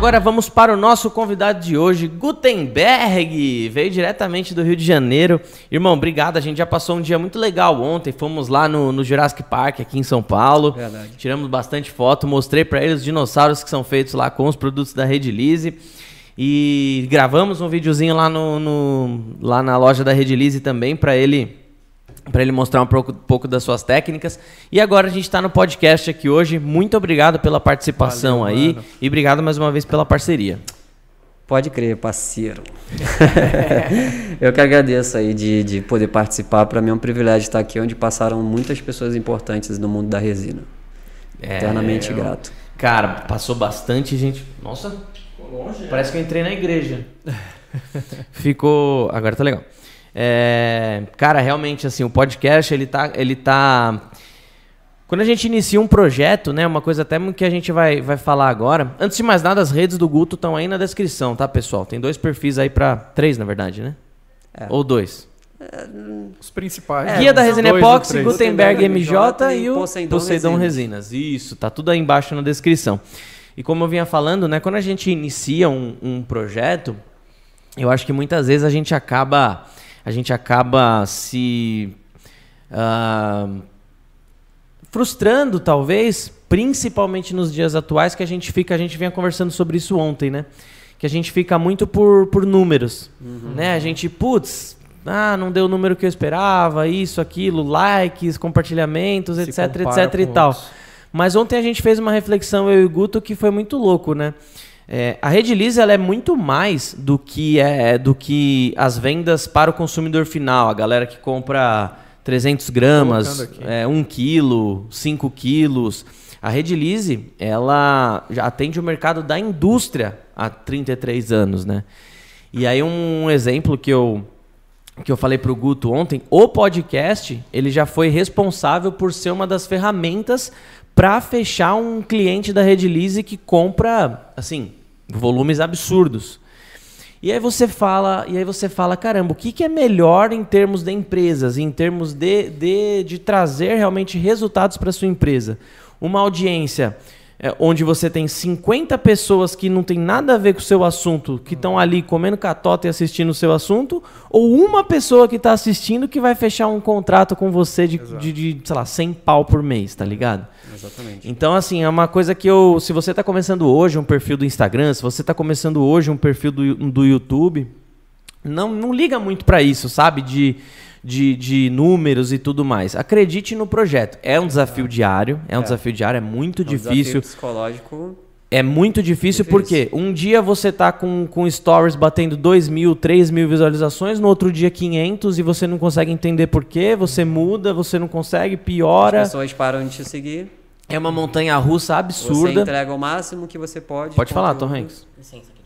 agora vamos para o nosso convidado de hoje, Gutenberg. Veio diretamente do Rio de Janeiro. Irmão, obrigado. A gente já passou um dia muito legal ontem. Fomos lá no, no Jurassic Park, aqui em São Paulo. Verdade. Tiramos bastante foto. Mostrei para eles os dinossauros que são feitos lá com os produtos da Rede Lise. E gravamos um videozinho lá, no, no- lá na loja da Rede Lise também para ele para ele mostrar um pouco, pouco das suas técnicas. E agora a gente está no podcast aqui hoje. Muito obrigado pela participação Valeu, aí mano. e obrigado mais uma vez pela parceria. Pode crer, parceiro. eu que agradeço aí de, de poder participar. Para mim é um privilégio estar aqui onde passaram muitas pessoas importantes no mundo da resina. É, Eternamente eu- grato. Cara, passou bastante gente. Nossa, parece que eu entrei na igreja. Ficou. Agora tá legal. É, Cara, realmente, assim, o podcast, ele tá. Ele tá. Quando a gente inicia um projeto, né? Uma coisa até que a gente vai, vai falar agora. Antes de mais nada, as redes do Guto estão aí na descrição, tá, pessoal? Tem dois perfis aí pra. Três, na verdade, né? É. Ou dois. Os principais. Guia da Resina Epoxy. Gutenberg Gutenberg MJ e e o Poseidon Poseidon Resinas. Resinas. Isso, tá tudo aí embaixo na descrição. E como eu vinha falando, né, quando a gente inicia um, um projeto, eu acho que muitas vezes a gente acaba, a gente acaba se ah, frustrando, talvez, principalmente nos dias atuais, que a gente fica, a gente vinha conversando sobre isso ontem, né? Que a gente fica muito por, por números, né? A gente, putz, ah, não deu o número que eu esperava, isso, aquilo, likes, compartilhamentos, Se etc, etc e tal. outros. Mas ontem a gente fez uma reflexão, eu e o Guto, que foi muito louco, né? É, a Rede Lisa ela é muito mais do que é do que as vendas para o consumidor final, a galera que compra 300 gramas, é, 1 quilo, 5 quilos. A Rede Lise, ela já atende o mercado da indústria há 33 anos, né? E aí um exemplo que eu que eu falei pro Guto ontem, o podcast, ele já foi responsável por ser uma das ferramentas para fechar um cliente da Rede Lise que compra, assim, volumes absurdos. E aí você fala, e aí você fala, caramba, o que, que é melhor em termos de empresas, em termos de, de, de trazer realmente resultados para sua empresa? Uma audiência é, onde você tem 50 pessoas que não tem nada a ver com o seu assunto, que estão ali comendo catota e assistindo o seu assunto, ou uma pessoa que está assistindo que vai fechar um contrato com você de, de, de, sei lá, 100 pau por mês, tá ligado? Exatamente. Então, assim, é uma coisa que eu. Se você está começando hoje um perfil do Instagram, se você está começando hoje um perfil do, do YouTube, não, não liga muito para isso, sabe? De, de, de números e tudo mais. Acredite no projeto. É um desafio diário, é um desafio diário, é muito É um difícil. desafio psicológico. É muito difícil Difícil. porque um dia você tá com, com stories batendo 2 mil, 3 mil visualizações, no outro dia 500 e você não consegue entender por quê, você muda, você não consegue, piora. As pessoas param de te seguir. É uma montanha russa Você absurda. entrega o máximo que você pode. Pode falar, Tom. Hanks. Licença eu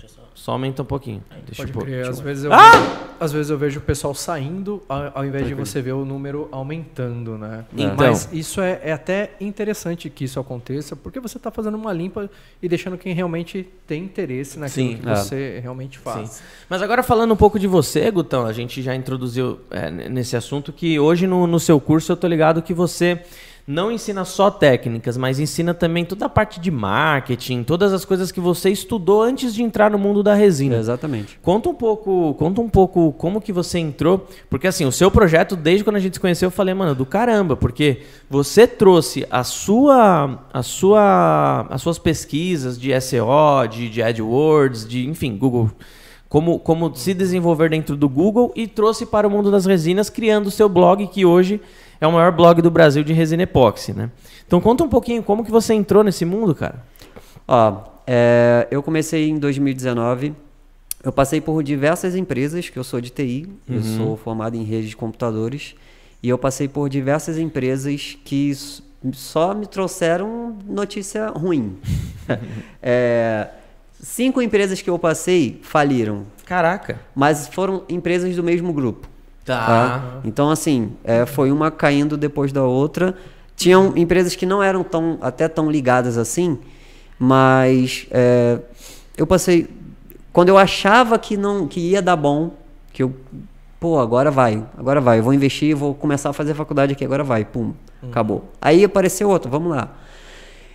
só. Aumenta um pouquinho. Deixa eu Pode pôr. crer. deixa Às eu- vezes, eu Ah! vejo, às vezes eu vejo o pessoal saindo ao, ao invés de você ver o número aumentando, né? Então. Mas isso é, é até interessante que isso aconteça, porque você está fazendo uma limpa e deixando quem realmente tem interesse naquilo Sim. que É. você realmente faz. Sim. Mas agora falando um pouco de você, Gutão, a gente já introduziu é, n- nesse assunto que hoje no, no seu curso eu tô ligado que você não ensina só técnicas, mas ensina também toda a parte de marketing, todas as coisas que você estudou antes de entrar no mundo da resina. Exatamente. Conta um pouco, conta um pouco como que você entrou, porque assim, o seu projeto, desde quando a gente se conheceu, eu falei, mano, do caramba, porque você trouxe a sua, a sua, as suas pesquisas de SEO, de, de AdWords, de, enfim, Google, como, como se desenvolver dentro do Google e trouxe para o mundo das resinas, criando o seu blog, que hoje é o maior blog do Brasil de resina epóxi, né? Então conta um pouquinho como que você entrou nesse mundo, cara. Ó, é, eu comecei em 2019. Eu passei por diversas empresas, que eu sou de TI, eu sou formado em rede de computadores, e eu passei por diversas empresas que só me trouxeram notícia ruim. É, cinco empresas que eu passei faliram, Caraca. mas foram empresas do mesmo grupo. Tá. tá? Então, assim, é, foi uma caindo depois da outra. Tinham empresas que não eram tão, até tão ligadas assim, mas é, eu passei. Quando eu achava que não que ia dar bom, que eu. Pô, agora vai, agora vai. Eu vou investir, vou começar a fazer faculdade aqui, agora vai. Pum, acabou. Aí apareceu outro, vamos lá.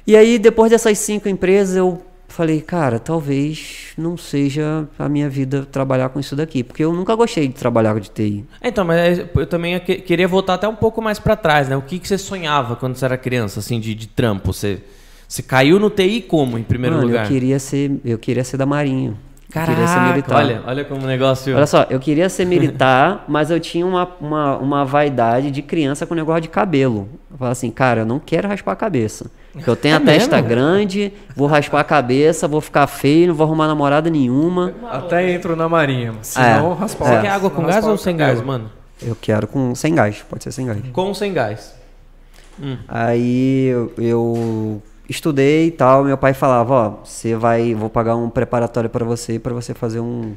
E aí, depois dessas cinco empresas, eu falei, cara, talvez não seja a minha vida trabalhar com isso daqui, porque eu nunca gostei de trabalhar de TI. Então, mas eu também que- queria voltar até um pouco mais pra trás, né? O que, que você sonhava quando você era criança, assim, de, de trampo? Você, você caiu no TI como, em primeiro Mano, lugar? eu queria ser, eu queria ser da Marinha. Eu queria ser Caraca, militar. olha, olha como o negócio... Olha só, eu queria ser militar, mas eu tinha uma, uma, uma vaidade de criança com negócio de cabelo. Eu falava assim, cara, eu não quero raspar a cabeça. Porque eu tenho É a testa mesmo? grande, vou raspar a cabeça, vou ficar feio, não vou arrumar namorada nenhuma. Até entro na marinha, se É. não, raspar Você É. quer água com gás ou sem gás, mano? Eu quero com sem gás, pode ser sem gás. Com ou sem gás? Aí eu, eu estudei e tal, meu pai falava, ó, você vai, vou pagar um preparatório para você para você fazer um,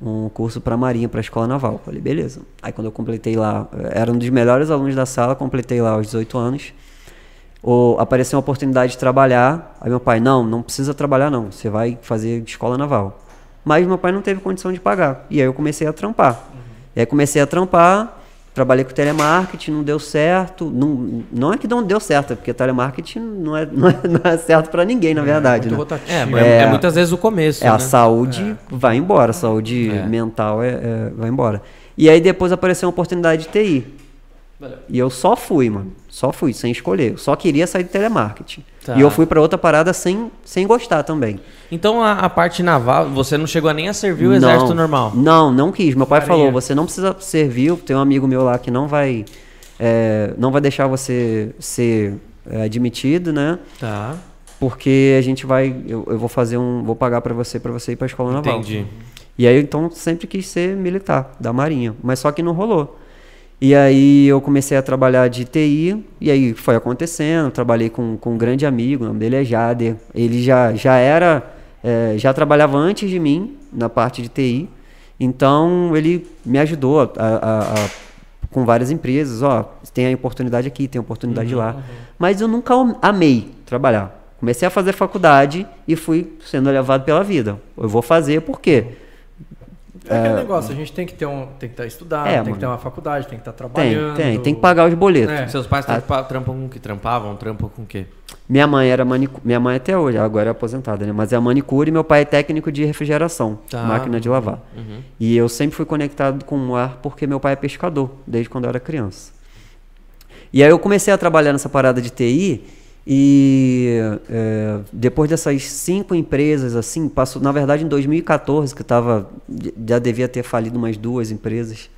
um curso para marinha, para escola naval. Falei, beleza. Aí quando eu completei lá, era um dos melhores alunos da sala, completei lá aos 18 anos. O, apareceu uma oportunidade de trabalhar. Aí meu pai, não, não precisa trabalhar não, você vai fazer escola naval. Mas meu pai não teve condição de pagar. E aí eu comecei a trampar. E aí comecei a trampar, trabalhei com telemarketing, não deu certo. Não, não é que não deu certo, é porque telemarketing não é, não é, não é certo para ninguém, na verdade. Muito né? rotativo. É, mas é, É. muitas vezes o começo, É, né? a saúde vai embora, a saúde É. mental é, é- vai embora. E aí depois apareceu uma oportunidade de TI. E eu só fui, mano. Só fui, sem escolher. Eu só queria sair do telemarketing. Tá. E eu fui para outra parada sem, sem gostar também. Então a, a parte naval, você não chegou nem a servir o Não, exército normal? Não, não quis. Meu pai Marinha. falou: você não precisa servir. Tem um amigo meu lá que não vai, é, não vai deixar você ser é, admitido, né? Tá, Porque a gente vai, eu, eu vou fazer um, vou pagar para você para você ir para escola naval. entendi. E aí então sempre quis ser militar da Marinha, mas só que não rolou. E aí eu comecei a trabalhar de TI, e aí foi acontecendo, trabalhei com, com um grande amigo, o nome dele é Jader. Ele já, já era, eh, já trabalhava antes de mim na parte de TI, então ele me ajudou a- a- a- com várias empresas, ó, tem a oportunidade aqui, tem a oportunidade lá. Mas eu nunca am- amei trabalhar. Comecei a fazer faculdade e fui sendo levado pela vida. Eu vou fazer por quê? É aquele negócio, a gente tem que ter um, tem que estar estudando, É, tem mano. que ter uma faculdade, tem que estar Tem, trabalhando. tem. Tem que pagar os boletos. É. Seus pais Ah. trampa- trampam com o que? Trampavam? Trampam com o quê? Minha mãe era manicure. Minha mãe até hoje, agora é aposentada, né? Mas é manicure e meu pai é técnico de refrigeração, Tá. máquina de lavar. Uhum. E eu sempre fui conectado com o ar porque meu pai é pescador, desde quando eu era criança. E aí eu comecei a trabalhar nessa parada de TI e é, depois dessas cinco empresas, assim, passou, na verdade em 2014, que eu tava, já devia ter falido umas duas empresas,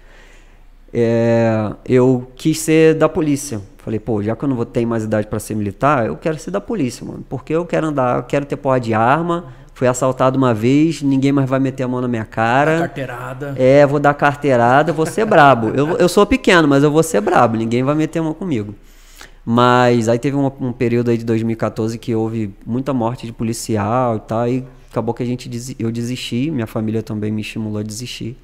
é, eu quis ser da polícia. Falei, pô, já que eu não vou ter mais idade para ser militar, eu quero ser da polícia, mano. Porque eu quero andar, eu quero ter porra de arma. Fui assaltado uma vez, ninguém mais vai meter a mão na minha cara. Carteirada. É, vou dar carteirada, vou ser brabo. Eu, eu sou pequeno, mas eu vou ser brabo, ninguém vai meter a mão comigo. Mas aí teve um, um período aí de 2014 que houve muita morte de policial e tal, e acabou que a gente eu desisti, minha família também me estimulou a desistir.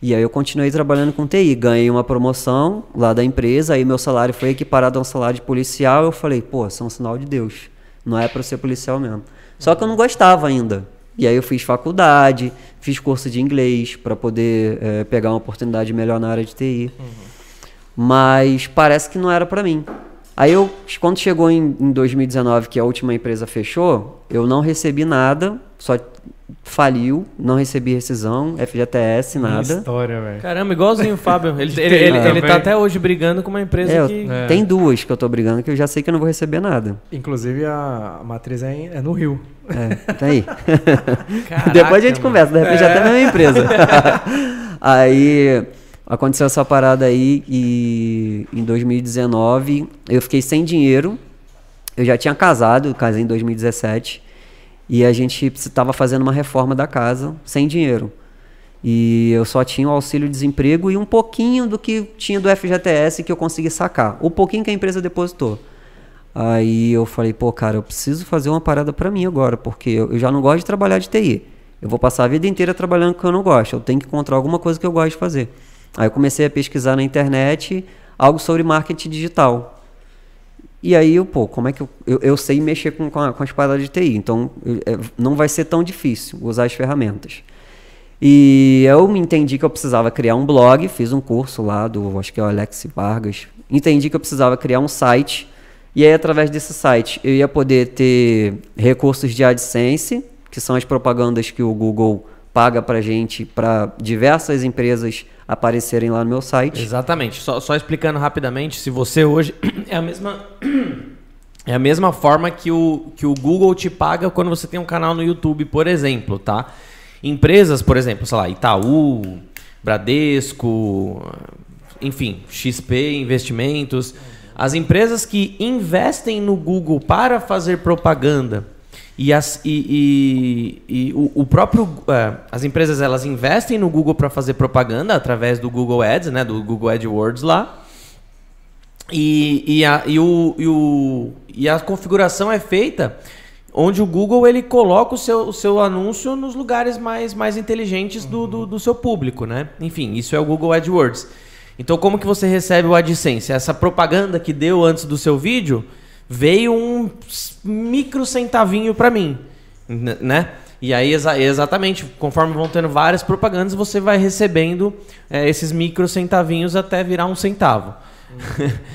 E aí eu continuei trabalhando com TI, ganhei uma promoção lá da empresa, aí meu salário foi equiparado a um salário de policial, eu falei, pô, isso é um sinal de Deus, não é para ser policial mesmo. Só que eu não gostava ainda. E aí eu fiz faculdade, fiz curso de inglês para poder eh, pegar uma oportunidade melhor na área de TI. Mas parece que não era para mim. Aí eu, quando chegou em, em 2019, que a última empresa fechou, eu não recebi nada, só faliu, não recebi rescisão, FGTS, nada. História, velho. Caramba, igualzinho o Fábio. Ele, ele, ele, ele tá até hoje brigando com uma empresa É, eu- que. É. Tem duas que eu tô brigando que eu já sei que eu não vou receber nada. Inclusive a a matriz é, em- é no Rio. É, tá aí. Caraca, Depois a gente mano. conversa, de repente já tá na mesma empresa. aí aconteceu essa parada aí e em 2019 eu fiquei sem dinheiro. Eu já tinha casado, casei em 2017. E a gente estava fazendo uma reforma da casa sem dinheiro. E eu só tinha o auxílio-desemprego e um pouquinho do que tinha do FGTS que eu consegui sacar. O pouquinho que a empresa depositou. Aí eu falei, pô, cara, eu preciso fazer uma parada pra mim agora, porque eu, eu já não gosto de trabalhar de TI. Eu vou passar a vida inteira trabalhando com o que eu não gosto. Eu tenho que encontrar alguma coisa que eu gosto de fazer. Aí eu comecei a pesquisar na internet algo sobre marketing digital. E aí, pô, como é que eu, eu, eu sei mexer com, com, a- com as paradas de TI, então eu- é, não vai ser tão difícil usar as ferramentas. E eu entendi que eu precisava criar um blog, fiz um curso lá do, acho que é o Alex Vargas. Entendi que eu precisava criar um site E aí, através desse site, eu ia poder ter recursos de AdSense, que são as propagandas que o Google paga pra gente para diversas empresas aparecerem lá no meu site. Exatamente. Só, só explicando rapidamente, se você hoje é a mesma é a mesma forma que o, que o Google te paga quando você tem um canal no YouTube, por exemplo, tá? Empresas, por exemplo, sei lá, Itaú, Bradesco, enfim, XP Investimentos, as empresas que investem no Google para fazer propaganda e as, e, e, e o, o, próprio é, as empresas elas investem no Google para fazer propaganda através do Google Ads, né, do Google AdWords lá. E, e, a, e, o, e, o, e a configuração é feita onde o Google ele coloca o seu, o seu anúncio nos lugares mais, mais inteligentes do, do, do seu público, né? Enfim, isso é o Google AdWords. Então, como que você recebe o AdSense? Essa propaganda que deu antes do seu vídeo veio um micro centavinho para mim, né? E aí, exa exatamente, conforme vão tendo várias propagandas, você vai recebendo é, esses micro centavinhos até virar um centavo.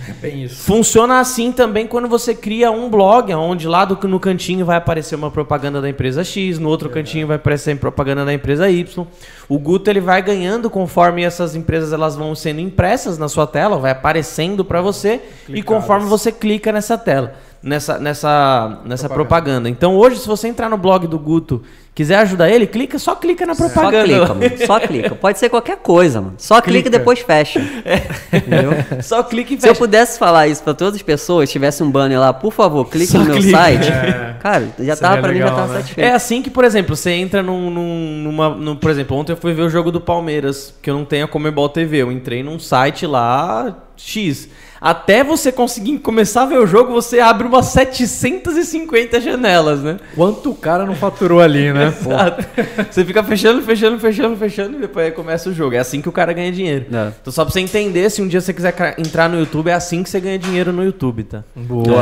É bem isso. Funciona assim também quando você cria um blog, onde lá do, no cantinho vai aparecer uma propaganda da empresa X, no outro é. cantinho vai aparecer propaganda da empresa Y. O Guto ele vai ganhando conforme essas empresas elas vão sendo impressas na sua tela, vai aparecendo para você Clicadas. e conforme você clica nessa tela nessa, nessa, nessa propaganda. propaganda. Então hoje, se você entrar no blog do Guto, quiser ajudar ele, clica, só clica na propaganda. Só clica, mano. Só clica. Pode ser qualquer coisa, mano. Só clica, clica e depois fecha. É. Entendeu? Só clica e fecha. Se eu pudesse falar isso para todas as pessoas, tivesse um banner lá, por favor, clique só no meu clica. site. É. Cara, já tava para mim já tava né? satisfeito. É assim que, por exemplo, você entra num, num, numa, num, por exemplo, ontem eu fui ver o jogo do Palmeiras, que eu não tenho a Comebol TV, eu entrei num site lá X. Até você conseguir começar a ver o jogo, você abre umas 750 janelas, né? Quanto o cara não faturou ali, né? Exato. Você fica fechando, fechando, fechando, fechando e depois começa o jogo. É assim que o cara ganha dinheiro. É. Então só pra você entender, se um dia você quiser entrar no YouTube, é assim que você ganha dinheiro no YouTube, tá? Boa, então,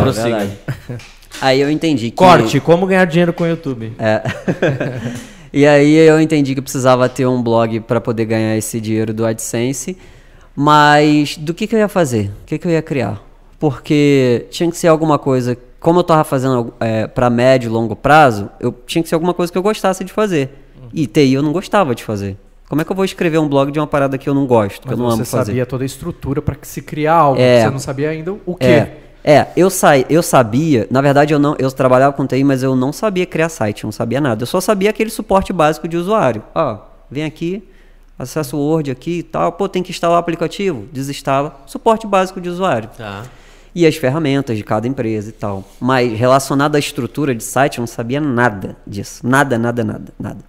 Aí eu entendi que... Corte, como ganhar dinheiro com o YouTube. É. e aí eu entendi que precisava ter um blog para poder ganhar esse dinheiro do AdSense. Mas do que, que eu ia fazer? O que, que eu ia criar? Porque tinha que ser alguma coisa. Como eu estava fazendo é, para médio e longo prazo, eu tinha que ser alguma coisa que eu gostasse de fazer. E TI eu não gostava de fazer. Como é que eu vou escrever um blog de uma parada que eu não gosto, que Mas eu não amo fazer? Você sabia toda a estrutura para se criar algo, é, você não sabia ainda o quê? É, é, eu, sa eu sabia, na verdade eu não, eu trabalhava com TI, mas eu não sabia criar site, não sabia nada. Eu só sabia aquele suporte básico de usuário. Ó, vem aqui, acesso Word aqui e tal. Pô, tem que instalar o aplicativo? Desinstala. Suporte básico de usuário. Tá. E as ferramentas de cada empresa e tal. Mas relacionado à estrutura de site, eu não sabia nada disso. Nada, nada, nada, nada.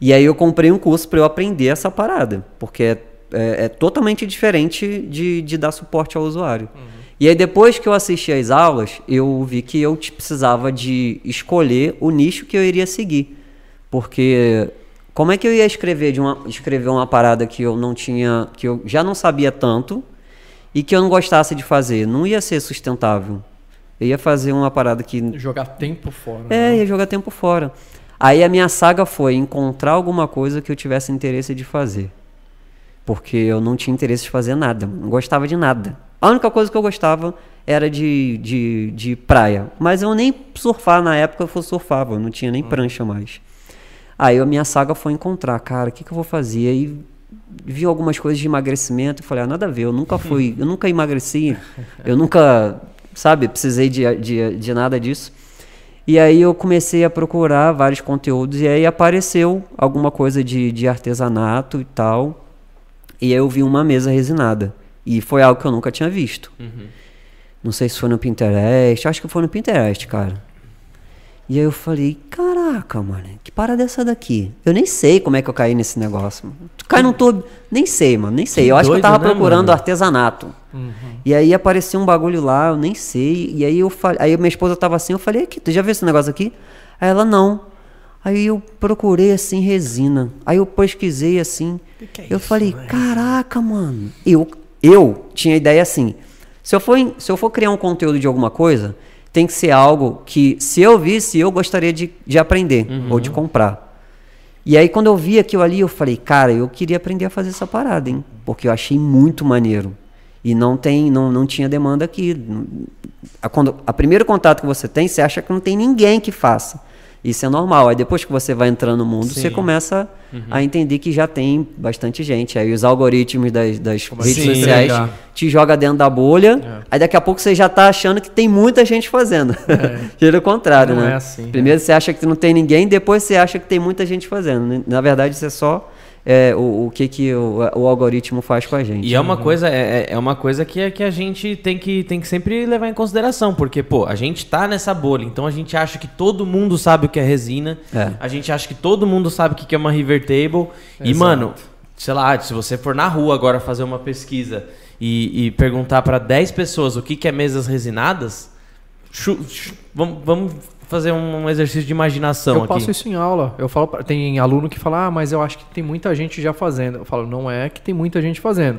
E aí eu comprei um curso para eu aprender essa parada. Porque é, é, é totalmente diferente de, de, dar suporte ao usuário. Uhum. E aí depois que eu assisti às aulas, eu vi que eu precisava de escolher o nicho que eu iria seguir. Porque como é que eu ia escrever de uma escrever uma parada que eu não tinha, que eu já não sabia tanto e que eu não gostasse de fazer? Não ia ser sustentável. Eu ia fazer uma parada que jogar tempo fora. É, né? ia jogar tempo fora. Aí a minha saga foi encontrar alguma coisa que eu tivesse interesse de fazer. Porque eu não tinha interesse de fazer nada, não gostava de nada. A única coisa que eu gostava era de, de, de praia. Mas eu nem surfar na época eu surfava, não tinha nem hum. prancha mais. Aí a minha saga foi encontrar, cara, o que, que eu vou fazer? Aí vi algumas coisas de emagrecimento e falei, ah, nada a ver, eu nunca fui, eu nunca emagreci, eu nunca, sabe, precisei de, de, de nada disso. E aí eu comecei a procurar vários conteúdos e aí apareceu alguma coisa de, de artesanato e tal. E aí eu vi uma mesa resinada. E foi algo que eu nunca tinha visto. Uhum. Não sei se foi no Pinterest, acho que foi no Pinterest, cara. E aí eu falei, caraca, mano, que parada é essa daqui? Eu nem sei como é que eu caí nesse negócio. Mano. Tu cai num tubo. Nem sei, mano, nem sei. Que eu acho que eu tava né, procurando mano? artesanato. Uhum. E aí apareceu um bagulho lá, eu nem sei. E aí eu falei, aí minha esposa tava assim, eu falei, aqui, tu já viu esse negócio aqui? Aí ela, não. Aí eu procurei assim, resina. Aí eu pesquisei assim. Que que é eu isso, falei, caraca, mano. Eu, eu tinha ideia assim. Se eu, for, se eu for criar um conteúdo de alguma coisa, tem que ser algo que, se eu visse, eu gostaria de, de aprender uhum. ou de comprar. E aí, quando eu vi aquilo ali, eu falei, cara, eu queria aprender a fazer essa parada, hein? Porque eu achei muito maneiro. E não tem, não, não tinha demanda aqui. A, quando, a primeiro contato que você tem, você acha que não tem ninguém que faça. Isso é normal. Aí depois que você vai entrando no mundo, Sim. você começa a entender que já tem bastante gente. Aí os algoritmos das, das redes Sim. sociais Pegar. te joga dentro da bolha. É. Aí daqui a pouco você já está achando que tem muita gente fazendo. Pelo contrário, Não né? é assim? Primeiro você acha que não tem ninguém, depois você acha que tem muita gente fazendo. Na verdade, isso é só é, o, o que, que o, o algoritmo faz com a gente. E é uma coisa, é, é- é uma coisa que, que a gente tem que, tem que sempre levar em consideração, porque, pô, a gente tá nessa bolha, então a gente acha que todo mundo sabe o que é resina, É. a gente acha que todo mundo sabe o que é uma river table, e, Exato. mano, sei lá, se você for na rua agora fazer uma pesquisa e, e perguntar pra 10 pessoas o que que é mesas resinadas, vamos, vamos fazer um exercício de imaginação eu aqui. passo isso em aula. Eu falo, pra- tem aluno que fala, ah, mas eu acho que tem muita gente já fazendo. Eu falo, não é que tem muita gente fazendo.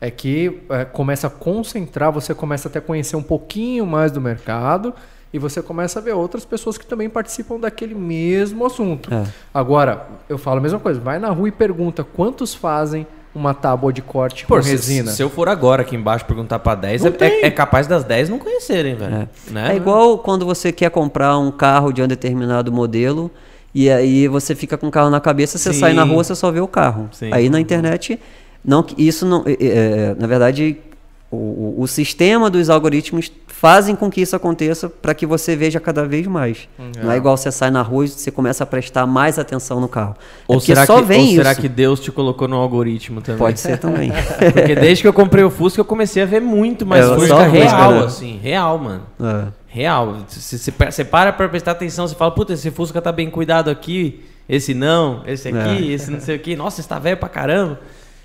É que é, começa a concentrar, você começa até a conhecer um pouquinho mais do mercado e você começa a ver outras pessoas que também participam daquele mesmo assunto. É. Agora, eu falo a mesma coisa, vai na rua e pergunta quantos fazem uma tábua de corte Pô, com se, resina. se eu for agora aqui embaixo perguntar pra 10, Não é, é- é capaz das 10 não conhecerem, velho. Né? É igual quando você quer comprar um carro de um determinado modelo e aí você fica com o carro na cabeça, você Sim. sai na rua, você só vê o carro. Sim. Aí na internet, não, isso não, é, é, na verdade, o, o- sistema dos algoritmos fazem com que isso aconteça para que você veja cada vez mais. Não é igual você sai na rua e você começa a prestar mais atenção no carro. É Ou, porque será, que, ou será que Deus te colocou no algoritmo também? Pode ser também. Porque desde que eu comprei o Fusca, eu comecei a ver muito mais É, Fusca real, né? assim. Real, mano. É. Real. Você, para pra prestar atenção, você fala, puta, esse Fusca tá bem cuidado aqui, esse não, esse aqui, esse não sei o que. Nossa, esse tá velho pra caramba.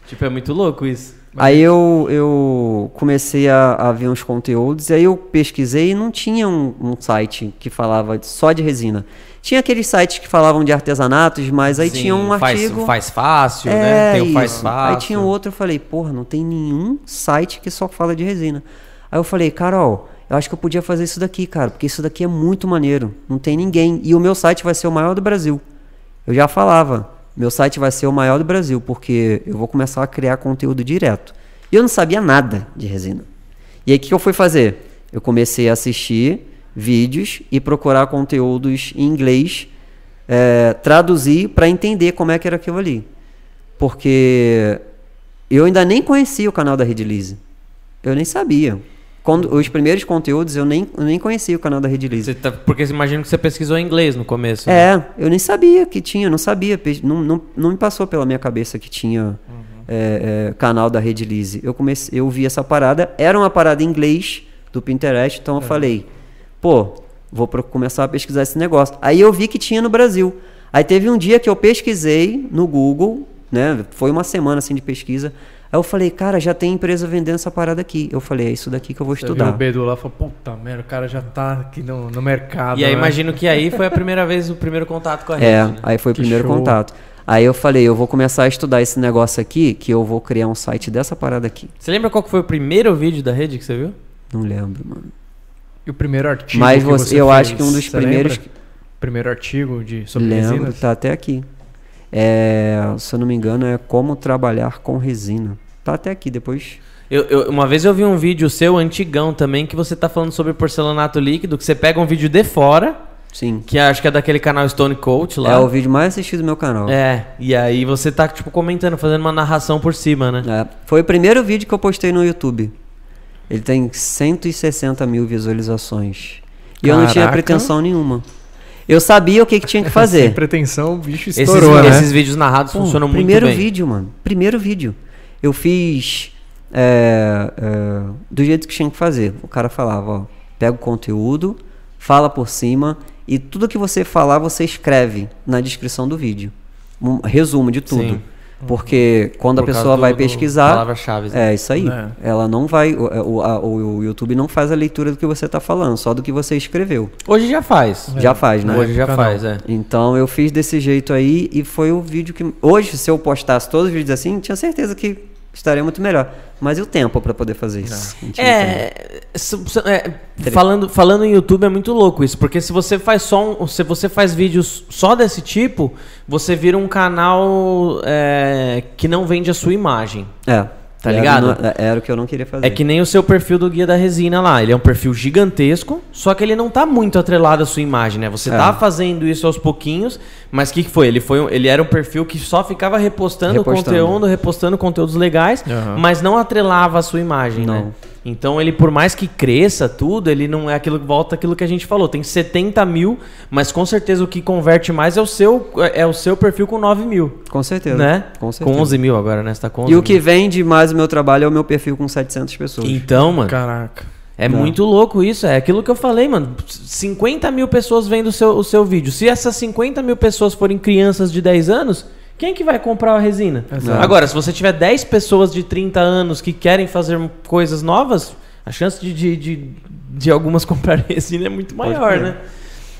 Tipo, é muito louco isso. Aí eu, eu comecei a, a ver uns conteúdos, e aí eu pesquisei e não tinha um, um site que falava só de resina. Tinha aqueles sites que falavam de artesanatos, mas aí Sim, tinha um faz, artigo. Faz fácil, é, né? Tem o faz fácil. Aí tinha outro, eu falei, porra, não tem nenhum site que só fala de resina. Aí eu falei, Carol, eu acho que eu podia fazer isso daqui, cara, porque isso daqui é muito maneiro. Não tem ninguém. E o meu site vai ser o maior do Brasil. Eu já falava, meu site vai ser o maior do Brasil, porque eu vou começar a criar conteúdo direto. E eu não sabia nada de resina. E aí o que eu fui fazer? Eu comecei a assistir vídeos e procurar conteúdos em inglês, eh, traduzir para entender como é que era aquilo ali. Porque eu ainda nem conhecia o canal da Redilize. Eu nem sabia. Quando, os primeiros conteúdos eu nem, eu nem conhecia o canal da Redilize. Você tá- porque você imagina que você pesquisou em inglês no começo. né? É, eu nem sabia que tinha, não sabia, não, não, não me passou pela minha cabeça que tinha é, é, canal da Rede Lise. Eu comecei, eu vi essa parada, era uma parada em inglês do Pinterest, então eu falei, pô, vou começar a pesquisar esse negócio. Aí eu vi que tinha no Brasil. Aí teve um dia que eu pesquisei no Google, né? Foi uma semana assim de pesquisa. Aí eu falei, cara, já tem empresa vendendo essa parada aqui. Eu falei, é isso daqui que eu vou Você viu estudar. o Bedu lá falou, puta merda, o cara já tá aqui no, no mercado. E aí né? imagino que aí foi a primeira vez, o primeiro contato com a rede. É, né? aí foi o Que primeiro show. contato. Aí eu falei, eu vou começar a estudar esse negócio aqui, que eu vou criar um site dessa parada aqui. Você lembra qual que foi o primeiro vídeo da rede que você viu? Não lembro, mano. E o primeiro artigo Mas que você- você eu fez, acho que um dos você primeiros lembra? Primeiro artigo de, sobre lembro, resinas? tá até aqui. É, se eu não me engano, é como trabalhar com resina. Tá até aqui, depois. Eu, eu- uma vez eu vi um vídeo seu antigão também que você tá falando sobre porcelanato líquido, que você pega um vídeo de fora, Sim. que acho que é daquele canal Stone Coat lá. É o vídeo mais assistido do meu canal. É, e aí você tá, tipo, comentando, fazendo uma narração por cima, né? É, Foi o primeiro vídeo que eu postei no YouTube. Ele tem 160 mil visualizações. E eu não tinha Caraca. pretensão nenhuma. Eu sabia o que, que tinha que Sem fazer. pretensão, o bicho Esses, estourou, né? esses vídeos narrados Pô, funcionam muito primeiro bem. vídeo, mano. Primeiro vídeo. Eu fiz é, é, do jeito que tinha que fazer. O cara falava, ó, pega o conteúdo, fala por cima e tudo que você falar você escreve na descrição do vídeo. Um resumo de tudo. Sim. Porque quando Por a pessoa do- vai pesquisar, Palavras-chave. né? é isso aí. É. Ela não vai, o, o, a- o YouTube não faz a leitura do que você está falando, só do que você escreveu. Hoje já faz. Já faz, né? Hoje já faz, é. Então eu fiz desse jeito aí e foi o vídeo que. Hoje, se eu postasse todos os vídeos assim, tinha certeza que estaria muito melhor. Mas e o tempo para poder fazer isso? É, é, falando, falando em YouTube é muito louco isso, porque se você faz só um, se você faz vídeos só desse tipo, você vira um canal é, que não vende a sua imagem. É. Tá Era ligado? no- Era o que eu não queria fazer. É que nem o seu perfil do Guia da Resina lá. Ele é um perfil gigantesco, só que ele não tá muito atrelado à sua imagem, né? Você É. tá fazendo isso aos pouquinhos, mas o que, que foi? Ele, foi um- ele era um perfil que só ficava repostando, Repostando. conteúdo, repostando conteúdos legais, Aham. mas não atrelava a sua imagem, né? Então ele, por mais que cresça tudo, ele não é aquilo que volta aquilo que a gente falou. Tem 70 mil, mas com certeza o que converte mais é o seu, é o seu perfil com 9 mil. Com certeza. Né? Com certeza. 11 mil agora, né? Você tá com 11 E o mil. que vende mais o meu trabalho é o meu perfil com 700 pessoas. Então, mano. Caraca. É Não. muito louco isso, é aquilo que eu falei, mano. 50 mil pessoas vendo o seu, o seu vídeo. Se essas 50 mil pessoas forem crianças de 10 anos, quem que vai comprar a resina? Exato. Agora, se você tiver 10 pessoas de 30 anos que querem fazer coisas novas, a chance de, de, de, de algumas comprarem resina é muito maior, né?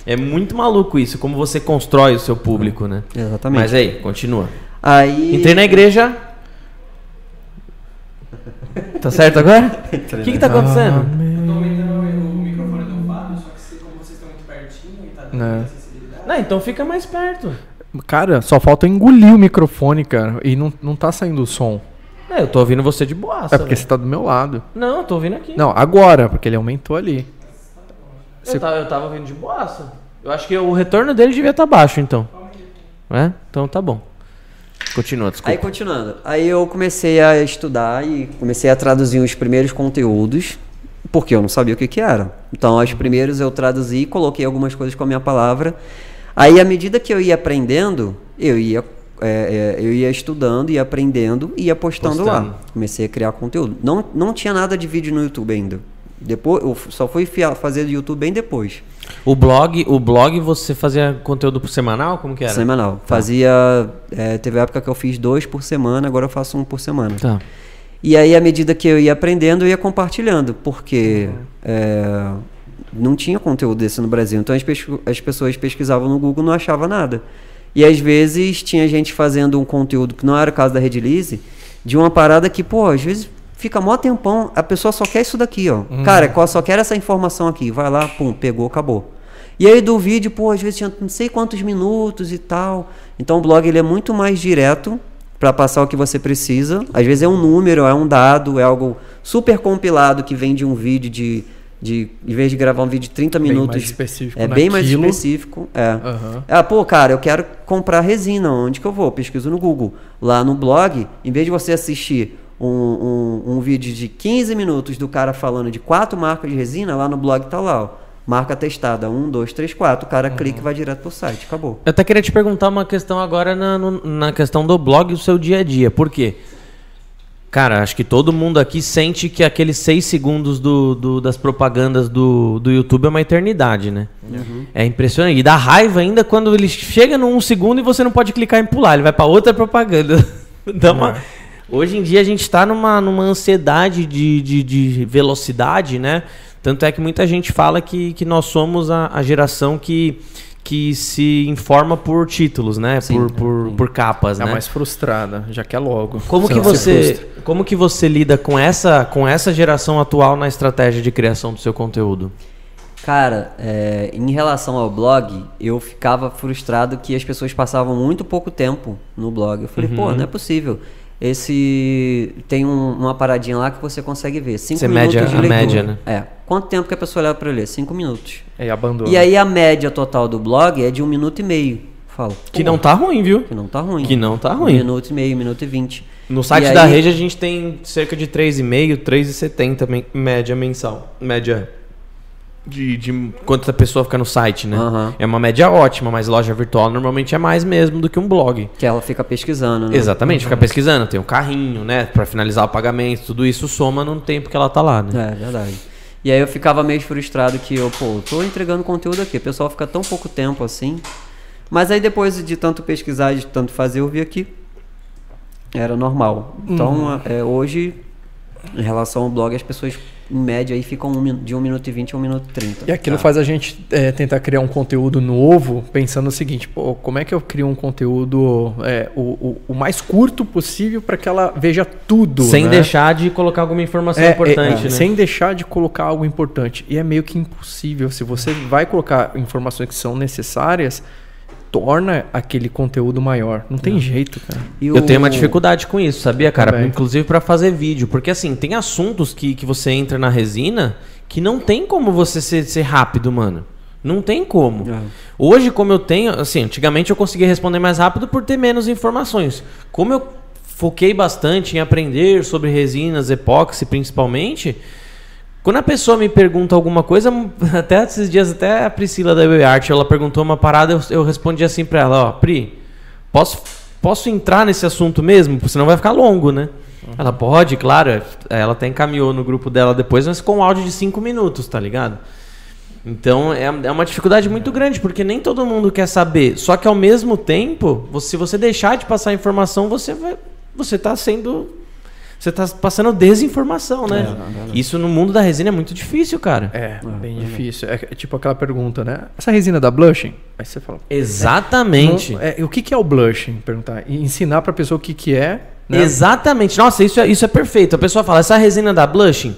É muito maluco isso, como você constrói o seu público, né? Exatamente. Mas aí, continua. Aí. Entrei na igreja. Tá certo agora? O que, que tá acontecendo? Eu tô aumentando o microfone do Fábio, só que como vocês estão muito pertinho e tá dando Né. muita sensibilidade. Não, então fica mais perto. Cara, só falta engolir o microfone, cara. E não, não tá saindo o som. É, eu tô ouvindo você de boaça. É porque velho. você tá do meu lado. Não, eu tô ouvindo aqui. Não, agora, porque ele aumentou ali. Eu, tava, eu tava ouvindo de boaça. Eu acho que o retorno dele devia estar baixo, então. É? Então tá bom. Continua, desculpa. Aí continuando. Aí eu comecei a estudar e comecei a traduzir os primeiros conteúdos, porque eu não sabia o que que era. Então, os primeiros eu traduzi, coloquei algumas coisas com a minha palavra. Aí, à medida que eu ia aprendendo, eu ia, é, é, eu ia estudando, ia aprendendo e ia postando, Postando. lá. Comecei a criar conteúdo. Não, não tinha nada de vídeo no YouTube ainda. Depois, eu só fui fazer do YouTube bem depois. O blog, o blog você fazia conteúdo por semanal? Como que era? Semanal. Fazia. é, teve época que eu fiz dois por semana, agora eu faço um por semana. Tá. E aí, à medida que eu ia aprendendo, eu ia compartilhando, porque é, não tinha conteúdo desse no Brasil. Então as, as pessoas pesquisavam no Google e não achavam nada. E às vezes tinha gente fazendo um conteúdo que não era o caso da Redilize, de uma parada que, pô, às vezes fica mó tempão, a pessoa só quer isso daqui, ó. Cara, qual- só quer essa informação aqui. Vai lá, pum, pegou, acabou. E aí do vídeo, pô, às vezes tinha não sei quantos minutos e tal. Então o blog ele é muito mais direto para passar o que você precisa. Às vezes é um número, é um dado, é algo super compilado que vem de um vídeo de, de em vez de gravar um vídeo de 30 Bem minutos, mais específico é bem mais específico, é. Aham. Ah, pô, cara, eu quero comprar resina. Onde que eu vou? Pesquiso no Google. Lá no blog, em vez de você assistir um, um, um vídeo de 15 minutos do cara falando de quatro marcas de resina, lá no blog tá lá, ó. Marca testada, 1, 2, 3, 4. O cara clica e vai direto pro site. Acabou. Eu até queria te perguntar uma questão agora na, no- na questão do blog e o seu dia a dia. Por quê? Cara, acho que todo mundo aqui sente que aqueles seis segundos do, do- das propagandas do, do YouTube é uma eternidade, né? É impressionante. E dá raiva ainda quando ele chega num segundo e você não pode clicar em pular, ele vai pra outra propaganda. Dá uma- Hoje em dia a gente tá numa, numa ansiedade de, de, de velocidade, né? Tanto é que muita gente fala que, que nós somos a, a geração que, que se informa por títulos, né? Sim. por, por, por capas, É né? mais frustrada, já quer logo. Como que você, como que você lida com essa, com essa geração atual na estratégia de criação do seu conteúdo? Cara, é, em relação ao blog, eu ficava frustrado que as pessoas passavam muito pouco tempo no blog. Eu falei, pô, Uhum. não é possível. Esse tem um- uma paradinha lá que você consegue ver. Cinco Você minutos mede a- de a leitura. média, né? É. Quanto tempo que a pessoa leva para ler? Cinco minutos. É, e abandona. E aí a média total do blog é de um minuto e meio. Falo. Que pô, não tá ruim, viu? que não tá ruim. Que não tá Um ruim. minuto e meio, um minuto e vinte. No site E da aí- rede a gente tem cerca de 3,5, 3,70 men- média mensal. Média de, de quanto a pessoa fica no site, né? Aham. É uma média ótima, mas loja virtual normalmente é mais mesmo do que um blog. Que ela fica pesquisando, né? Exatamente, fica pesquisando, tem o carrinho, né? Pra finalizar o pagamento, tudo isso soma no tempo que ela tá lá, né? É, verdade. E aí eu ficava meio frustrado que eu, pô, tô entregando conteúdo aqui, o pessoal fica tão pouco tempo assim. Mas aí depois de tanto pesquisar, de tanto fazer, eu vi aqui. Era normal. Então, é, hoje, em relação ao blog, as pessoas, em média, aí ficam um de 1 minuto e 20 a 1 minuto e 30. E aquilo faz a gente é, tentar criar um conteúdo novo, pensando o seguinte, pô, como é que eu crio um conteúdo é, o, o, o mais curto possível para que ela veja tudo, Sem né? deixar de colocar alguma informação É, importante, é, né? Sem deixar de colocar algo importante. E é meio que impossível. Se você vai colocar informações que são necessárias, torna aquele conteúdo maior. Não tem jeito, cara. E Eu o- tenho uma dificuldade com isso, sabia, cara? Também. Inclusive pra fazer vídeo. Porque assim, tem assuntos que, que você entra na resina que não tem como você ser, ser rápido, mano. Não tem como. É. Hoje, como eu tenho, assim, antigamente eu conseguia responder mais rápido por ter menos informações. Como eu foquei bastante em aprender sobre resinas, epóxi principalmente, quando a pessoa me pergunta alguma coisa, até esses dias, até a Priscila da Art, ela perguntou uma parada, eu, eu respondi assim pra ela, ó, Pri, posso, posso entrar nesse assunto mesmo? Porque Senão vai ficar longo, né? Ela pode, claro. Ela até encaminhou no grupo dela depois, mas com um áudio de 5 minutos, tá ligado? Então é, é uma dificuldade muito grande, porque nem todo mundo quer saber. Só que ao mesmo tempo, você- se você deixar de passar informação, você vai. Você tá sendo. Você tá passando desinformação, né? Isso no mundo da resina é muito difícil, cara. É, bem difícil. É, é tipo aquela pergunta, né? Essa resina da blushing? Aí você fala. Exatamente. não- é, o que, que é o blushing? Perguntar. E ensinar pra pessoa o que, que é. Né? Exatamente. Nossa, isso é, isso é perfeito. A pessoa fala, essa resina da blushing?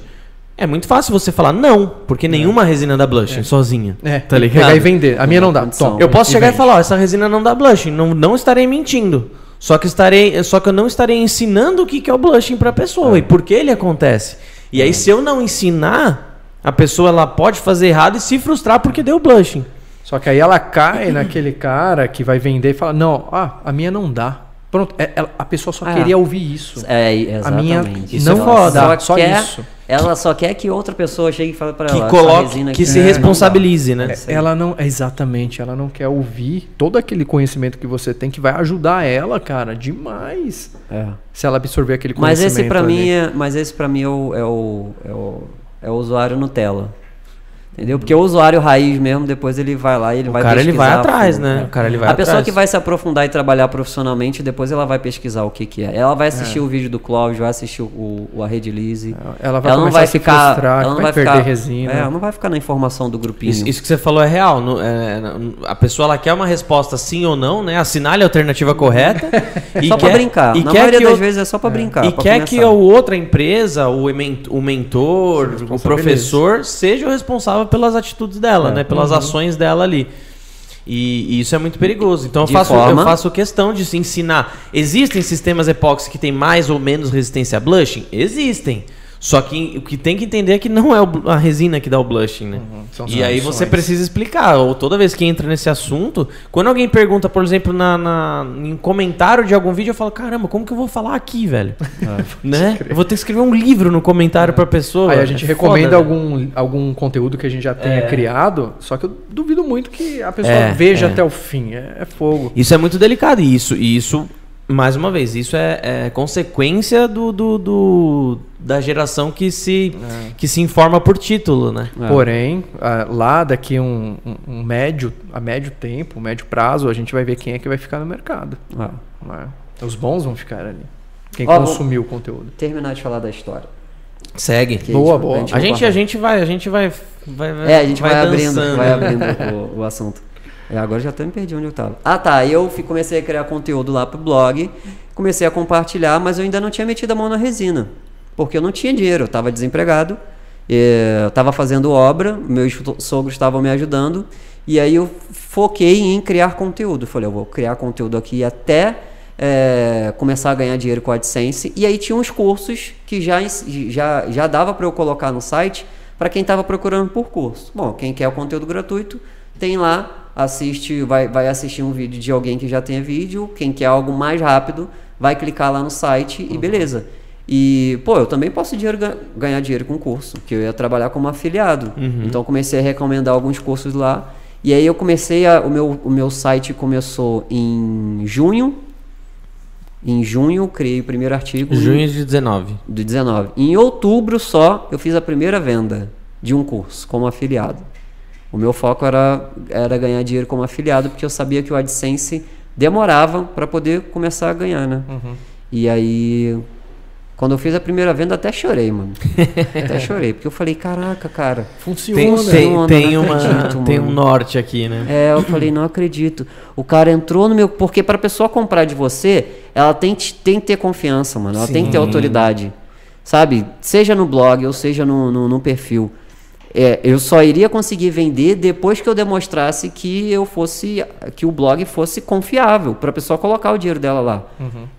É muito fácil você falar não, porque nenhuma resina dá blushing sozinha. É, tá ligado? pegar e vender. A minha não dá. Eu posso E chegar vende. e falar, ó, essa resina não dá blushing, não, não estarei mentindo. Só que estarei, só que eu não estarei ensinando o que, que é o blushing pra pessoa e por que ele acontece. E aí se eu não ensinar, a pessoa ela pode fazer errado e se frustrar porque deu blushing. Só que aí ela cai naquele cara que vai vender e fala: Não, ah, a minha não dá. Pronto, é- ela- a pessoa só Ah. queria ouvir isso. É, A exatamente. minha Isso não é foda. dá, só quer, isso. Ela só quer que outra pessoa chegue e fale pra Que ela. "Essa coloque, que aqui se não dá." responsabilize, né? Ela não, exatamente, ela não quer ouvir todo aquele conhecimento que você tem que vai ajudar ela, cara, demais. É. Se ela absorver aquele Mas conhecimento. esse pra ali. mim é, mas esse para mim é o, é o, é o é o usuário Nutella. Entendeu? Porque o usuário raiz mesmo, depois ele vai lá e ele O vai cara, ele vai pesquisar atrás, fundo, né? O cara, ele vai a pessoa atrás. que vai se aprofundar e trabalhar profissionalmente, depois ela vai pesquisar o que que é. Ela vai assistir o vídeo do Clóvis, vai assistir o, o a Rede Lise. Ela vai ela não vai ficar, frustrar, ela não vai vai perder ficar, resina. É, ela não vai ficar na informação do grupinho. Isso, isso que você falou é real. no- é, a pessoa ela quer uma resposta sim ou não, né? Assinale a alternativa correta. e só pra quer- brincar. E Na maioria que das o- vezes é só pra brincar. E pra quer que começar. a outra empresa, o, o mentor, o professor, seja o responsável pelas atitudes dela, É. né? Pelas Uhum. ações dela ali. E, e isso é muito perigoso. Então eu faço, forma- eu faço questão de se ensinar. Existem sistemas epóxi que têm mais ou menos resistência a blushing? Existem. Só que o que tem que entender é que não é a resina que dá o blushing, né? são e aí você precisa explicar. Ou toda vez que entra nesse assunto, quando alguém pergunta, por exemplo, na, na, em comentário de algum vídeo, eu falo, caramba, como que eu vou falar aqui, velho? né? Eu vou ter que escrever um livro no comentário pra pessoa. Aí a gente É recomenda foda, né? algum, algum conteúdo que a gente já tenha criado, só que eu duvido muito que a pessoa É, veja é. até o fim. É, é fogo. Isso é muito delicado. E isso, e isso mais uma vez, isso é, é consequência do, do, do- da geração que se, que se informa por título, né? É. Porém, lá daqui um, um- médio, a médio tempo, médio prazo, a gente vai ver quem é que vai ficar no mercado. Ah. né? Os bons vão ficar ali. Quem Ó, consumiu o conteúdo. Terminar de falar da história. Segue. Que Boa, a gente- boa. A vai gente, a gente vai, a gente vai, vai, vai É, a gente vai, abrindo, dançando. vai abrindo o, o assunto. É, agora já até me perdi onde eu tava. Ah, tá. Eu comecei a criar conteúdo lá pro blog, comecei a compartilhar, mas eu ainda não tinha metido a mão na resina. Porque eu não tinha dinheiro, eu estava desempregado, eh, eu estava fazendo obra, meus sogros estavam me ajudando, e aí eu foquei em criar conteúdo. Falei, eu vou criar conteúdo aqui até eh, começar a ganhar dinheiro com a AdSense. E aí tinha uns cursos que já, já, já dava para eu colocar no site para quem estava procurando por curso. Bom, quem quer o conteúdo gratuito, tem lá, assiste, vai, vai assistir um vídeo de alguém que já tenha vídeo. Quem quer algo mais rápido, vai clicar lá no site e beleza. E, pô, eu também posso dinheiro, ga- ganhar dinheiro com curso, que eu ia trabalhar como afiliado. Então comecei a recomendar alguns cursos lá. E aí eu comecei a. O meu, o meu site começou em junho. Em junho, criei o primeiro artigo. em- Junho de 19. do 19. Em outubro só eu fiz a primeira venda de um curso como afiliado. O meu foco era, era ganhar dinheiro como afiliado, porque eu sabia que o AdSense demorava para poder começar a ganhar, né? E aí, quando eu fiz a primeira venda, até chorei, mano. até chorei, porque eu falei, caraca, cara. Funciona. Tem, tem, Funciona, tem, não uma, acredito, tem um norte aqui, né? É, eu falei, não acredito. O cara entrou no meu. Porque para a pessoa comprar de você, ela tem, que- tem que ter confiança, mano. Ela tem que ter Sim. autoridade. Sabe? Seja no blog ou seja no, no, no perfil. É, eu só iria conseguir vender depois que eu demonstrasse que eu fosse que o blog fosse confiável para a pessoa colocar o dinheiro dela lá.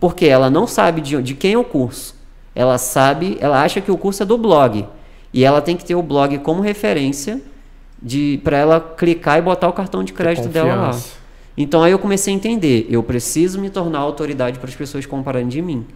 Porque ela não sabe de, de quem é o curso. Ela sabe, ela acha que o curso é do blog. E ela tem que ter o blog como referência de para ela clicar e botar o cartão de crédito dela lá. Então aí eu comecei a entender, eu preciso me tornar autoridade para as pessoas comprarem de mim.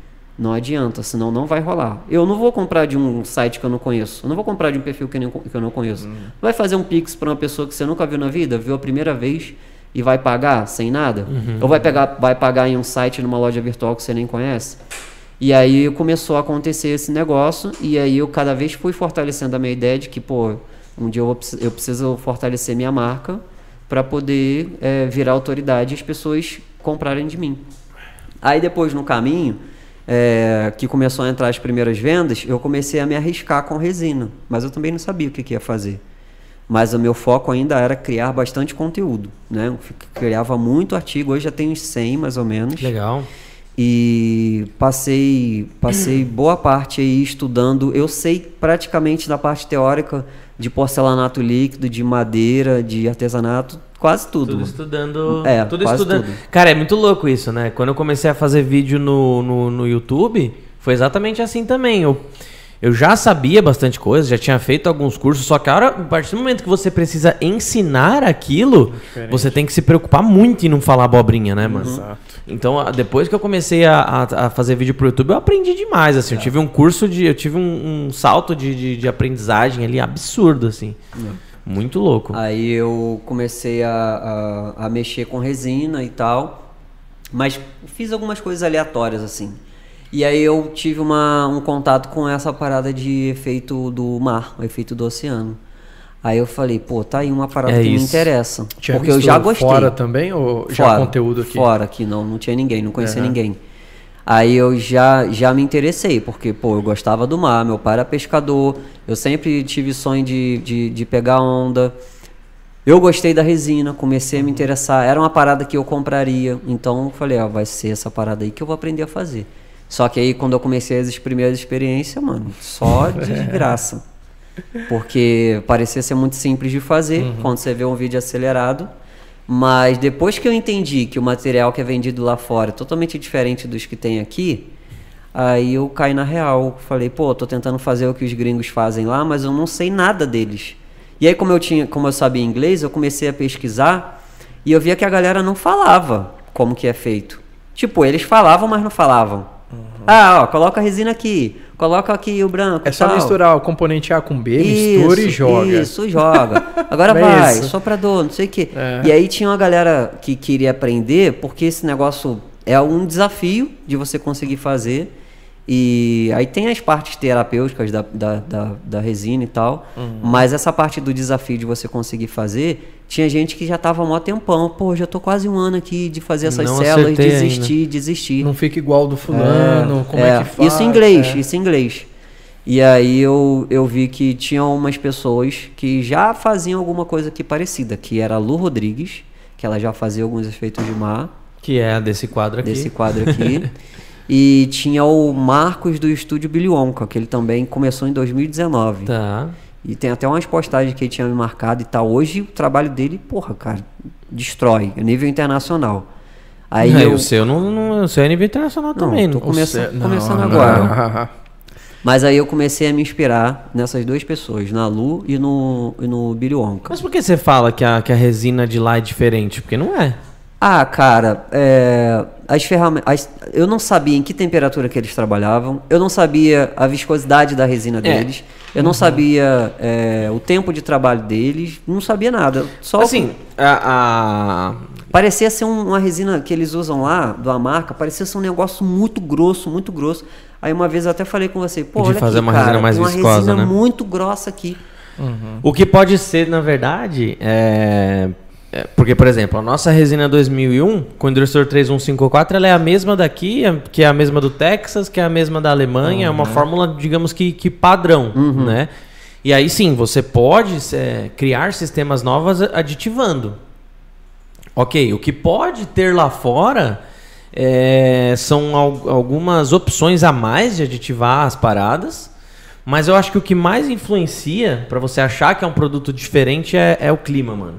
Não adianta, senão não vai rolar. Eu não vou comprar de um site que eu não conheço. Eu não vou comprar de um perfil que, eu não conheço. Vai fazer um Pix para uma pessoa que você nunca viu na vida, viu a primeira vez e vai pagar sem nada? Ou vai, pegar, vai pagar em um site, numa loja virtual que você nem conhece? E aí começou a acontecer esse negócio, e aí eu cada vez fui fortalecendo a minha ideia de que, pô, um dia eu, eu preciso fortalecer minha marca para poder eh, virar autoridade e as pessoas comprarem de mim. Aí depois no caminho, eh, que começou a entrar as primeiras vendas, eu comecei a me arriscar com resina, mas eu também não sabia o que, que ia fazer. Mas o meu foco ainda era criar bastante conteúdo, né? Eu criava muito artigo, hoje já tenho uns 100 mais ou menos. Legal. E passei, passei boa parte aí estudando. Eu sei praticamente da parte teórica de porcelanato líquido, de madeira, de artesanato, quase tudo. Tudo estudando. É, tudo quase estudando. tudo. Cara, é muito louco isso, né? Quando eu comecei a fazer vídeo no, no, no YouTube, foi exatamente assim também. Eu, eu já sabia bastante coisa, já tinha feito alguns cursos, só que a, hora, a partir do momento que você precisa ensinar aquilo, você tem que se preocupar muito em não falar abobrinha, né, mano? Exato. Então, depois que eu comecei a, a- a fazer vídeo pro YouTube, eu aprendi demais, assim. Eu tive um curso de... Eu tive um, um salto de, de, de aprendizagem ali absurdo, assim. Muito louco. Aí eu comecei a, a, a mexer com resina e tal, mas fiz algumas coisas aleatórias assim. E aí eu tive uma, um contato com essa parada de efeito do mar, o efeito do oceano. Aí eu falei, pô, tá aí uma parada É que me isso. interessa. Tinha porque eu já gostei. Fora também ou já Fora, conteúdo aqui? Fora aqui, não, não tinha ninguém, não conhecia Aham. ninguém. Aí eu já, já me interessei, porque, pô, eu gostava do mar, meu pai era pescador, eu sempre tive sonho de, de, de pegar onda. Eu gostei da resina, comecei a me interessar, era uma parada que eu compraria, então eu falei, ó, vai ser essa parada aí que eu vou aprender a fazer. Só que aí quando eu comecei as primeiras experiências, mano, só desgraça. Porque parecia ser muito simples de fazer quando você vê um vídeo acelerado. Mas depois que eu entendi que o material que é vendido lá fora é totalmente diferente dos que tem aqui, aí eu caí na real. Falei, pô, tô tentando fazer o que os gringos fazem lá, mas eu não sei nada deles. E aí, como eu tinha, como eu sabia inglês, eu comecei a pesquisar e eu via que a galera não falava como que é feito. Tipo, eles falavam, mas não falavam. Ah, ó, coloca a resina aqui, coloca aqui o branco. É só tal. misturar o componente A com B, mistura e joga. Isso, joga. Agora É vai, isso. soprador, não sei o quê. É. E aí tinha uma galera que queria aprender, porque esse negócio é um desafio de você conseguir fazer. E aí tem as partes terapêuticas da, da, da, da resina e tal. Uhum. Mas essa parte do desafio de você conseguir fazer, tinha gente que já tava mó tempão. Pô, já tô quase um ano aqui de fazer essas Não células, ainda. desistir, desistir. Não fica igual do fulano, como é, que faz. Isso em inglês, é. isso em inglês. E aí eu, eu vi que tinham umas pessoas que já faziam alguma coisa aqui parecida, que era a Lu Rodrigues, que ela já fazia alguns efeitos de mar, Que é desse quadro aqui. desse quadro aqui. e tinha o Marcos do estúdio Billy Wonka, que ele também começou em 2019. Tá. E tem até umas postagens que ele tinha me marcado e tal. Hoje o trabalho dele, porra, cara, destrói, a nível internacional. Aí É, eu, O seu não, não, o seu é nível internacional Não, também. tô não? começando- Você- começando não, agora. não. Mas aí eu comecei a me inspirar nessas duas pessoas, na Lu e no, e no Billy Wonka. Mas por que você fala que a, que a resina de lá é diferente? Porque não é. Ah, cara, é, as ferramentas. Eu não sabia em que temperatura que eles trabalhavam, eu não sabia a viscosidade da resina deles, eu não sabia é, o tempo de trabalho deles, não sabia nada. Só Assim, a, a- Parecia ser um- uma resina que eles usam lá, da marca, parecia ser um negócio muito grosso, muito grosso. Aí uma vez eu até falei com você, pô, De olha fazer aqui, uma cara, resina mais tem uma viscosa, resina né? muito grossa aqui. O que pode ser, na verdade, é... é- Porque, por exemplo, a nossa resina 2001, com o Endursor 3154, ela é a mesma daqui, é- que é a mesma do Texas, que é a mesma da Alemanha, é uma fórmula, digamos que, que padrão, né? E aí sim, você pode é, criar sistemas novos aditivando. Ok, o que pode ter lá fora é, são al- algumas opções a mais de aditivar as paradas, Mas eu acho que o que mais influencia pra você achar que é um produto diferente é, é o clima, mano.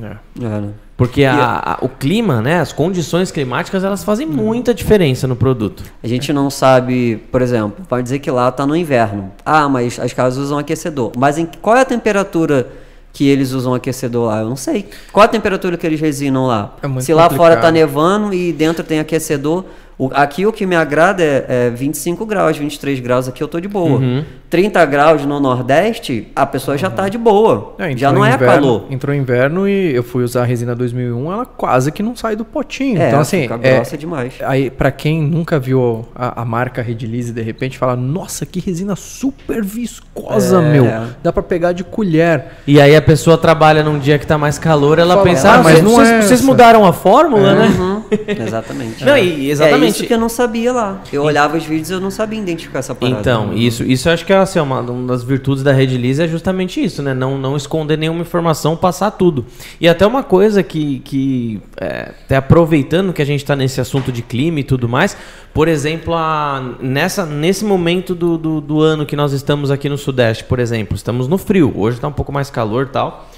É. É, né? Porque a- a- o clima, né, as condições climáticas, elas fazem muita diferença no produto. A gente não sabe, por exemplo, vai dizer que lá tá no inverno. Ah, mas as casas usam aquecedor. Mas em qual é a temperatura que eles usam aquecedor lá? Eu não sei. Qual é a temperatura que eles resinam lá? É Se lá fora tá complicado. nevando e dentro tem aquecedor, o- aqui o que me agrada é, é 25 graus, 23 graus, aqui eu tô de boa. Uhum. 30 graus no Nordeste, a pessoa já tá de boa. É, já entrou não é inverno- calor. Entrou inverno e eu fui usar a resina 2001, ela quase que não sai do potinho. É, então, assim, fica é, grossa demais. Aí, pra quem nunca viu a, a marca Redilize, de repente fala: Nossa, que resina super viscosa, É. meu. Dá pra pegar de colher. E aí a pessoa trabalha num dia que tá mais calor, ela Fala, pensa, ah, ah, mas não vocês, é vocês essa." mudaram a fórmula, né? Uhum, exatamente. Não, e exatamente. Isso que eu não sabia lá. Eu olhava os vídeos e eu não sabia identificar essa parada. Então, isso, isso eu acho que é assim, uma, uma das virtudes da Rede Lise é justamente isso, né? Não, não esconder nenhuma informação, passar tudo. E até uma coisa que, que é, até aproveitando que a gente está nesse assunto de clima e tudo mais, por exemplo, a, nessa, nesse momento do, do, do ano que nós estamos aqui no Sudeste, por exemplo, estamos no frio. Hoje está um pouco mais calor e tal,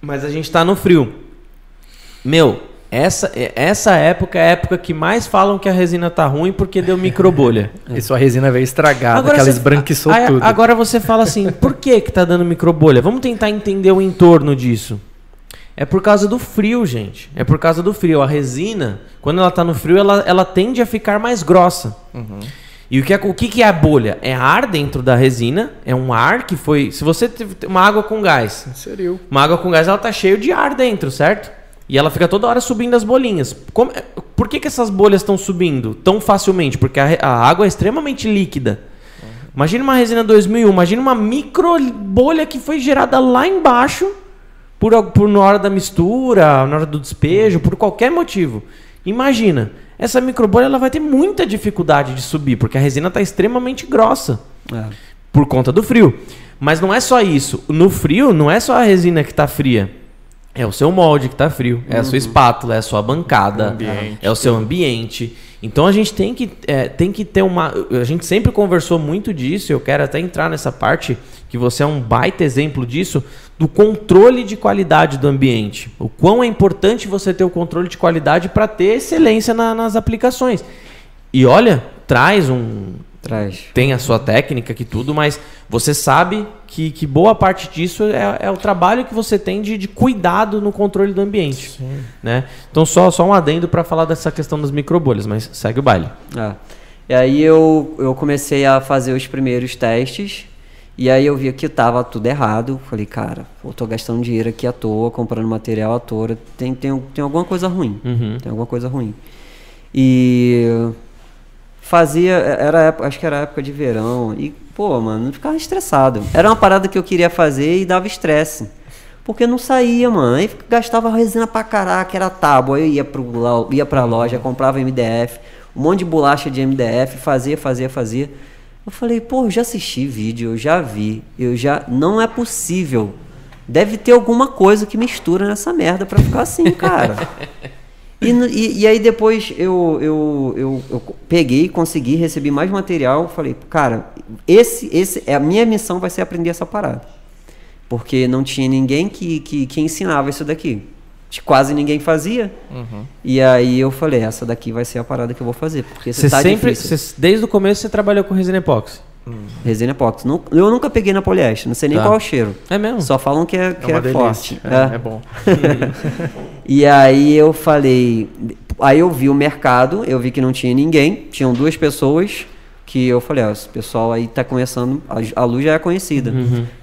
mas a gente está no frio. Meu, essa, essa época é a época que mais falam que a resina tá ruim porque deu microbolha. E sua resina veio estragada, que ela esbranquiçou aí- tudo. Agora você fala assim, por que que tá dando microbolha? Vamos tentar entender o entorno disso. É por causa do frio, gente. É por causa do frio. A resina, quando ela tá no frio, ela, ela tende a ficar mais grossa. E o que, é, o que que é a bolha? É ar dentro da resina, é um ar que foi... Se você teve uma água com gás, Inseriu. uma água com gás, ela tá cheia de ar dentro, certo? E ela fica toda hora subindo as bolinhas. Como- por que, que essas bolhas estão subindo tão facilmente? Porque a, a água é extremamente líquida. Imagina uma resina 2001, imagina uma micro bolha que foi gerada lá embaixo por, por na hora da mistura, na hora do despejo, por qualquer motivo. Imagina, essa microbolha ela vai ter muita dificuldade de subir, porque a resina está extremamente grossa É. por conta do frio. Mas não é só isso. No frio, não é só a resina que tá fria. É o seu molde que tá frio. É a sua espátula, é a sua bancada. Ambiente, é o seu ambiente. Então a gente tem que, é, tem que ter uma. A gente sempre conversou muito disso. Eu quero até entrar nessa parte, que você é um baita exemplo disso, do controle de qualidade do ambiente. O quão é importante você ter o controle de qualidade para ter excelência na- nas aplicações. E olha, traz um, Traz. tem a sua técnica que tudo, mas você sabe que, que boa parte disso é, é o trabalho que você tem de, de cuidado no controle do ambiente. Né? Então, só, só um adendo para falar dessa questão das microbolhas, mas segue o baile. É. E aí eu, eu comecei a fazer os primeiros testes. E aí eu vi que tava tudo errado. Falei, cara, eu tô gastando dinheiro aqui à toa, comprando material à toa. Tem, tem, tem alguma coisa ruim. Uhum. Tem alguma coisa ruim. E fazia, era época- acho que era época de verão. E, pô, mano, ficava estressado. Era uma parada que eu queria fazer e dava estresse. Porque não saía, mano. Aí gastava resina pra caraca, era tábua. Eu ia, pro, ia pra loja, comprava MDF, um monte de bolacha de MDF, fazia, fazia, fazia. Eu falei, pô, eu já assisti vídeo, eu já vi, eu já. Não é possível. Deve ter alguma coisa que mistura nessa merda pra ficar assim, cara. E, e- e aí depois eu, eu, eu, eu peguei, consegui, recebi mais material, falei, cara, esse, esse, é a minha missão vai ser aprender essa parada. Porque não tinha ninguém que, que, que ensinava isso daqui. Quase ninguém fazia. E aí eu falei, essa daqui vai ser a parada que eu vou fazer. Porque Você tá sempre, você- desde o começo, você trabalhou com resina epóxi. Resina epóxi. Eu nunca peguei na poliéster, não sei nem Tá. qual é o cheiro. É mesmo? Só falam que é, que É é, forte. É, É. é bom. E aí eu falei, aí eu vi o mercado, eu vi que não tinha ninguém, tinham duas pessoas que eu falei, ó, esse pessoal aí tá começando, a, a luz já é conhecida.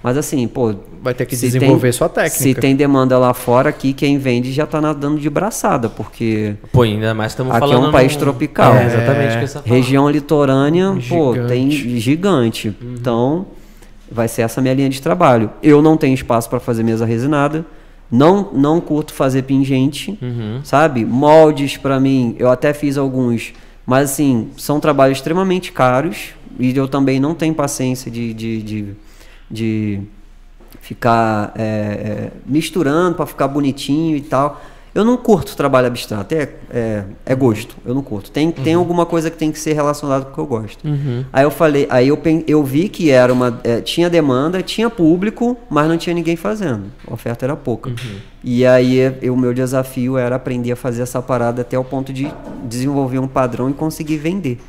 Mas assim, pô, Vai ter que se desenvolver tem- sua técnica. Se tem demanda lá fora, aqui quem vende já tá nadando de braçada, porque Pô, ainda mais estamos Aqui é falando... um país tropical. É, exatamente o que você falando. região litorânea, pô, Gigante. tem gigante. Então, vai ser essa minha linha de trabalho. Eu não tenho espaço para fazer mesa resinada. Não, não curto fazer pingente, Uhum. sabe? Moldes para mim, eu até fiz alguns, mas assim, são trabalhos extremamente caros e eu também não tenho paciência de, de, de, de ficar é, é, misturando para ficar bonitinho e tal. Eu não curto trabalho abstrato, é, é, é gosto, eu não curto. Tem, tem alguma coisa que tem que ser relacionada com o que eu gosto. Uhum. Aí eu falei, aí eu, eu vi que era uma. é, tinha demanda, tinha público, mas não tinha ninguém fazendo. A oferta era pouca. E aí o meu desafio era aprender a fazer essa parada até o ponto de desenvolver um padrão e conseguir vender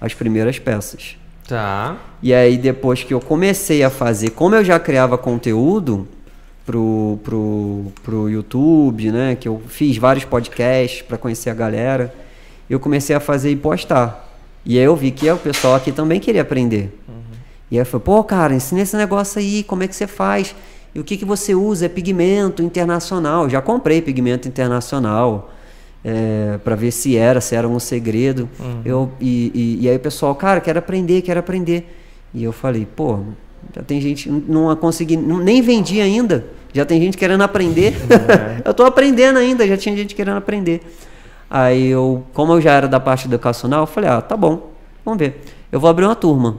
as primeiras peças. Tá. E aí depois que eu comecei a fazer, como eu já criava conteúdo pro, pro, pro YouTube, né? Que eu fiz vários podcasts para conhecer a galera, eu comecei a fazer e postar. E aí eu vi que o pessoal aqui também queria aprender. E aí eu falei, pô, cara, ensina esse negócio aí, como é que você faz? E o que, que você usa? É pigmento internacional. Já comprei pigmento internacional é, para ver se era, se era um segredo. Eu, e, e, e aí o pessoal, cara, quero aprender, quero aprender. E eu falei, pô, já tem gente, não consegui, nem vendi ainda. Já tem gente querendo aprender. eu tô aprendendo ainda, já tinha gente querendo aprender. Aí eu, como eu já era da parte educacional, eu falei, ah, tá bom, vamos ver. Eu vou abrir uma turma.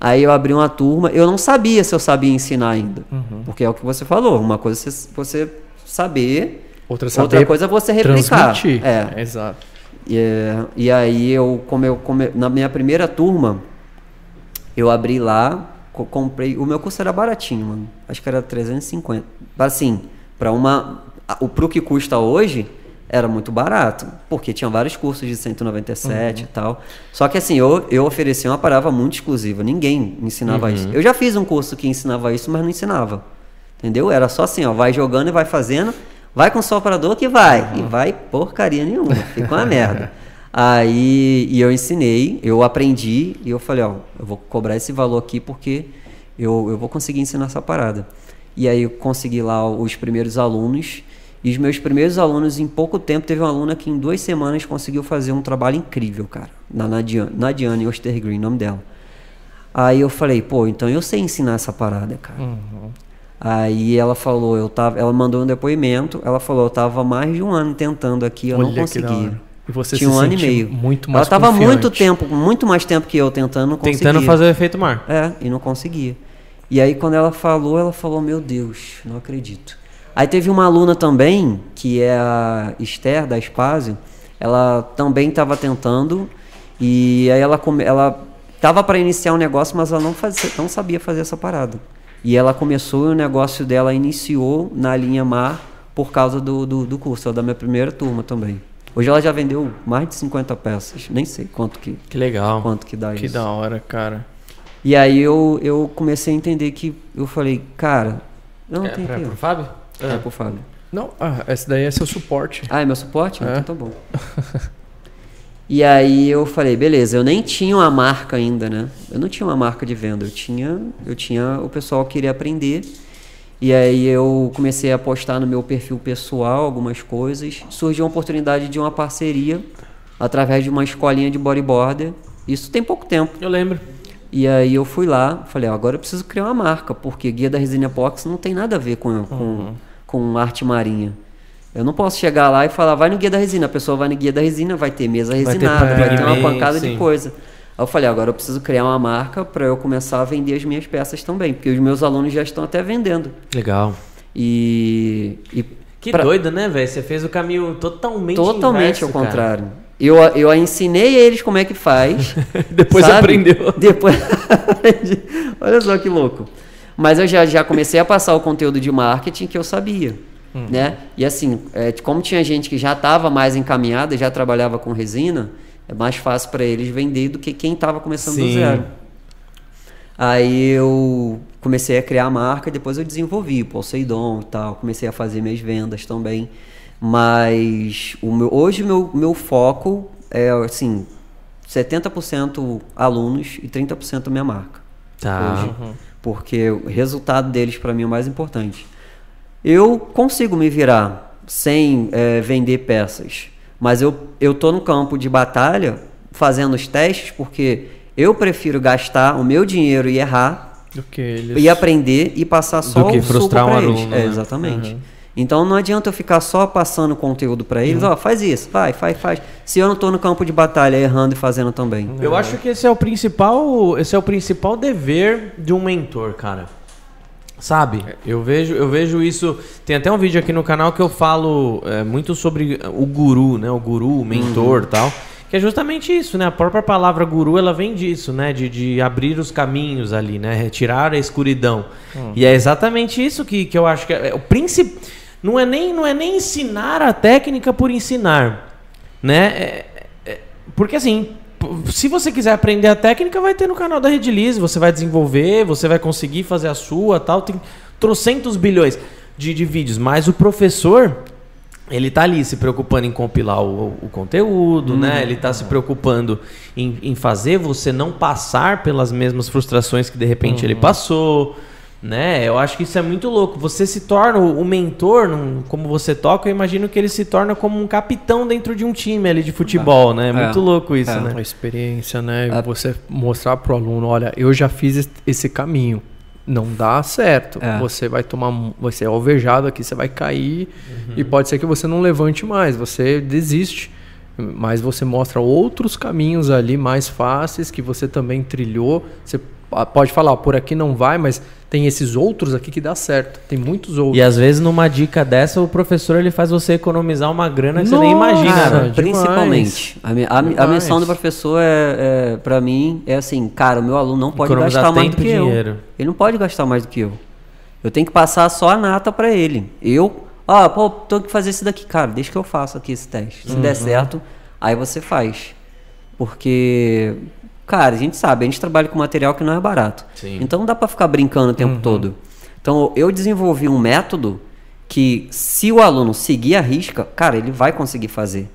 Aí eu abri uma turma, eu não sabia se eu sabia ensinar ainda. Porque é o que você falou, uma coisa é você, saber, Outra, outra saber coisa é você replicar. transmitir. É. Exato. E, é, e aí eu, como eu come- na minha primeira turma, eu abri lá, co- comprei, o meu curso era baratinho, mano. Acho que era 350. Assim, para uma o pro que custa hoje era muito barato, porque tinha vários cursos de 197 e tal. Só que assim, eu, eu oferecia uma parada muito exclusiva, ninguém ensinava isso. Eu já fiz um curso que ensinava isso, mas não ensinava. Entendeu? Era só assim, ó, vai jogando e vai fazendo, vai com soprador que vai. E vai porcaria nenhuma, fica uma merda. Aí, e eu ensinei, eu aprendi, e eu falei, ó, eu vou cobrar esse valor aqui porque eu, eu vou conseguir ensinar essa parada. E aí eu consegui lá os primeiros alunos, e os meus primeiros alunos, em pouco tempo, teve uma aluna que em duas semanas conseguiu fazer um trabalho incrível, cara. Na Nadiane, Nadiane Ostergreen, nome dela. Aí eu falei, pô, então eu sei ensinar essa parada, cara. Aí ela falou, eu tava, ela mandou um depoimento, ela falou, eu tava mais de um ano tentando aqui, eu não Olha conseguia. hora. E você Tinha se um ano e meio. muito mais Ela tava confiante. muito tempo, muito mais tempo que eu tentando, não conseguia. Tentando fazer o efeito mar. É, e não conseguia. E aí quando ela falou, ela falou, meu Deus, não acredito. Aí teve uma aluna também, que é a Esther da Espásio, ela também estava tentando, e aí ela come, ela tava para iniciar um negócio, mas ela não, fazia, não sabia fazer essa parada. E ela começou e o negócio dela iniciou na linha mar por causa do, do, do curso, é da minha primeira turma também. Hoje ela já vendeu mais de 50 peças, nem sei quanto que, Que legal. quanto que dá Que isso. da hora, cara. E aí eu, eu comecei a entender que eu falei, cara, não, É, tem pra, aqui. pro. Fábio? É pro Fábio. Não, ah, esse daí é seu suporte. Ah, é meu suporte? É. Então tá bom. e aí eu falei, beleza, eu nem tinha uma marca ainda, né? Eu não tinha uma marca de venda, eu tinha, eu tinha o pessoal que queria aprender. E aí eu comecei a postar no meu perfil pessoal algumas coisas. Surgiu a oportunidade de uma parceria através de uma escolinha de bodyboarder. Isso tem pouco tempo. Eu lembro. E aí eu fui lá, falei, ó, agora eu preciso criar uma marca, porque Guia da Resina Epox não tem nada a ver com, com, com arte marinha. Eu não posso chegar lá e falar, vai no Guia da Resina. A pessoa vai no Guia da Resina, vai ter mesa ter resinada, vai ter, uma pigmento, pancada sim. de coisa. Aí eu falei, agora eu preciso criar uma marca para eu começar a vender as minhas peças também, porque os meus alunos já estão até vendendo. Legal. E, e Que pra- doido, né, velho? Você fez o caminho totalmente totalmente inverso, ao cara. contrário. Eu, eu ensinei eles como é que faz. Depois sabe? aprendeu. Depois. Olha só que louco. Mas eu já, já comecei a passar o conteúdo de marketing que eu sabia. Uhum. Né? E assim, é, como tinha gente que já estava mais encaminhada, já trabalhava com resina, é mais fácil para eles vender do que quem estava começando do Sim. zero. Aí eu comecei a criar a marca e depois eu desenvolvi Poseidon e tal. Comecei a fazer minhas vendas também. Mas o meu, hoje o meu, meu foco é assim, 70% alunos e 30% minha marca. Tá. Hoje. Porque o resultado deles para mim é o mais importante. Eu consigo me virar sem eh, vender peças, mas eu, eu tô no campo de batalha fazendo os testes porque eu prefiro gastar o meu dinheiro e errar Do que eles. e aprender e passar só que o suco frustrar um pra eles. aluno, É, né? exatamente. Então não adianta eu ficar só passando conteúdo para eles, ó, faz isso, vai, faz, faz. Se eu não tô no campo de batalha errando e fazendo também. Eu acho que esse é o principal, esse é o principal dever de um mentor, cara. Sabe? Eu vejo, eu vejo isso. Tem até um vídeo aqui no canal que eu falo é, muito sobre o guru, né? O guru, o mentor, tal. Que é justamente isso, né? A própria palavra guru, ela vem disso, né? De, de abrir os caminhos ali, né? Retirar a escuridão. E é exatamente isso que, que eu acho que é, é o príncipe. Não é nem não é nem ensinar a técnica por ensinar, né? É- é- porque assim, se você quiser aprender a técnica, vai ter no canal da Redilize, você vai desenvolver, você vai conseguir fazer a sua, tal, tem trocentos bilhões de, de vídeos, mas o professor ele tá ali se preocupando em compilar o, o conteúdo, né? Ele tá se preocupando em, em fazer você não passar pelas mesmas frustrações que de repente ele passou, né? Eu acho que isso é muito louco. Você se torna o mentor, num- como você toca, eu imagino que ele se torna como um capitão dentro de um time ali de futebol, né? É muito louco isso, É. né? A experiência, né? E Você mostrar pro aluno, olha, eu já fiz es- esse caminho. Não dá certo. É. Você vai tomar, você é alvejado aqui, você vai cair Uhum. e pode ser que você não levante mais, você desiste. Mas você mostra outros caminhos ali mais fáceis que você também trilhou. Você ah, pode falar, ó, por aqui não vai, mas tem esses outros aqui que dá certo. Tem muitos outros. E às vezes numa dica dessa, o professor ele faz você economizar uma grana que você nem Nossa! imagina, Cara, né? Principalmente. A, a, a Demais. missão do professor é, é para mim é assim, cara, o meu aluno não pode Economizar gastar mais do que e eu. dinheiro. Ele não pode gastar mais do que eu. Eu tenho que passar só a nata para ele. Eu, ó, pô, tô que fazer isso daqui, cara, deixa que eu faço aqui esse teste. Se Uhum. der certo, aí você faz. Porque cara, a gente sabe, a gente trabalha com material que não é barato. Sim. Então não dá para ficar brincando o tempo todo. Então eu desenvolvi um método que se o aluno seguir a risca, cara, ele vai conseguir fazer.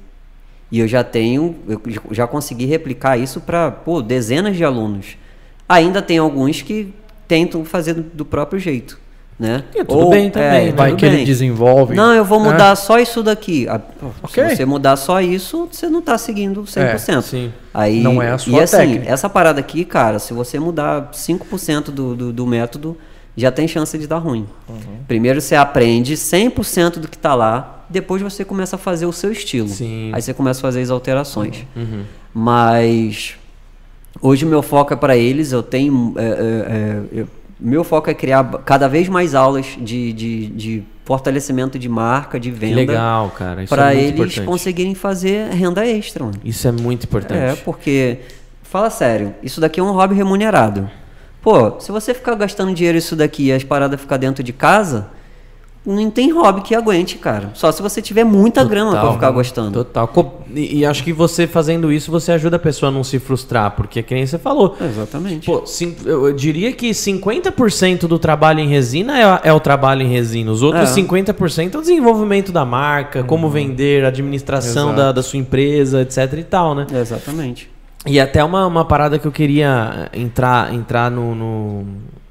E eu já tenho, eu já- já consegui replicar isso para dezenas de alunos. Ainda tem alguns que tentam fazer do, do próprio jeito, né? E tudo bem também, né? Vai que ele bem. desenvolve. Não, eu vou né? mudar só isso daqui. Ah, pô, Ok. Se você mudar só isso, você não está seguindo 100%. sim. Aí, Não é a sua e assim, técnica. essa parada aqui, cara, se você mudar 5% do, do, do método, já tem chance de dar ruim. Uhum. Primeiro você aprende 100% do que está lá, depois você começa a fazer o seu estilo. Sim. Aí você começa a fazer as alterações. Uhum. Mas hoje o meu foco é para eles, eu tenho. é, é, é, eu- meu foco é criar cada vez mais aulas de, de, de fortalecimento de marca, de venda. legal, cara. Para é eles importante. conseguirem fazer renda extra. Mano. Isso é muito importante. É, porque, fala sério, isso daqui é um hobby remunerado. Pô, se você ficar gastando dinheiro isso daqui e as paradas ficar dentro de casa, não tem hobby que aguente, cara. Só se você tiver muita grana pra Total, ficar gostando. Total. Co- E, e acho que você fazendo isso, você ajuda a pessoa a não se frustrar, porque que nem você falou. Exatamente. Pô, cin- eu diria que 50% do trabalho em resina é, é o trabalho em resina. Os outros É. 50% é o desenvolvimento da marca, como vender, a administração da, da sua empresa, etc e tal, né? Exatamente. E até uma, uma parada que eu queria entrar, entrar no, no-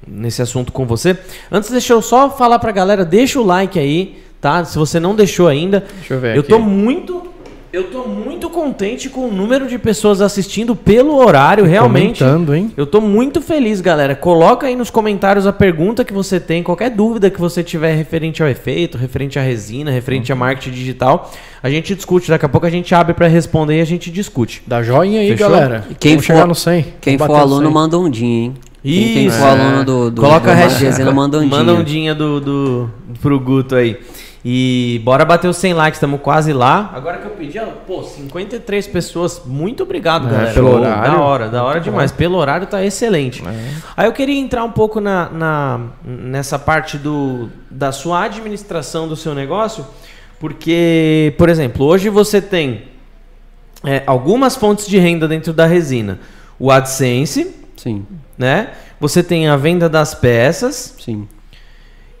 nesse assunto com você. Antes, deixa eu só falar pra galera, deixa o like aí, tá? Se você não deixou ainda. Deixa eu ver Eu aqui. tô muito. Eu tô muito contente com o número de pessoas assistindo pelo horário, realmente. Comentando, hein? Eu tô muito feliz, galera. Coloca aí nos comentários a pergunta que você tem, qualquer dúvida que você tiver referente ao efeito, referente à resina, referente Uhum. a marketing digital. A gente discute, daqui a pouco a gente abre pra responder e a gente discute. Dá joinha aí, Fechou? galera. Quem Vamos for- chegar no 100. Quem for aluno, 100. manda um dia, hein? Quem, quem Isso. for aluno do, do Coloca a do hashtag. Magazine, manda um dia. Manda um dinha do, do, pro Guto aí. E bora bater os 100 likes, estamos quase lá. Agora que eu pedi, ó, pô, 53 pessoas. Muito obrigado, É, galera. pelo horário. Da hora, da hora demais. Pelo horário tá excelente. Aí eu queria entrar um pouco na, na- nessa parte do, da sua administração do seu negócio, porque, por exemplo, hoje você tem é, algumas fontes de renda dentro da resina. O AdSense, Sim, né? Você tem a venda das peças sim,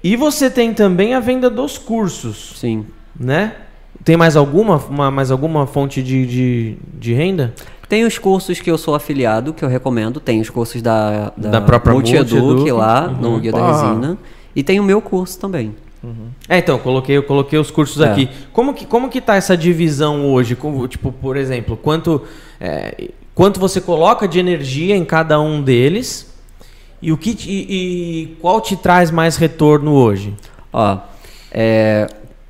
e você tem também a venda dos cursos, sim. né? Tem mais alguma, uma- mais alguma fonte de, de, de renda? Tem os cursos que eu sou afiliado, que eu recomendo. Tem os cursos da, da, Da própria Multieduc Multieduc. lá, no Guia da Opa. Resina. E tem o meu curso também. É, então, eu coloquei, eu coloquei os cursos É. aqui. Como que, como que tá essa divisão hoje? Como, tipo, por exemplo, quanto, é, quanto você coloca de energia em cada um deles e, o que, te- e, e qual te traz mais retorno hoje? Ó, é,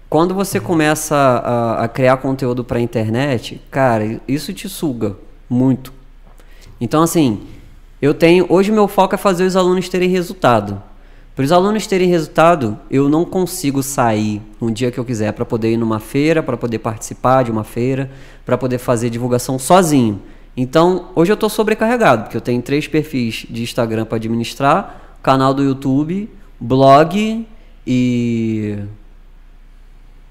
quando você começa a, a criar conteúdo para internet, cara, isso te suga muito. Então, assim, eu tenho. Hoje meu foco é fazer os alunos terem resultado. Para os alunos terem resultado, eu não consigo sair um dia que eu quiser para poder ir numa feira, para poder participar de uma feira, para poder fazer divulgação sozinho. Então, hoje eu estou sobrecarregado, porque eu tenho três perfis de Instagram para administrar, canal do YouTube, blog e.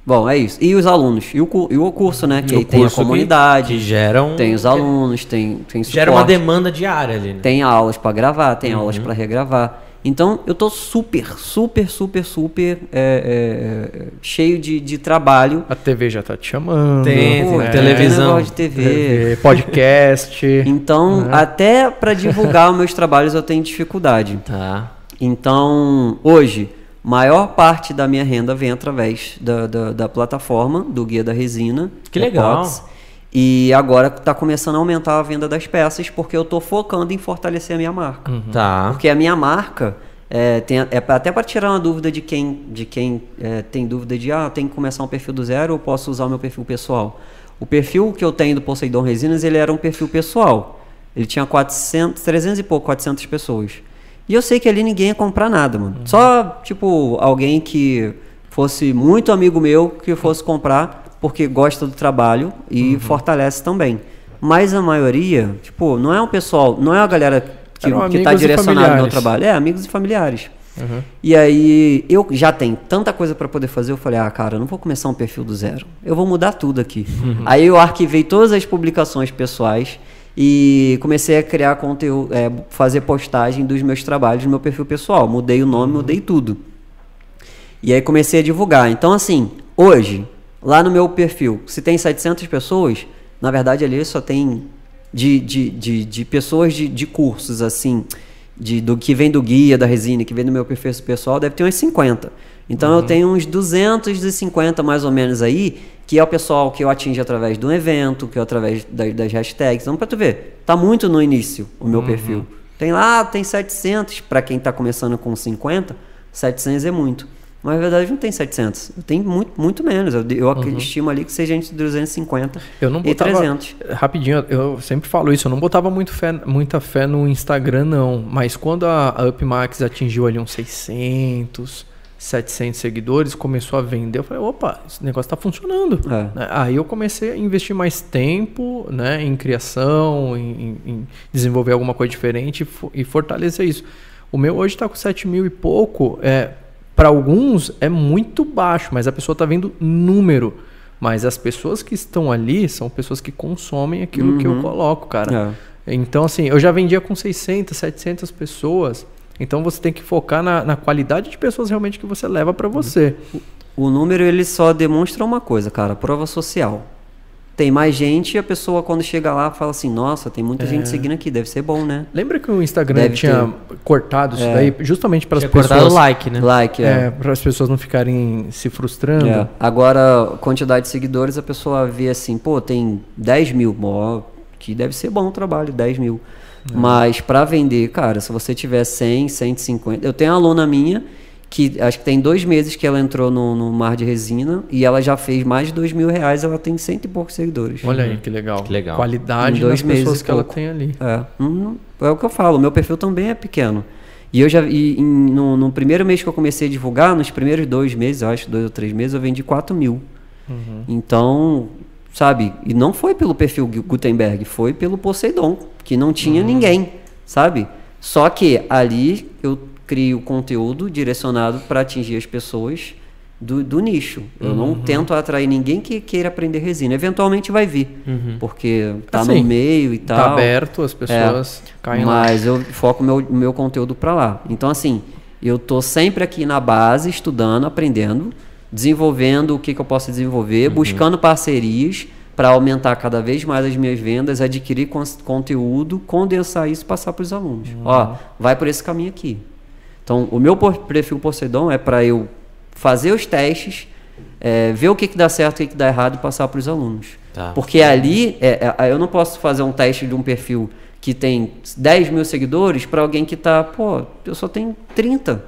Bom, é isso. E os alunos. E o, e o curso, né? Que aí tem a que- comunidade, que gera um- tem os alunos, tem, tem Gera uma suporte. demanda diária ali, né? Tem aulas para gravar, tem Uhum. aulas para regravar. Então eu tô super, super, super, super é, é, é, cheio de, de trabalho. A TV já tá te chamando. Tem, tem né? televisão. de TV. TV, podcast. Então, até para divulgar os meus trabalhos eu tenho dificuldade. Tá. Então, hoje, maior parte da minha renda vem através da, da, da plataforma, do Guia da Resina. Que legal. E agora está começando a aumentar a venda das peças, porque eu estou focando em fortalecer a minha marca. Tá. Porque a minha marca, é, tem, é pra- até para tirar uma dúvida de quem, de quem é, tem dúvida de, ah, tem que começar um perfil do zero ou posso usar o meu perfil pessoal. O perfil que eu tenho do Poseidon Resinas, ele era um perfil pessoal. Ele tinha 400, 300 e pouco, 400 pessoas. E eu sei que ali ninguém ia comprar nada, mano. Só, tipo, alguém que fosse muito amigo meu que fosse comprar porque gosta do trabalho e fortalece também. Mas a maioria, tipo, não é um pessoal, não é a galera que, tá e no meu familiares. trabalho. É, amigos e familiares. Uhum. E aí, eu já tenho tanta coisa para poder fazer, eu falei, ah, cara, eu não vou começar um perfil do zero. Eu vou mudar tudo aqui. Aí eu arquivei todas as publicações pessoais e comecei a criar conteúdo, é, fazer postagem dos meus trabalhos no meu perfil pessoal. Mudei o nome, mudei tudo. E aí comecei a divulgar. Então, assim, hoje, lá no meu perfil, se tem 700 pessoas, na verdade ali só tem de, de, de, de pessoas de, de cursos, assim, de, do que vem do guia, da resina, que vem do meu perfil pessoal, deve ter uns 50. Então eu tenho uns 250 mais ou menos aí, que é o pessoal que eu atingi através de um evento, que é através das, das hashtags. Então, pra tu ver, tá muito no início o meu perfil. Tem lá, tem 700, para quem tá começando com 50, 700 é muito. Mas na verdade não tem 700, eu tenho muito, muito menos. Eu, eu estimo ali que seja entre 250 Eu não e botava. 300. Rapidinho, eu sempre falo isso, eu não botava muito fé, muita fé no Instagram, não. Mas quando a a UpMax atingiu ali uns 600, 700 seguidores, começou a vender, eu falei, opa, esse negócio tá funcionando. É. Né? Aí eu comecei a investir mais tempo né, em criação, em, em- desenvolver alguma coisa diferente e e fortalecer isso. O meu hoje está com 7 mil e pouco. É, para alguns é muito baixo, mas a pessoa está vendo número. Mas as pessoas que estão ali são pessoas que consomem aquilo que eu coloco, cara. Então, assim, eu já vendia com 600, 700 pessoas. Então, você tem que focar na, na qualidade de pessoas realmente que você leva para você. O número ele só demonstra uma coisa, cara, prova social. Tem mais gente e a pessoa quando chega lá fala assim, nossa, tem muita É. gente seguindo aqui, deve ser bom, né? Lembra que o Instagram Deve tinha cortado isso daí justamente para as cortado pessoas o like, né? Like, é. é, para as pessoas não ficarem se frustrando. É. Agora, quantidade de seguidores, a pessoa vê assim, pô, tem 10 mil, ó, que deve ser bom o trabalho, 10 mil. Mas para vender, cara, se você tiver 100, 150... Eu tenho uma aluna minha que acho que tem dois meses que ela entrou no, no Mar de Resina e ela já fez mais de dois mil reais, ela tem cento e poucos seguidores. Olha aí que legal. Que legal. Qualidade Em dois das pessoas meses e que ela pouco. tem ali. É, hum, é o que eu falo, meu perfil também é pequeno. E eu já e, em- no, no primeiro mês que eu comecei a divulgar, nos primeiros dois meses, eu acho, dois ou três meses, eu vendi 4 mil. Então, sabe, e não foi pelo perfil Gu- Gutenberg, foi pelo Poseidon, que não tinha ninguém, sabe? Só que ali eu crio conteúdo direcionado para atingir as pessoas do, do nicho. Eu não tento atrair ninguém que queira aprender resina. Eventualmente vai vir, porque tá Assim, no meio e tal. Tá aberto, as pessoas caem lá. Mas eu foco meu meu conteúdo para lá. Então assim, eu tô sempre aqui na base estudando, aprendendo, desenvolvendo o que, que eu posso desenvolver, Uhum. buscando parcerias para aumentar cada vez mais as minhas vendas, adquirir conteúdo, condensar isso e passar para os alunos. Uhum. Ó, vai por esse caminho aqui. Então, o meu perfil Poseidon é para eu fazer os testes, é, ver o que, que dá certo, o que, que dá errado e passar para os alunos. Tá. Porque ali, é, é, eu não posso fazer um teste de um perfil que tem 10 mil seguidores para alguém que tá, pô, eu só tenho 30,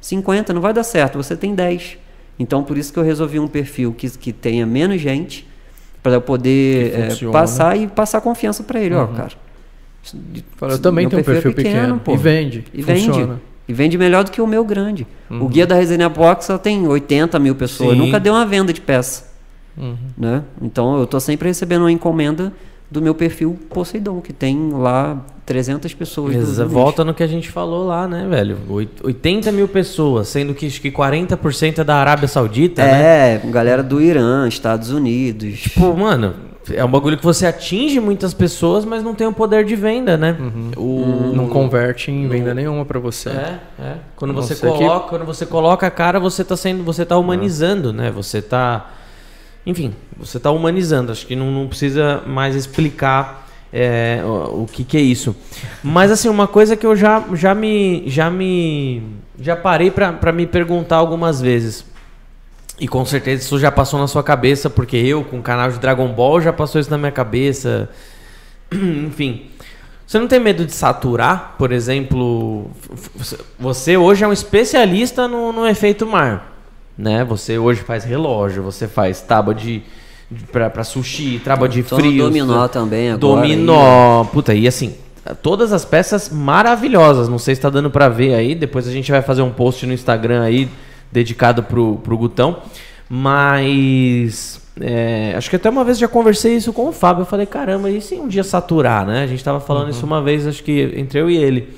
50, não vai dar certo, você tem 10. Então, por isso que eu resolvi um perfil que, que tenha menos gente, para eu poder é, passar e passar confiança para ele, ó, cara. Eu também tenho um perfil é perfil pequeno, pequeno, pô. e vende. E funciona. vende. E vende melhor do que o meu grande. O guia da Resenha Box só tem 80 mil pessoas. Sim. Nunca deu uma venda de peça. Uhum. Né? Então eu tô sempre recebendo uma encomenda do meu perfil Poseidon, que tem lá 300 pessoas. Volta no que a gente falou lá, né, velho? Oit- 80 mil pessoas, sendo que que 40% é da Arábia Saudita, né? É, galera do Irã, Estados Unidos. Tipo, mano, é um bagulho que você atinge muitas pessoas, mas não tem o poder de venda, né? O... Não converte em venda nenhuma pra você. É, é. Quando não você ser que- coloca, quando você coloca a cara, você tá sendo, você tá humanizando, né? Você tá, enfim, você tá humanizando. Acho que não, não precisa mais explicar é, o, o que que é isso. Mas assim, uma coisa que eu já, já me, já me, já parei pra me perguntar algumas vezes. E com certeza isso já passou na sua cabeça, porque eu, com o canal de Dragon Ball, já passou isso na minha cabeça. Enfim. Você não tem medo de saturar? Por exemplo, você hoje é um especialista no, no efeito mar. Né? Você hoje faz relógio, você faz tábua de. de pra, pra sushi, tábua de Tô no frio. dominó também agora. Dominó. Puta, e assim, todas as peças maravilhosas. Não sei se tá dando pra ver aí. Depois a gente vai fazer um post no Instagram aí dedicado pro, pro Gutão. Mas. é, acho que até uma vez já conversei isso com o Fábio. Eu falei, caramba, e se um dia saturar, né? A gente tava falando isso uma vez, acho que entre eu e ele.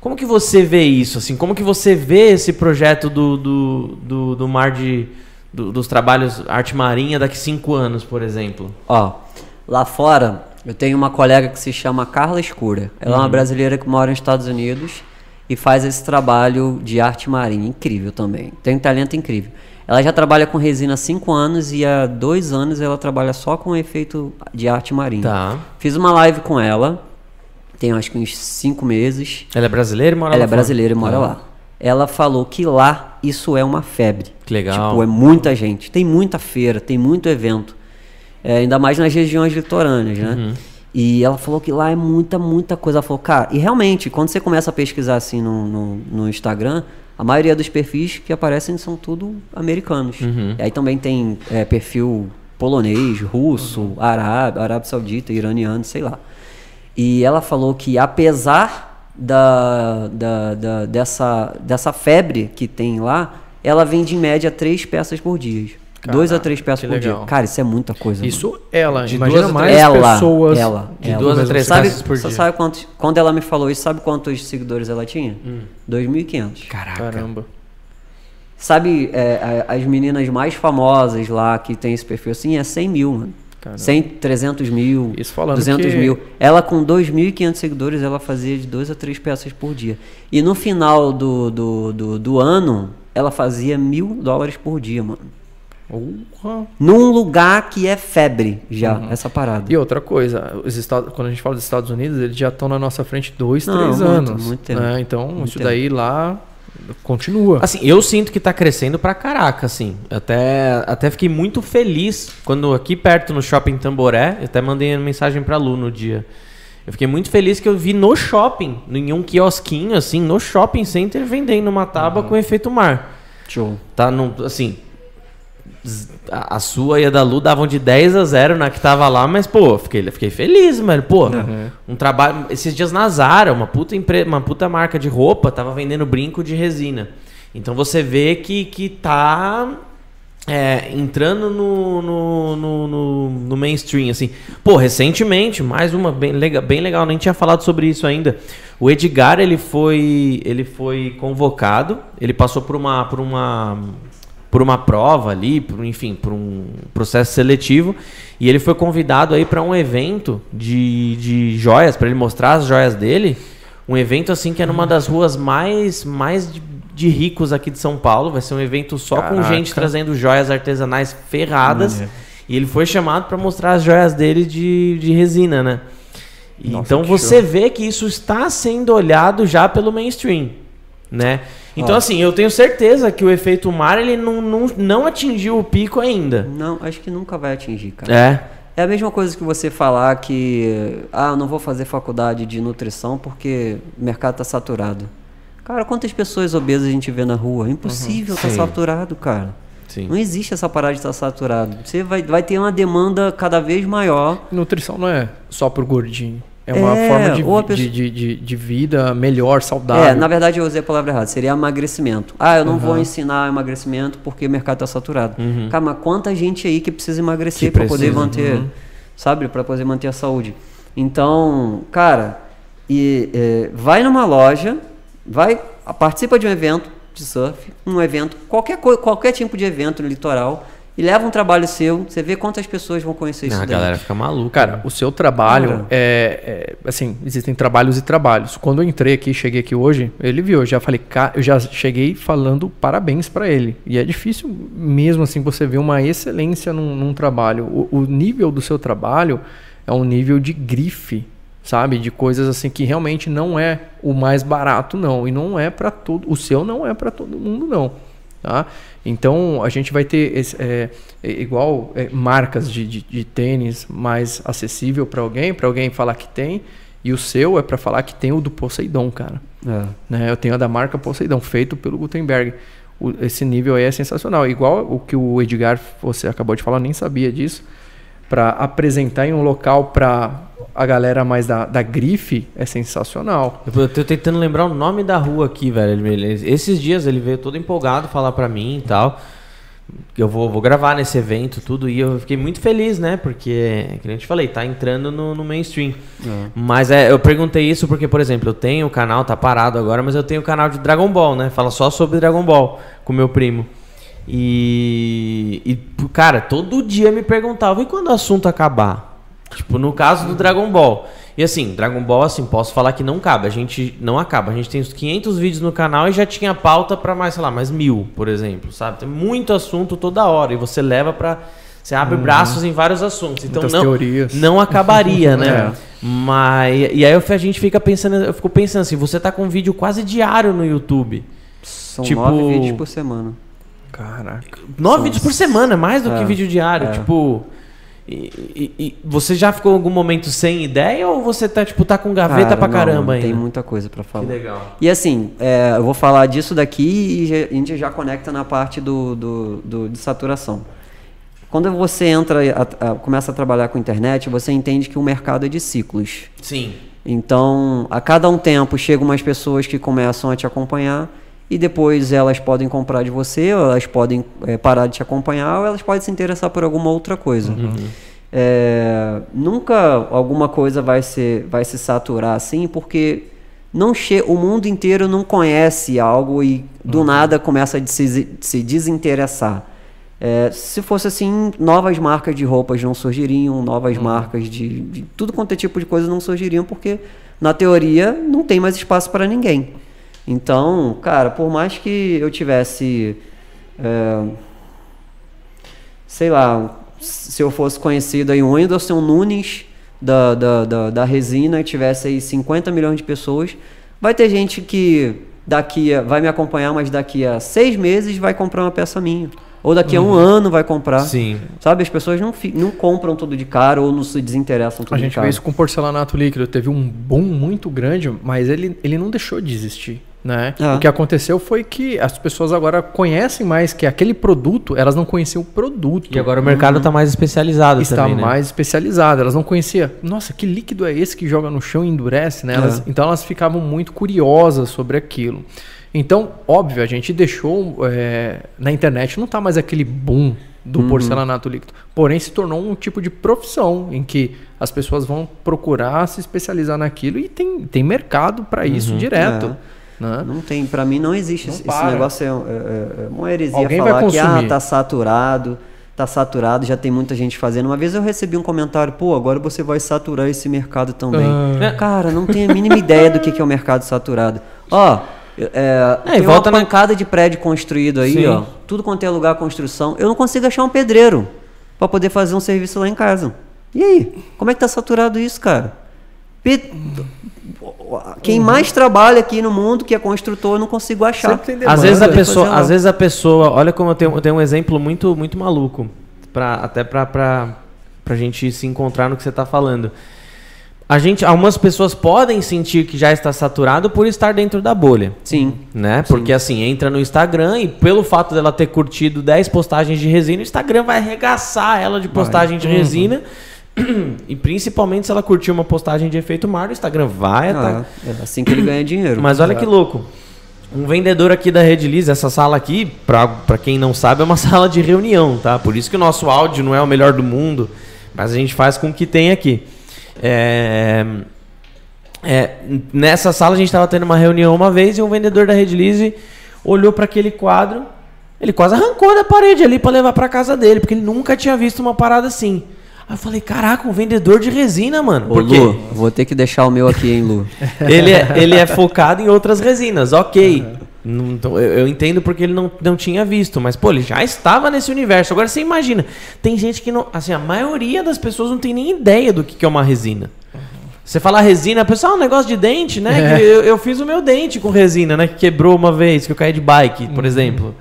Como que você vê isso? Assim, como que você vê esse projeto do, do, do, do mar de. do- dos trabalhos arte marinha daqui cinco anos, por exemplo? Ó, lá fora eu tenho uma colega que se chama Carla Escura. Ela é Uhum. uma brasileira que mora nos Estados Unidos e faz esse trabalho de arte marinha. Incrível também. Tem um talento incrível. Ela já trabalha com resina há 5 anos e há dois anos ela trabalha só com efeito de arte marinha. Tá. Fiz uma live com ela, tem acho que uns 5 meses. Ela é brasileira e mora ela lá é fora? brasileira e mora Tá. lá. Ela falou que lá isso é uma febre. Que legal. Tipo, é muita gente. Tem muita feira, tem muito evento. É, ainda mais nas regiões litorâneas, né? Uhum. E ela falou que lá é muita, muita coisa. Ela falou, cara, e realmente, quando você começa a pesquisar assim no, no, no Instagram, a maioria dos perfis que aparecem são tudo americanos. Uhum. E aí também tem é, perfil polonês, russo, Uhum. arábio, arábio saudita, iraniano, sei lá. E ela falou que apesar da, da, da- dessa, dessa febre que tem lá, ela vende em média três peças por dia. Dois a Caraca, três peças por dia. Cara, isso é muita coisa. mano. Isso ela. De Imagina duas mais ela, pessoas. ela, de ela. duas a três sabe, peças por você dia. sabe quantos, quando ela me falou isso, sabe quantos seguidores ela tinha? Hum. 2.500. Caraca. Caramba. Sabe, é, as meninas mais famosas lá que tem esse perfil assim é 100 mil, mano. Caramba. 100, 300 mil, Isso falando 200 que- mil. Ela com 2.500 seguidores, ela fazia de duas a três peças por dia. E no final do, do, do, do ano, ela fazia mil dólares por dia, mano. Porra. Num lugar que é febre já, Uhum. essa parada. E outra coisa, os Estados, quando a gente fala dos Estados Unidos, eles já estão na nossa frente dois, Não, três muito, anos. muito tempo. né? Então, Muito isso tempo. daí lá continua. Assim, eu sinto que tá crescendo pra caraca, assim. Até, até fiquei muito feliz quando aqui perto no shopping Tamboré, eu até mandei uma mensagem pra Lu no dia. Eu fiquei muito feliz que eu vi no shopping, em um quiosquinho, assim, no shopping center, vendendo uma tábua com efeito mar. Show. Tá no, assim, a, sua e a da Lu davam de 10 a 0 na que tava lá, mas, pô, fiquei, fiquei feliz, mano. Pô, um trabalho. Esses dias na Zara, uma puta, empre, uma puta marca de roupa, tava vendendo brinco de resina. Então você vê que, que tá. é, entrando no, no, no, no, no mainstream, assim. Pô, recentemente, mais uma bem legal, bem legal, nem tinha falado sobre isso ainda. O Edgar, ele foi, ele foi convocado, ele passou por uma, por uma, por uma prova ali, por, enfim, por um processo seletivo, e ele foi convidado aí para um evento de, de joias, para ele mostrar as joias dele. Um evento assim que é numa das ruas mais, mais de, de ricos aqui de São Paulo. Vai ser um evento só com Caraca. gente trazendo joias artesanais ferradas. E ele foi chamado para mostrar as joias dele de, de resina, né? Nossa, então você vê que isso está sendo olhado já pelo mainstream, né? Então Ó. assim, eu tenho certeza que o efeito mar ele não, não, não atingiu o pico ainda. Não, acho que nunca vai atingir, cara. É. É a mesma coisa que você falar que, ah, não vou fazer faculdade de nutrição porque o mercado tá saturado. Cara, quantas pessoas obesas a gente vê na rua? É impossível tá Sim. saturado, cara. Sim. Não existe essa parada de estar saturado. Você vai, vai ter uma demanda cada vez maior. Nutrição não é só pro gordinho. É uma É, forma de, pessoa- de, de, de vida melhor, saudável. É, na verdade eu usei a palavra errada, seria emagrecimento. Ah, eu não vou ensinar emagrecimento porque o mercado está saturado. Cara, mas quanta gente aí que precisa emagrecer Uhum. Para poder manter, uhum. sabe, para poder manter a saúde. Então, cara, e, é, vai numa loja, vai, participa de um evento de surf, um evento, qualquer qualquer tipo de evento no litoral, e leva um trabalho seu, você vê quantas pessoas vão conhecer isso Não, a daí. galera fica maluca. Cara, o seu trabalho é, é- Assim, existem trabalhos e trabalhos. Quando eu entrei aqui, cheguei aqui hoje, ele viu, eu já falei, "Ca- eu já cheguei falando parabéns pra ele. E é difícil mesmo assim você ver uma excelência num, num trabalho. O, o nível do seu trabalho é um nível de grife, sabe? De coisas assim que realmente não é o mais barato, não. E não é pra todo. O seu não é pra todo mundo, não. Tá? Então a gente vai ter esse, é, é, igual é, marcas de, de, de tênis mais acessível para alguém, para alguém falar que tem, e o seu é para falar que tem o do Poseidon, cara. É. Né? Eu tenho a da marca Poseidon, feito pelo Gutenberg. O- esse nível aí é sensacional. Igual o que o Edgar, você acabou de falar, nem sabia disso. Para apresentar em um local para a galera mais da, da grife é sensacional. Eu tô tentando lembrar o nome da rua aqui, velho. Ele- esses dias ele veio todo empolgado falar pra mim e tal. que Eu vou, vou gravar nesse evento, tudo. E eu fiquei muito feliz, né? Porque, que nem eu te falei, tá entrando no, no mainstream. Mas é, eu perguntei isso porque, por exemplo, eu tenho o canal, tá parado agora, mas eu tenho o canal de Dragon Ball, né? Fala só sobre Dragon Ball com meu primo. E, e, cara, todo dia me perguntava, e quando o assunto acabar? Tipo, no caso do Dragon Ball. E assim, Dragon Ball, assim, posso falar que não cabe. A gente não acaba. A gente tem uns 500 vídeos no canal e já tinha pauta pra mais, sei lá, mais mil, por exemplo, sabe? Tem muito assunto toda hora e você leva pra... Você abre braços em vários assuntos. Então Muitas não, teorias. não acabaria, né? É. Mas... E aí a gente fica pensando... Eu fico pensando assim, você tá com um vídeo quase diário no YouTube. São Tipo- nove vídeos por semana. Caraca. Nove vídeos por semana, mais do É, que vídeo diário. é. Tipo. E, e- e você já ficou em algum momento sem ideia ou você tá, tipo, tá com gaveta Cara, pra não, caramba ainda? Tem muita coisa pra Que falar. legal. E assim, é, eu vou falar disso daqui e já- a gente já conecta na parte do, do, do- de saturação. Quando você entra, a- a- começa a trabalhar com internet, você entende que o mercado é de ciclos. Sim. Então, a cada um tempo chegam umas pessoas que começam a te acompanhar e depois elas podem comprar de você, ou elas podem eh, parar de te acompanhar, ou elas podem se interessar por alguma outra coisa. É, nunca alguma coisa vai, ser, vai se saturar assim, porque não che o mundo inteiro não conhece algo e do nada começa a se, se desinteressar. É, se fosse assim, novas marcas de roupas não surgiriam, novas marcas de, de tudo quanto é tipo de coisa não surgiriam, porque na teoria não tem mais espaço para ninguém. Então, cara, por mais que eu tivesse, é, sei lá, se eu fosse conhecido aí, o Whindersson Nunes da, da, da, da resina, e tivesse aí 50 milhões de pessoas, vai ter gente que daqui a, vai me acompanhar, mas daqui a seis meses vai comprar uma peça minha. Ou daqui a um ano vai comprar. Sim. Sabe, as pessoas não, não compram tudo de cara ou não se desinteressam tudo A de gente cara. vê isso com porcelanato líquido. Teve um boom muito grande, mas ele, ele não deixou de existir. Né? Ah. O que aconteceu foi que as pessoas agora conhecem mais que aquele produto, elas não conheciam o produto. E agora o mercado tá mais especializado está também, né? mais especializado. Elas não conheciam. Nossa, que líquido é esse que joga no chão e endurece, né? Elas- É. então elas ficavam muito curiosas sobre aquilo. Então, óbvio, a gente deixou é, na internet, não tá mais aquele boom do Uhum. porcelanato líquido. Porém, se tornou um tipo de profissão em que as pessoas vão procurar se especializar naquilo e tem, tem mercado para isso Uhum. direto. É. Né? Não tem, pra mim não existe. Não esse, para. esse negócio é, é- é uma heresia Alguém vai falar que ah, tá saturado, tá saturado, já tem muita gente fazendo. Uma vez eu recebi um comentário, pô, agora você vai saturar esse mercado também. Ah. Cara, não tenho a mínima ideia do que que é o mercado saturado. Ó, é, É, tem volta uma na- pancada de prédio construído aí, Sim. ó. Tudo quanto é lugar construção. Eu não consigo achar um pedreiro pra poder fazer um serviço lá em casa. E aí? Como é que tá saturado isso, cara? Quem mais trabalha aqui no mundo que é construtor, eu não consigo achar. Tem Às demanda. vezes a pessoa, às vezes a pessoa, olha como eu tenho, eu tenho um exemplo muito, muito maluco, pra, até pra, pra, pra gente se encontrar no que você tá falando. A gente, algumas pessoas podem sentir que já está saturado por estar dentro da bolha. Sim. né? Porque assim, entra no Instagram e pelo fato dela ter curtido 10 postagens de resina, o Instagram vai arregaçar ela de postagem de resina E principalmente se ela curtir uma postagem de efeito mar, o Instagram vai Ah, é assim que ele ganha dinheiro. Mas olha que louco. Um vendedor aqui da Redilize, essa sala aqui, pra, pra quem não sabe, é uma sala de reunião, tá? Por isso que o nosso áudio não é o melhor do mundo, mas a gente faz com o que tem aqui. É, é, nessa sala a gente estava tendo uma reunião uma vez e um vendedor da Redilize olhou para aquele quadro, ele quase arrancou da parede ali para levar para casa dele, porque ele nunca tinha visto uma parada assim. Aí eu falei, caraca, um vendedor de resina, mano. Ô, Por quê? Lu, vou ter que deixar o meu aqui, hein, Lu? ele, é, ele é focado em outras resinas, ok. Não tô- eu, eu entendo porque ele não, não tinha visto, mas pô, ele já estava nesse universo. Agora você imagina, tem gente que não. Assim, a maioria das pessoas não tem nem ideia do que, que é uma resina. Você fala resina, a pessoa, ah, um negócio de dente, né? Que Eu, eu fiz o meu dente com resina, né? Que quebrou uma vez, que eu caí de bike, por exemplo.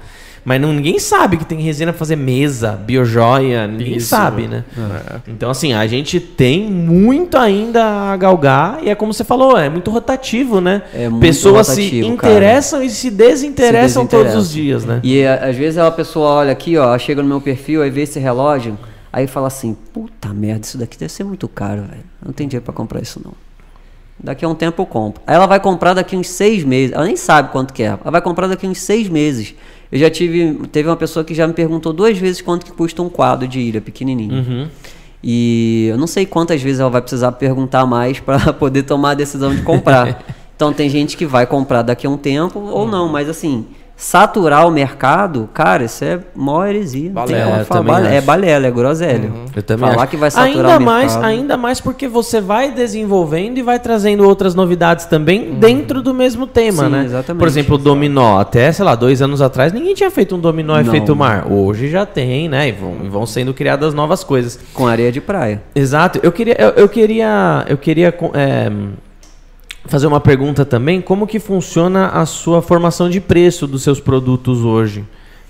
Mas não, ninguém sabe que tem resina pra fazer mesa, biojoia, ninguém Isso. sabe, né? É. Então, assim, a gente tem muito ainda a galgar e é como você falou, é muito rotativo, né? É muito Pessoas se rotativo, interessam e se desinteressam, Se todos os dias, né? E a- às vezes a pessoa olha aqui, ó, chega no meu perfil, aí vê esse relógio, aí fala assim, puta merda, isso daqui deve ser muito caro, velho. Não tenho dinheiro pra comprar isso não. Daqui a um tempo eu compro. Aí ela vai comprar daqui uns seis meses. Ela nem sabe quanto que é. Ela vai comprar daqui uns seis meses. Eu já tive. Teve uma pessoa que já me perguntou duas vezes quanto que custa um quadro de ilha pequenininho. Uhum. E eu não sei quantas vezes ela vai precisar perguntar mais para poder tomar a decisão de comprar. então tem gente que vai comprar daqui a um tempo ou não, mas assim, saturar o mercado, cara, isso é mó heresia. Balela, falar. Bale- é balela, é groselha. Eu também Falar acho. que vai saturar ainda o mais, mercado. ainda mais porque você vai desenvolvendo e vai trazendo outras novidades também dentro do mesmo tema, Sim, né? exatamente. Por exemplo, o dominó. Até, sei lá, dois anos atrás ninguém tinha feito um dominó Não. efeito mar. Hoje já tem, né? E vão, vão sendo criadas novas coisas. Com areia de praia. Exato. Eu queria, eu, eu queria, eu queria co- é, fazer uma pergunta também. Como que funciona a sua formação de preço dos seus produtos hoje?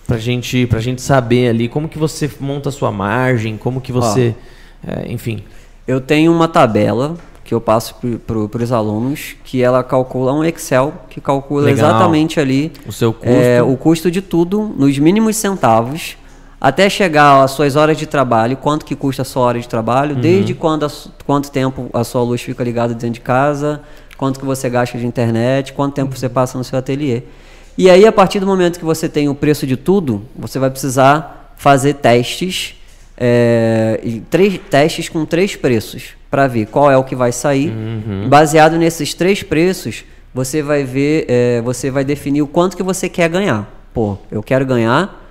Pra gente, pra gente saber ali como que você monta a sua margem, como que você, é, enfim. Eu tenho uma tabela que eu passo para os alunos, que ela calcula um Excel que calcula Legal. exatamente ali O seu custo. É, o custo de tudo nos mínimos centavos até chegar às suas horas de trabalho, quanto que custa a sua hora de trabalho, desde quando a quanto tempo a sua luz fica ligada dentro de casa, quanto que você gasta de internet, quanto tempo você passa no seu ateliê. E aí, a partir do momento que você tem o preço de tudo, você vai precisar fazer testes, é, e três testes com três preços, para ver qual é o que vai sair. Baseado nesses três preços, você vai ver, é, você vai definir o quanto que você quer ganhar. Pô, eu quero ganhar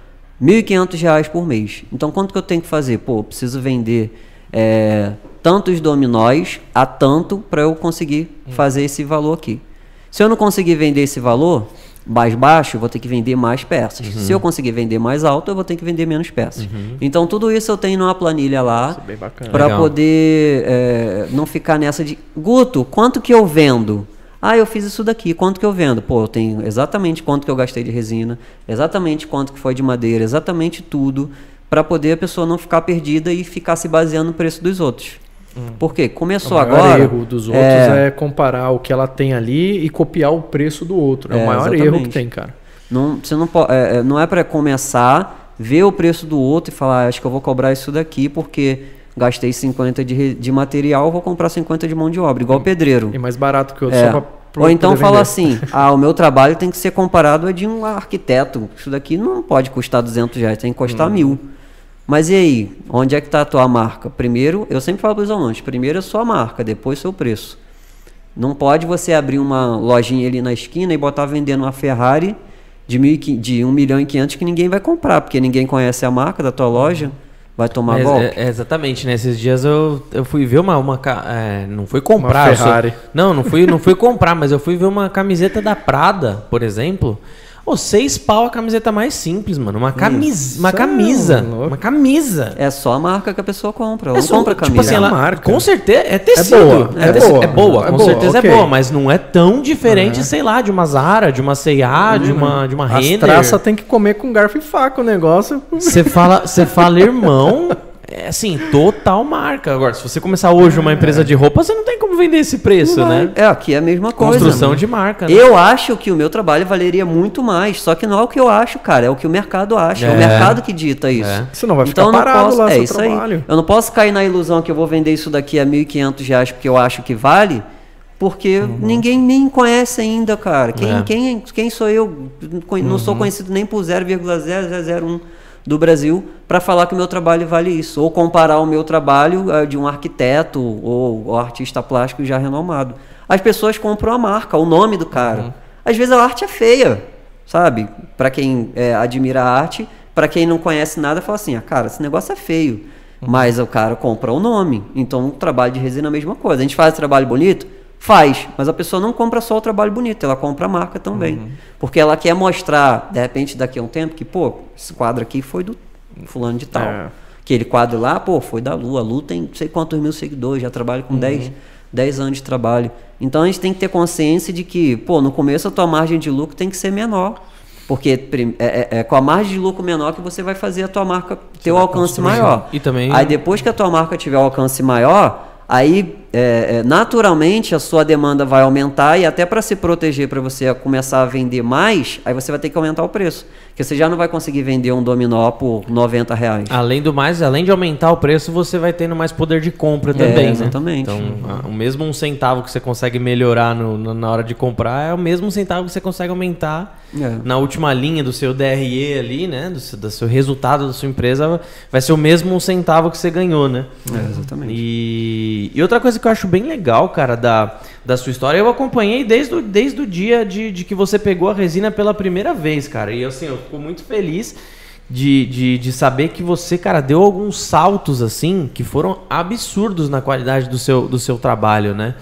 1.500 reais por mês. Então, quanto que eu tenho que fazer? Pô, preciso vender é, tantos dominóis a tanto para eu conseguir fazer esse valor aqui. Se eu não conseguir vender esse valor mais baixo, eu vou ter que vender mais peças. Se eu conseguir vender mais alto, eu vou ter que vender menos peças. Então, tudo isso eu tenho numa planilha lá é para poder é, não ficar nessa de Guto, quanto que eu vendo? Ah, eu fiz isso daqui, quanto que eu vendo? Pô, eu tenho exatamente quanto que eu gastei de resina, exatamente quanto que foi de madeira, exatamente tudo, para poder a pessoa não ficar perdida e ficar se baseando no preço dos outros. Por quê? Começou o maior agora. erro dos outros é... comparar o que ela tem ali e copiar o preço do outro. É, É, o maior erro exatamente. que tem, cara. Não, você não, é, é, não é para começar, ver o preço do outro e falar, "Ah, acho que eu vou cobrar isso daqui porque gastei 50 de, de material, vou comprar 50 de mão de obra, igual pedreiro. É mais barato que o outro. É. Só pra, Ou então fala assim, ah, o meu trabalho tem que ser comparado a de um arquiteto. Isso daqui não pode custar 200 reais, tem que custar mil. Mas e aí, onde é que está a tua marca? Primeiro, eu sempre falo para os alunos, primeiro é sua marca, depois seu preço. Não pode você abrir uma lojinha ali na esquina e botar vendendo uma Ferrari de, mil de 1 milhão e 500 que ninguém vai comprar, porque ninguém conhece a marca da tua loja, vai tomar É, golpe. é, é, exatamente, nesses dias eu, eu fui ver uma. uma é, não fui comprar. sou- Ferrari. não, não fui, não fui comprar, mas eu fui ver uma camiseta da Prada, por exemplo. Ô, seis pau a camiseta mais simples, mano. Uma camisa. Uma Isso é camisa. louco. Uma camisa. É só a marca que a pessoa compra, ela É não só, compra tipo camisa. assim, É a ela, marca. com certeza é tecido. boa, é, é boa. é boa, É com boa, certeza ok. é boa, mas não é tão diferente, sei lá, de uma Zara, de uma C&A, de uma de uma As Renner. traças tem que comer com garfo e faca o negócio. Você fala, você fala, irmão, é assim, total marca. Agora, se você começar hoje uma empresa de roupa, você não tem como vender esse preço, né? É, aqui é a mesma coisa. Construção né? de marca, né? Eu acho que o meu trabalho valeria muito mais, só que não é o que eu acho, cara, é o que o mercado acha. É, É. o mercado que dita isso. É. Você não vai ficar Então eu não parado posso, lá, é seu isso trabalho. aí. Eu não posso cair na ilusão que eu vou vender isso daqui a 1.500 reais porque eu acho que vale, porque ninguém nem conhece ainda, cara. Quem, Uhum. É. quem, quem sou eu? Não Uhum. sou conhecido nem por 0,0001 do Brasil para falar que o meu trabalho vale isso. Ou comparar o meu trabalho eh, de um arquiteto ou, ou artista plástico já renomado. As pessoas compram a marca, o nome do cara. Uhum. Às vezes a arte é feia, sabe? Para quem eh, admira a arte, para quem não conhece nada, fala assim: ah, cara, esse negócio é feio. Uhum. Mas o cara compra o nome. Então o trabalho de resina é a mesma coisa. A gente faz trabalho bonito? Faz, mas a pessoa não compra só o trabalho bonito, ela compra a marca também. Uhum. Porque ela quer mostrar, de repente, daqui a um tempo, que, pô, esse quadro aqui foi do fulano de tal. É. Aquele quadro lá, pô, foi da Lu. A Lu tem não sei quantos mil seguidores, já trabalha Uhum. com 10, 10 anos de trabalho. Então a gente tem que ter consciência de que, pô, no começo a tua margem de lucro tem que ser menor. Porque é, é- é com a margem de lucro menor que você vai fazer a tua marca ter o alcance maior. E também- Aí depois que a tua marca tiver um alcance maior, aí é, é, naturalmente a sua demanda vai aumentar e até para se proteger, para você começar a vender mais, aí você vai ter que aumentar o preço. Porque você já não vai conseguir vender um dominó por 90 reais. Além do mais, além de aumentar o preço, você vai tendo mais poder de compra também, né? exatamente. Então, a- o mesmo um centavo que você consegue melhorar no- na hora de comprar é o mesmo centavo que você consegue aumentar É. na última linha do seu DRE ali, né? Do seu, do seu resultado da sua empresa, vai ser o mesmo um centavo que você ganhou, né? É, exatamente. E, e outra coisa que eu acho bem legal, cara, da, da sua história, eu acompanhei desde o, desde o dia de, de que você pegou a resina pela primeira vez, cara. E assim, eu fico muito feliz de, de, de saber que você, cara, deu alguns saltos, assim, que foram absurdos na qualidade do seu, do seu trabalho, né?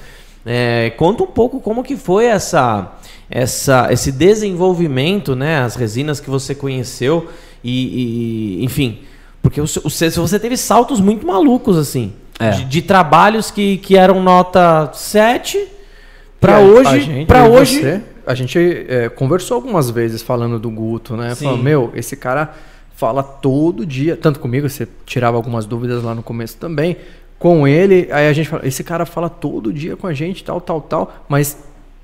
É, conta um pouco como que foi essa, essa, esse desenvolvimento, né? As resinas que você conheceu e, e, enfim... Porque o você, você teve saltos muito malucos, assim. É. De, de trabalhos que, que eram nota 7 para hoje. Para hoje. você, a gente é, conversou algumas vezes falando do Guto, né? Falou, meu, esse cara fala todo dia, tanto comigo, você tirava algumas dúvidas lá no começo também. Com ele, aí a gente fala, esse cara fala todo dia com a gente, tal, tal, tal, mas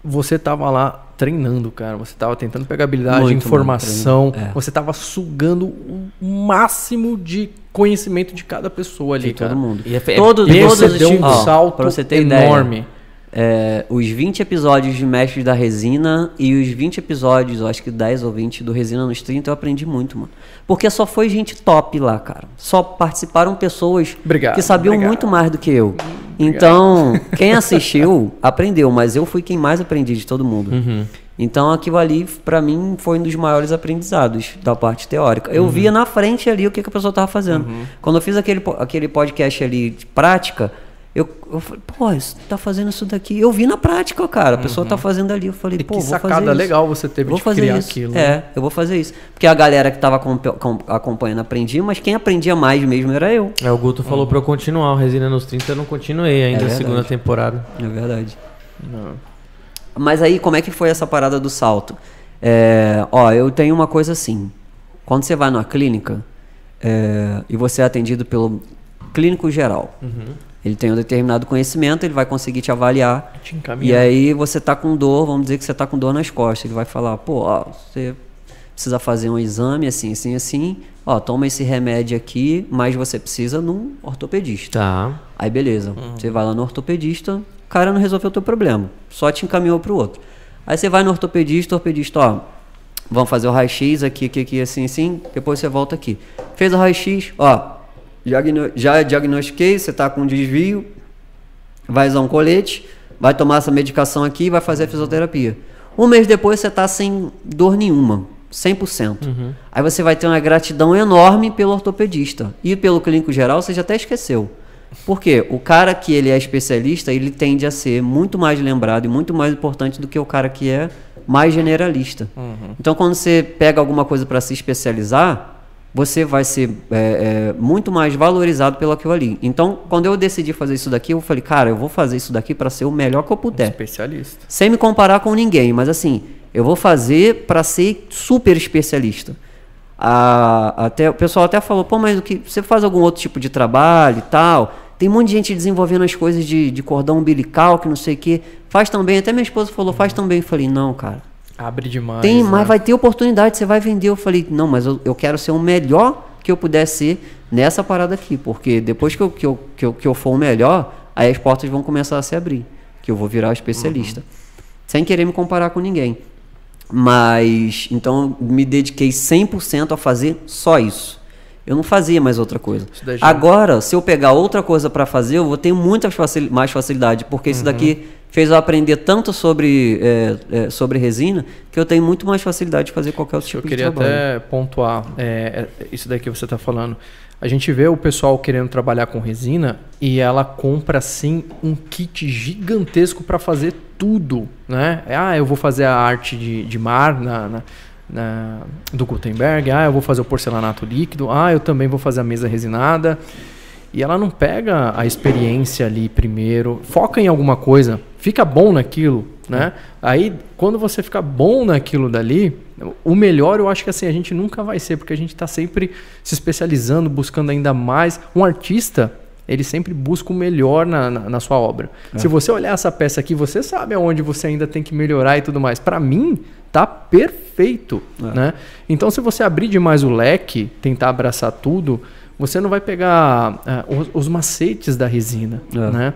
você tava lá treinando, cara. Você tava tentando pegar habilidade, Muito, informação. É. você tava sugando o máximo de conhecimento de cada pessoa ali, De todo cara. mundo. E é fe- Todos, E todos você deu um ó, salto você ter ideia, enorme. É, os 20 episódios de Mestres da Resina e os 20 episódios, acho que 10 ou 20 do Resina nos 30, eu aprendi muito, mano. Porque só foi gente top lá, cara. Só participaram pessoas Obrigado, que sabiam obrigado. muito mais do que eu. Então, quem assistiu, aprendeu, mas eu fui quem mais aprendi de todo mundo. Uhum. Então, aquilo ali, pra mim, foi um dos maiores aprendizados da parte teórica. Eu via na frente ali o que, que a pessoa tava fazendo. Quando eu fiz aquele, aquele podcast ali de prática, eu, eu falei, pô, isso tá fazendo isso daqui. Eu vi na prática, cara. A pessoa tá fazendo ali. Eu falei, E pô, que vou fazer sacada isso. legal você teve vou de fazer criar isso. aquilo. É, né? eu vou fazer isso. Porque a galera que tava acompa- com- acompanhando aprendia, mas quem aprendia mais mesmo era eu. É, o Guto falou pra eu continuar o Resina nos 30, eu não continuei ainda É a segunda temporada. É verdade. Não. Mas aí, como é que foi essa parada do salto? É, ó, eu tenho uma coisa assim. Quando você vai numa clínica é, e você é atendido pelo clínico geral, ele tem um determinado conhecimento, ele vai conseguir te avaliar. Te. E aí você tá com dor, vamos dizer que você tá com dor nas costas. Ele vai falar, pô, ó, você precisa fazer um exame assim, assim, assim. Ó, toma esse remédio aqui, mas você precisa num ortopedista. Tá. Aí beleza, você vai lá no ortopedista, o cara não resolveu o teu problema, só te encaminhou para o outro. Aí você vai no ortopedista, o ortopedista, ó, vamos fazer o raio-x aqui, aqui, aqui, assim, assim, depois você volta aqui. Fez o raio-x, ó, diagno- já diagnostiquei, você tá com desvio, vai usar um colete, vai tomar essa medicação aqui e vai fazer a fisioterapia. Um mês depois você tá sem dor nenhuma, 100%. Aí você vai ter uma gratidão enorme pelo ortopedista. E pelo clínico geral você já até esqueceu. Por quê? O cara que ele é especialista, ele tende a ser muito mais lembrado e muito mais importante do que o cara que é mais generalista. Então, quando você pega alguma coisa para se especializar, você vai ser é, é, muito mais valorizado pelo aquilo ali. Então, quando eu decidi fazer isso daqui, eu falei, cara, eu vou fazer isso daqui para ser o melhor que eu puder. Especialista. Sem me comparar com ninguém, mas assim, eu vou fazer para ser super especialista. a- até, o pessoal até falou, pô, mas o que, você faz algum outro tipo de trabalho e tal? Tem um monte de gente desenvolvendo as coisas de, de cordão umbilical, que não sei o quê. Faz também. Até minha esposa falou, faz também. Eu falei, não, cara. Abre demais. Tem, né? mas vai ter oportunidade, você vai vender. Eu falei, não, mas eu, eu quero ser o melhor que eu puder ser nessa parada aqui, porque depois que eu, que, eu, que, eu, que eu for o melhor, aí as portas vão começar a se abrir, que eu vou virar especialista. Sem querer me comparar com ninguém. Mas, então, me dediquei 100% a fazer só isso. Eu não fazia mais outra coisa. Agora, se eu pegar outra coisa para fazer, eu vou ter muita facil- mais facilidade, porque isso daqui fez eu aprender tanto sobre, é, é, sobre resina, que eu tenho muito mais facilidade de fazer qualquer outro Eu tipo de queria trabalho. até pontuar é, é, isso daí que você está falando. A gente vê o pessoal querendo trabalhar com resina e ela compra assim um kit gigantesco para fazer tudo, né? Ah, eu vou fazer a arte de, de mar na, na- na- do Gutenberg. Ah, eu vou fazer o porcelanato líquido. Ah, eu também vou fazer a mesa resinada. E ela não pega a experiência ali primeiro, foca em alguma coisa, fica bom naquilo, né? Aí, quando você fica bom naquilo dali, o melhor eu acho que assim, a gente nunca vai ser, porque a gente está sempre se especializando, buscando ainda mais. Um artista, ele sempre busca o melhor na, na, na sua obra. Se você olhar essa peça aqui, você sabe aonde você ainda tem que melhorar e tudo mais. Para mim, tá perfeito, né? Então, se você abrir demais o leque, tentar abraçar tudo, você não vai pegar ah, os, os macetes da resina, É. né?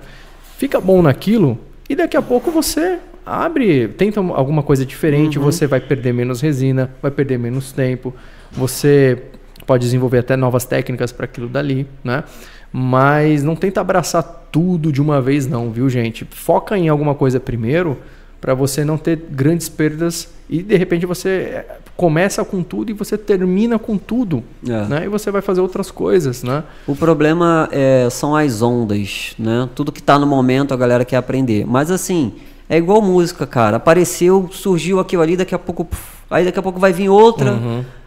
Fica bom naquilo e daqui a pouco você abre, tenta alguma coisa diferente, você vai perder menos resina, vai perder menos tempo, você pode desenvolver até novas técnicas para aquilo dali, né? Mas não tenta abraçar tudo de uma vez não, viu, gente? Foca em alguma coisa primeiro para você não ter grandes perdas e de repente você eh, começa com tudo e você termina com tudo, É. né? E você vai fazer outras coisas, né? O problema é, são as ondas, né? Tudo que tá no momento a galera quer aprender. Mas assim, é igual música, cara. Apareceu, surgiu aquilo ali, daqui a pouco. aí daqui a pouco vai vir outra.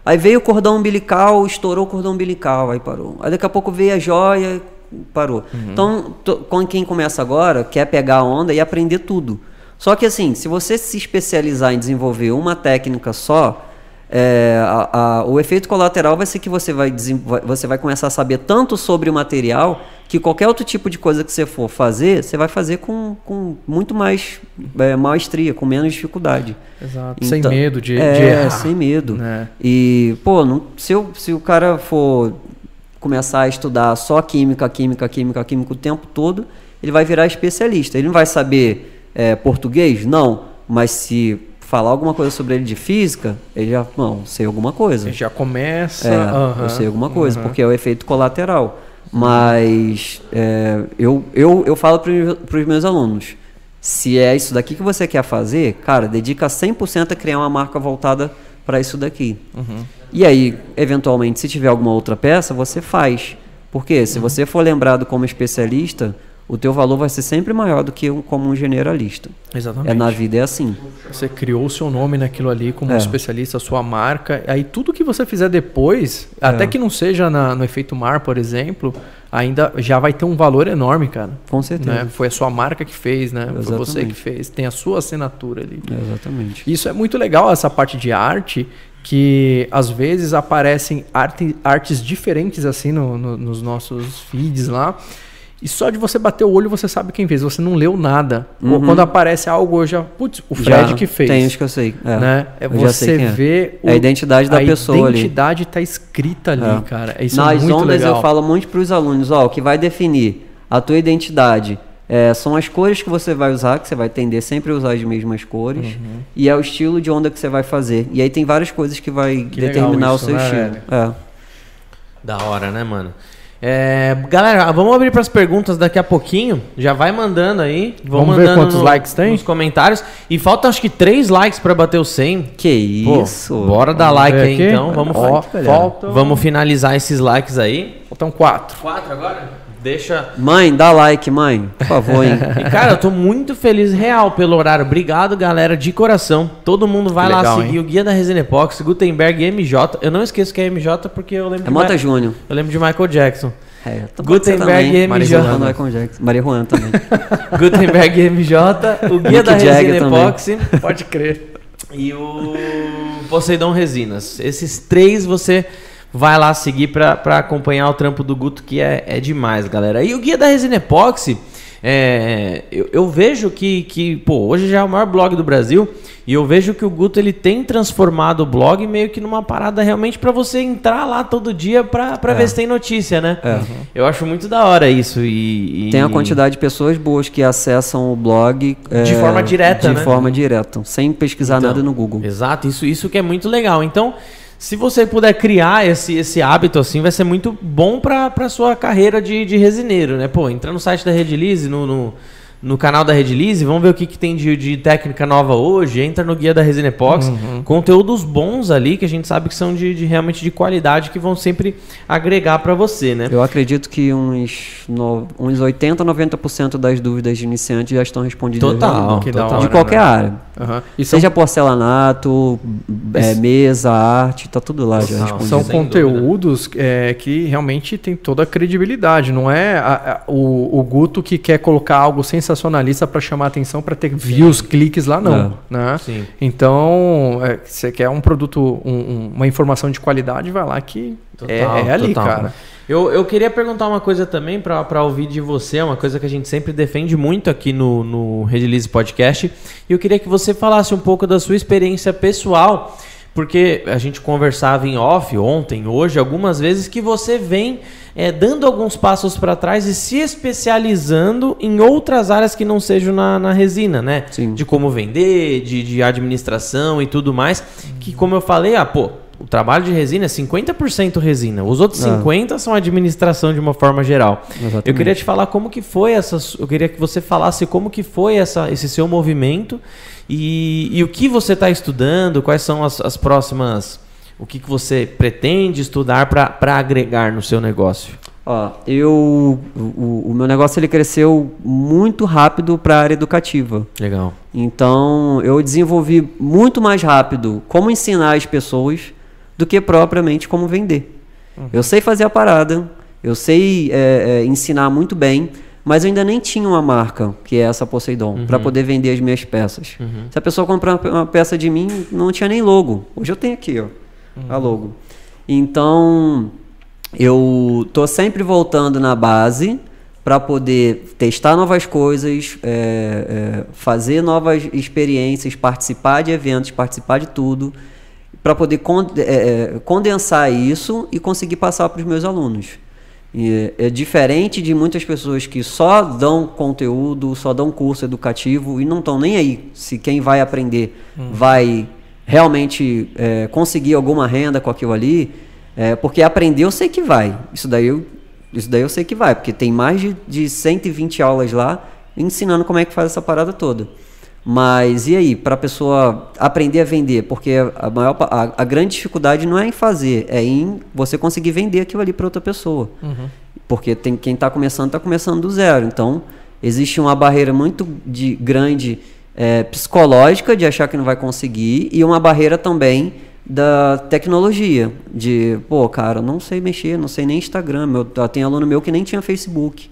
Aí veio o cordão umbilical, estourou o cordão umbilical, aí parou. Aí daqui a pouco veio a joia, parou. Então, to- com quem começa agora, quer pegar a onda e aprender tudo. Só que assim, se você se especializar em desenvolver uma técnica só, é, a- a- o efeito colateral vai ser que você vai, você vai começar a saber tanto sobre o material que qualquer outro tipo de coisa que você for fazer, você vai fazer com, com muito mais é, maestria, com menos dificuldade. Exato. Sem Então, medo de, é, de errar. sem medo. né? E, pô, não- se, eu- se o cara for começar a estudar só química, química, química, química o tempo todo, ele vai virar especialista. Ele não vai saber é, português? Não. Mas se falar alguma coisa sobre ele de física, ele já, não, sei alguma coisa. Já começa. É, eu sei alguma coisa, aham. porque é o efeito colateral. Mas é, eu, eu, eu falo para os meus alunos: se é isso daqui que você quer fazer, cara, dedica 100% a criar uma marca voltada para isso daqui. Uhum. E aí, eventualmente, se tiver alguma outra peça, você faz. Porque Uhum. se você for lembrado como especialista, o teu valor vai ser sempre maior do que um, como um generalista. Exatamente. É na vida é assim. Você criou o seu nome naquilo ali como um É. especialista, a sua marca. Aí tudo que você fizer depois, É. até que não seja na- no efeito mar, por exemplo, ainda já vai ter um valor enorme, cara. Com certeza. Né? Foi a sua marca que fez, né? Foi você Exatamente. que fez. Tem a sua assinatura ali. Exatamente. Isso é muito legal, essa parte de arte, que às vezes aparecem arte, artes diferentes assim no- no- nos nossos feeds lá. E só de você bater o olho você sabe quem fez. Você não leu nada. Ou Quando aparece algo, eu já. Putz, o Fred Uhum. Já que fez. Tem os que eu sei. É. né? É Eu você quem é. vê É a identidade da a pessoa ali. identidade está escrita ali, É. cara. Isso Nas é muito ondas legal. eu falo muito para os alunos, ó, o que vai definir a tua identidade é, são as cores que você vai usar, que você vai tender sempre a usar as mesmas cores, Uhum. e é o estilo de onda que você vai fazer. E aí tem várias coisas que vai Que determinar isso, o seu né, estilo. velho? É. Da hora, né, mano? É, galera, vamos abrir para as perguntas daqui a pouquinho. Já vai mandando aí. Vão Vamos ver mandando quantos likes tem? Nos comentários. E falta acho que três likes para bater o 100. Que Pô, isso. bora dar Vamos like ver aí aqui? então. Vamos, Ó, faltam- vamos finalizar esses likes aí. Faltam quatro. Quatro agora? Deixa. Mãe, dá like, mãe. Por favor, hein? E cara, eu tô muito feliz real pelo horário. Obrigado, galera, de coração. Todo mundo vai Que lá legal, seguir hein? o Guia da Resina Epox, Gutenberg MJ. Eu não esqueço que é MJ porque eu lembro É de Mota Ma- Júnior. Eu lembro de Michael Jackson. É, Gutenberg também. Maria MJ. Juana Michael Jackson. Maria Juana também. Gutenberg MJ, o Guia da Resina. Epoxy. Pode crer. e o Poseidon Resinas. Esses três você vai lá seguir para acompanhar o trampo do Guto, que é, é demais, galera. E o Guia da Resina Epóxi, é, eu, eu, vejo que, que, pô, hoje já é o maior blog do Brasil e eu vejo que o Guto ele tem transformado o blog meio que numa parada realmente para você entrar lá todo dia para é. ver se tem notícia, né? É. Eu acho muito da hora isso e, e, tem a quantidade de pessoas boas que acessam o blog de é, forma direta, de né? forma direta, sem pesquisar então, nada no Google. Exato, isso isso que é muito legal. Então se você puder criar esse, esse hábito assim, vai ser muito bom para sua carreira de, de resineiro, né? Pô, entra no site da Redilize, no, no no canal da Redilize, vamos ver o que, que tem de, de, técnica nova hoje, entra no guia da Resina Epox, uhum. conteúdos bons ali que a gente sabe que são de, de realmente de qualidade que vão sempre agregar para você, né? Eu acredito que uns, no, uns 80, 90% das dúvidas de iniciante já estão respondidas. Total, de, total de qualquer né? área. Uhum. Seja são... porcelanato, é, mesa, arte, tá tudo lá já respondido. São conteúdos é, que realmente tem toda a credibilidade, não é a, a, o, o Guto que quer colocar algo sensacional sensacionalista para chamar atenção, para ter views, cliques lá, não. Né? Sim. Então, é, você quer um produto, um, um, uma informação de qualidade, vai lá que é, total, é, é, ali, total. cara. Eu, eu queria perguntar uma coisa também para ouvir de você, uma coisa que a gente sempre defende muito aqui no, no Redilize Podcast. E eu queria que você falasse um pouco da sua experiência pessoal porque a gente conversava em off ontem, hoje, algumas vezes que você vem é, dando alguns passos para trás e se especializando em outras áreas que não sejam na, na resina, né? Sim. De como vender, de, de administração e tudo mais. Que, como eu falei, ah, pô, o trabalho de resina é 50% resina. Os outros ah. 50% são administração de uma forma geral. Exatamente. Eu queria te falar como que foi essa. Eu queria que você falasse como que foi essa, esse seu movimento e, e o que você está estudando, quais são as, as próximas. O que, que você pretende estudar para agregar no seu negócio? Ó, eu o, o, meu negócio ele cresceu muito rápido para a área educativa. Legal. Então eu desenvolvi muito mais rápido como ensinar as pessoas do que propriamente como vender. Uhum. Eu sei fazer a parada, eu sei é, é, ensinar muito bem, mas eu ainda nem tinha uma marca, que é essa Poseidon, uhum. para poder vender as minhas peças. Uhum. Se a pessoa comprar uma peça de mim, não tinha nem logo. Hoje eu tenho aqui, ó, uhum. a logo. Então, eu tô sempre voltando na base para poder testar novas coisas, é, é, fazer novas experiências, participar de eventos, participar de tudo, para poder é, é, condensar isso e conseguir passar para os meus alunos. E é diferente de muitas pessoas que só dão conteúdo, só dão curso educativo e não estão nem aí se quem vai aprender hum. vai realmente é, conseguir alguma renda com aquilo ali. É, porque aprender eu sei que vai. Isso daí eu, isso daí eu sei que vai, porque tem mais de, de 120 aulas lá ensinando como é que faz essa parada toda. Mas e aí, para a pessoa aprender a vender? Porque a, maior, a, a, grande dificuldade não é em fazer, é em você conseguir vender aquilo ali para outra pessoa. Uhum. Porque tem, quem está começando, está começando do zero. Então, existe uma barreira muito de, grande é, psicológica de achar que não vai conseguir e uma barreira também da tecnologia. De, pô, cara, não sei mexer, não sei nem Instagram. Meu, tem aluno meu que nem tinha Facebook.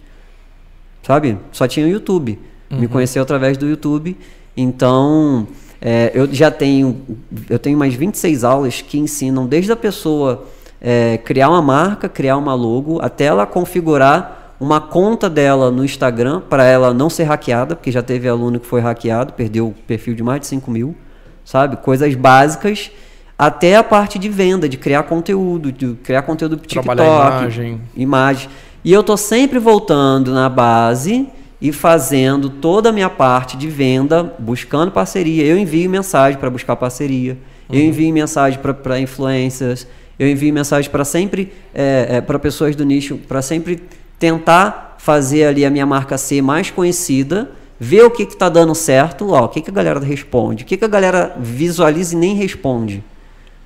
Sabe? Só tinha YouTube. Uhum. Me conheceu através do YouTube então, é, eu já tenho, eu tenho mais 26 aulas que ensinam desde a pessoa é, criar uma marca, criar uma logo, até ela configurar uma conta dela no Instagram para ela não ser hackeada, porque já teve aluno que foi hackeado, perdeu o perfil de mais de 5 mil, sabe? Coisas básicas, até a parte de venda, de criar conteúdo, de criar conteúdo para TikTok, imagem. imagem. E eu tô sempre voltando na base e fazendo toda a minha parte de venda, buscando parceria. Eu envio mensagem para buscar parceria, uhum. eu envio mensagem para influências, eu envio mensagem para sempre é, é, para pessoas do nicho, para sempre tentar fazer ali a minha marca ser mais conhecida, ver o que está dando certo, ó, o que, que a galera responde, o que, que a galera visualiza e nem responde.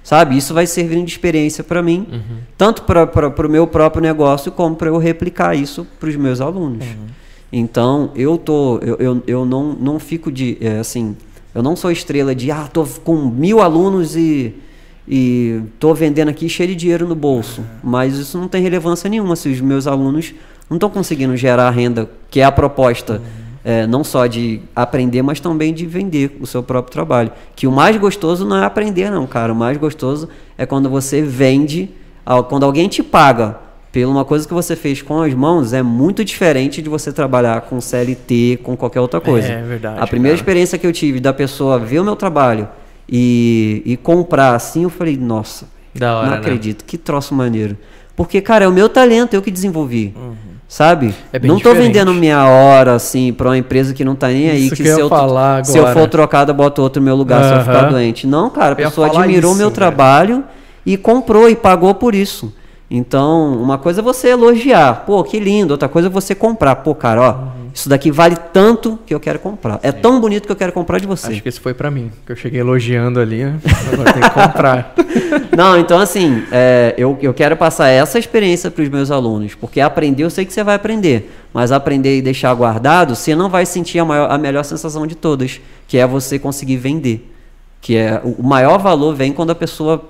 Sabe? Isso vai servir de experiência para mim, uhum. tanto para o meu próprio negócio, como para eu replicar isso para os meus alunos. Uhum. Então, eu tô, eu, eu, eu não, não fico de, é, assim, eu não sou estrela de, ah, tô com mil alunos e, e tô vendendo aqui cheio de dinheiro no bolso. Mas isso não tem relevância nenhuma se os meus alunos não estão conseguindo gerar renda, que é a proposta. é, não só de aprender, mas também de vender o seu próprio trabalho. Que o mais gostoso não é aprender, não, cara. O mais gostoso é quando você vende, quando alguém te paga pela uma coisa que você fez com as mãos, é muito diferente de você trabalhar com CLT, com qualquer outra coisa. É verdade, A primeira cara. experiência que eu tive da pessoa ver o meu trabalho e, e comprar assim, eu falei, nossa, Da hora, não né? acredito, que troço maneiro. Porque, cara, é o meu talento, eu que desenvolvi. Sabe? É não tô diferente. vendendo minha hora, assim, pra uma empresa que não tá nem aí. Isso que que eu se eu, falar se eu for trocado, bota outro no meu lugar se eu ficar doente. Não, cara, a Eu pessoa admirou o isso, meu velho. trabalho e comprou e pagou por isso. Então, uma coisa é você elogiar, pô, que lindo. Outra coisa é você comprar, pô, cara, ó, Uhum. isso daqui vale tanto que eu quero comprar. É tão bonito que eu quero comprar de você. Acho que esse foi pra mim, que eu cheguei elogiando ali, né? agora tem que comprar. Não, então assim, é, eu, eu quero passar essa experiência para os meus alunos, porque aprender eu sei que você vai aprender, mas aprender e deixar guardado, você não vai sentir a, maior- a melhor sensação de todas, que é você conseguir vender. Que é o maior valor vem quando a pessoa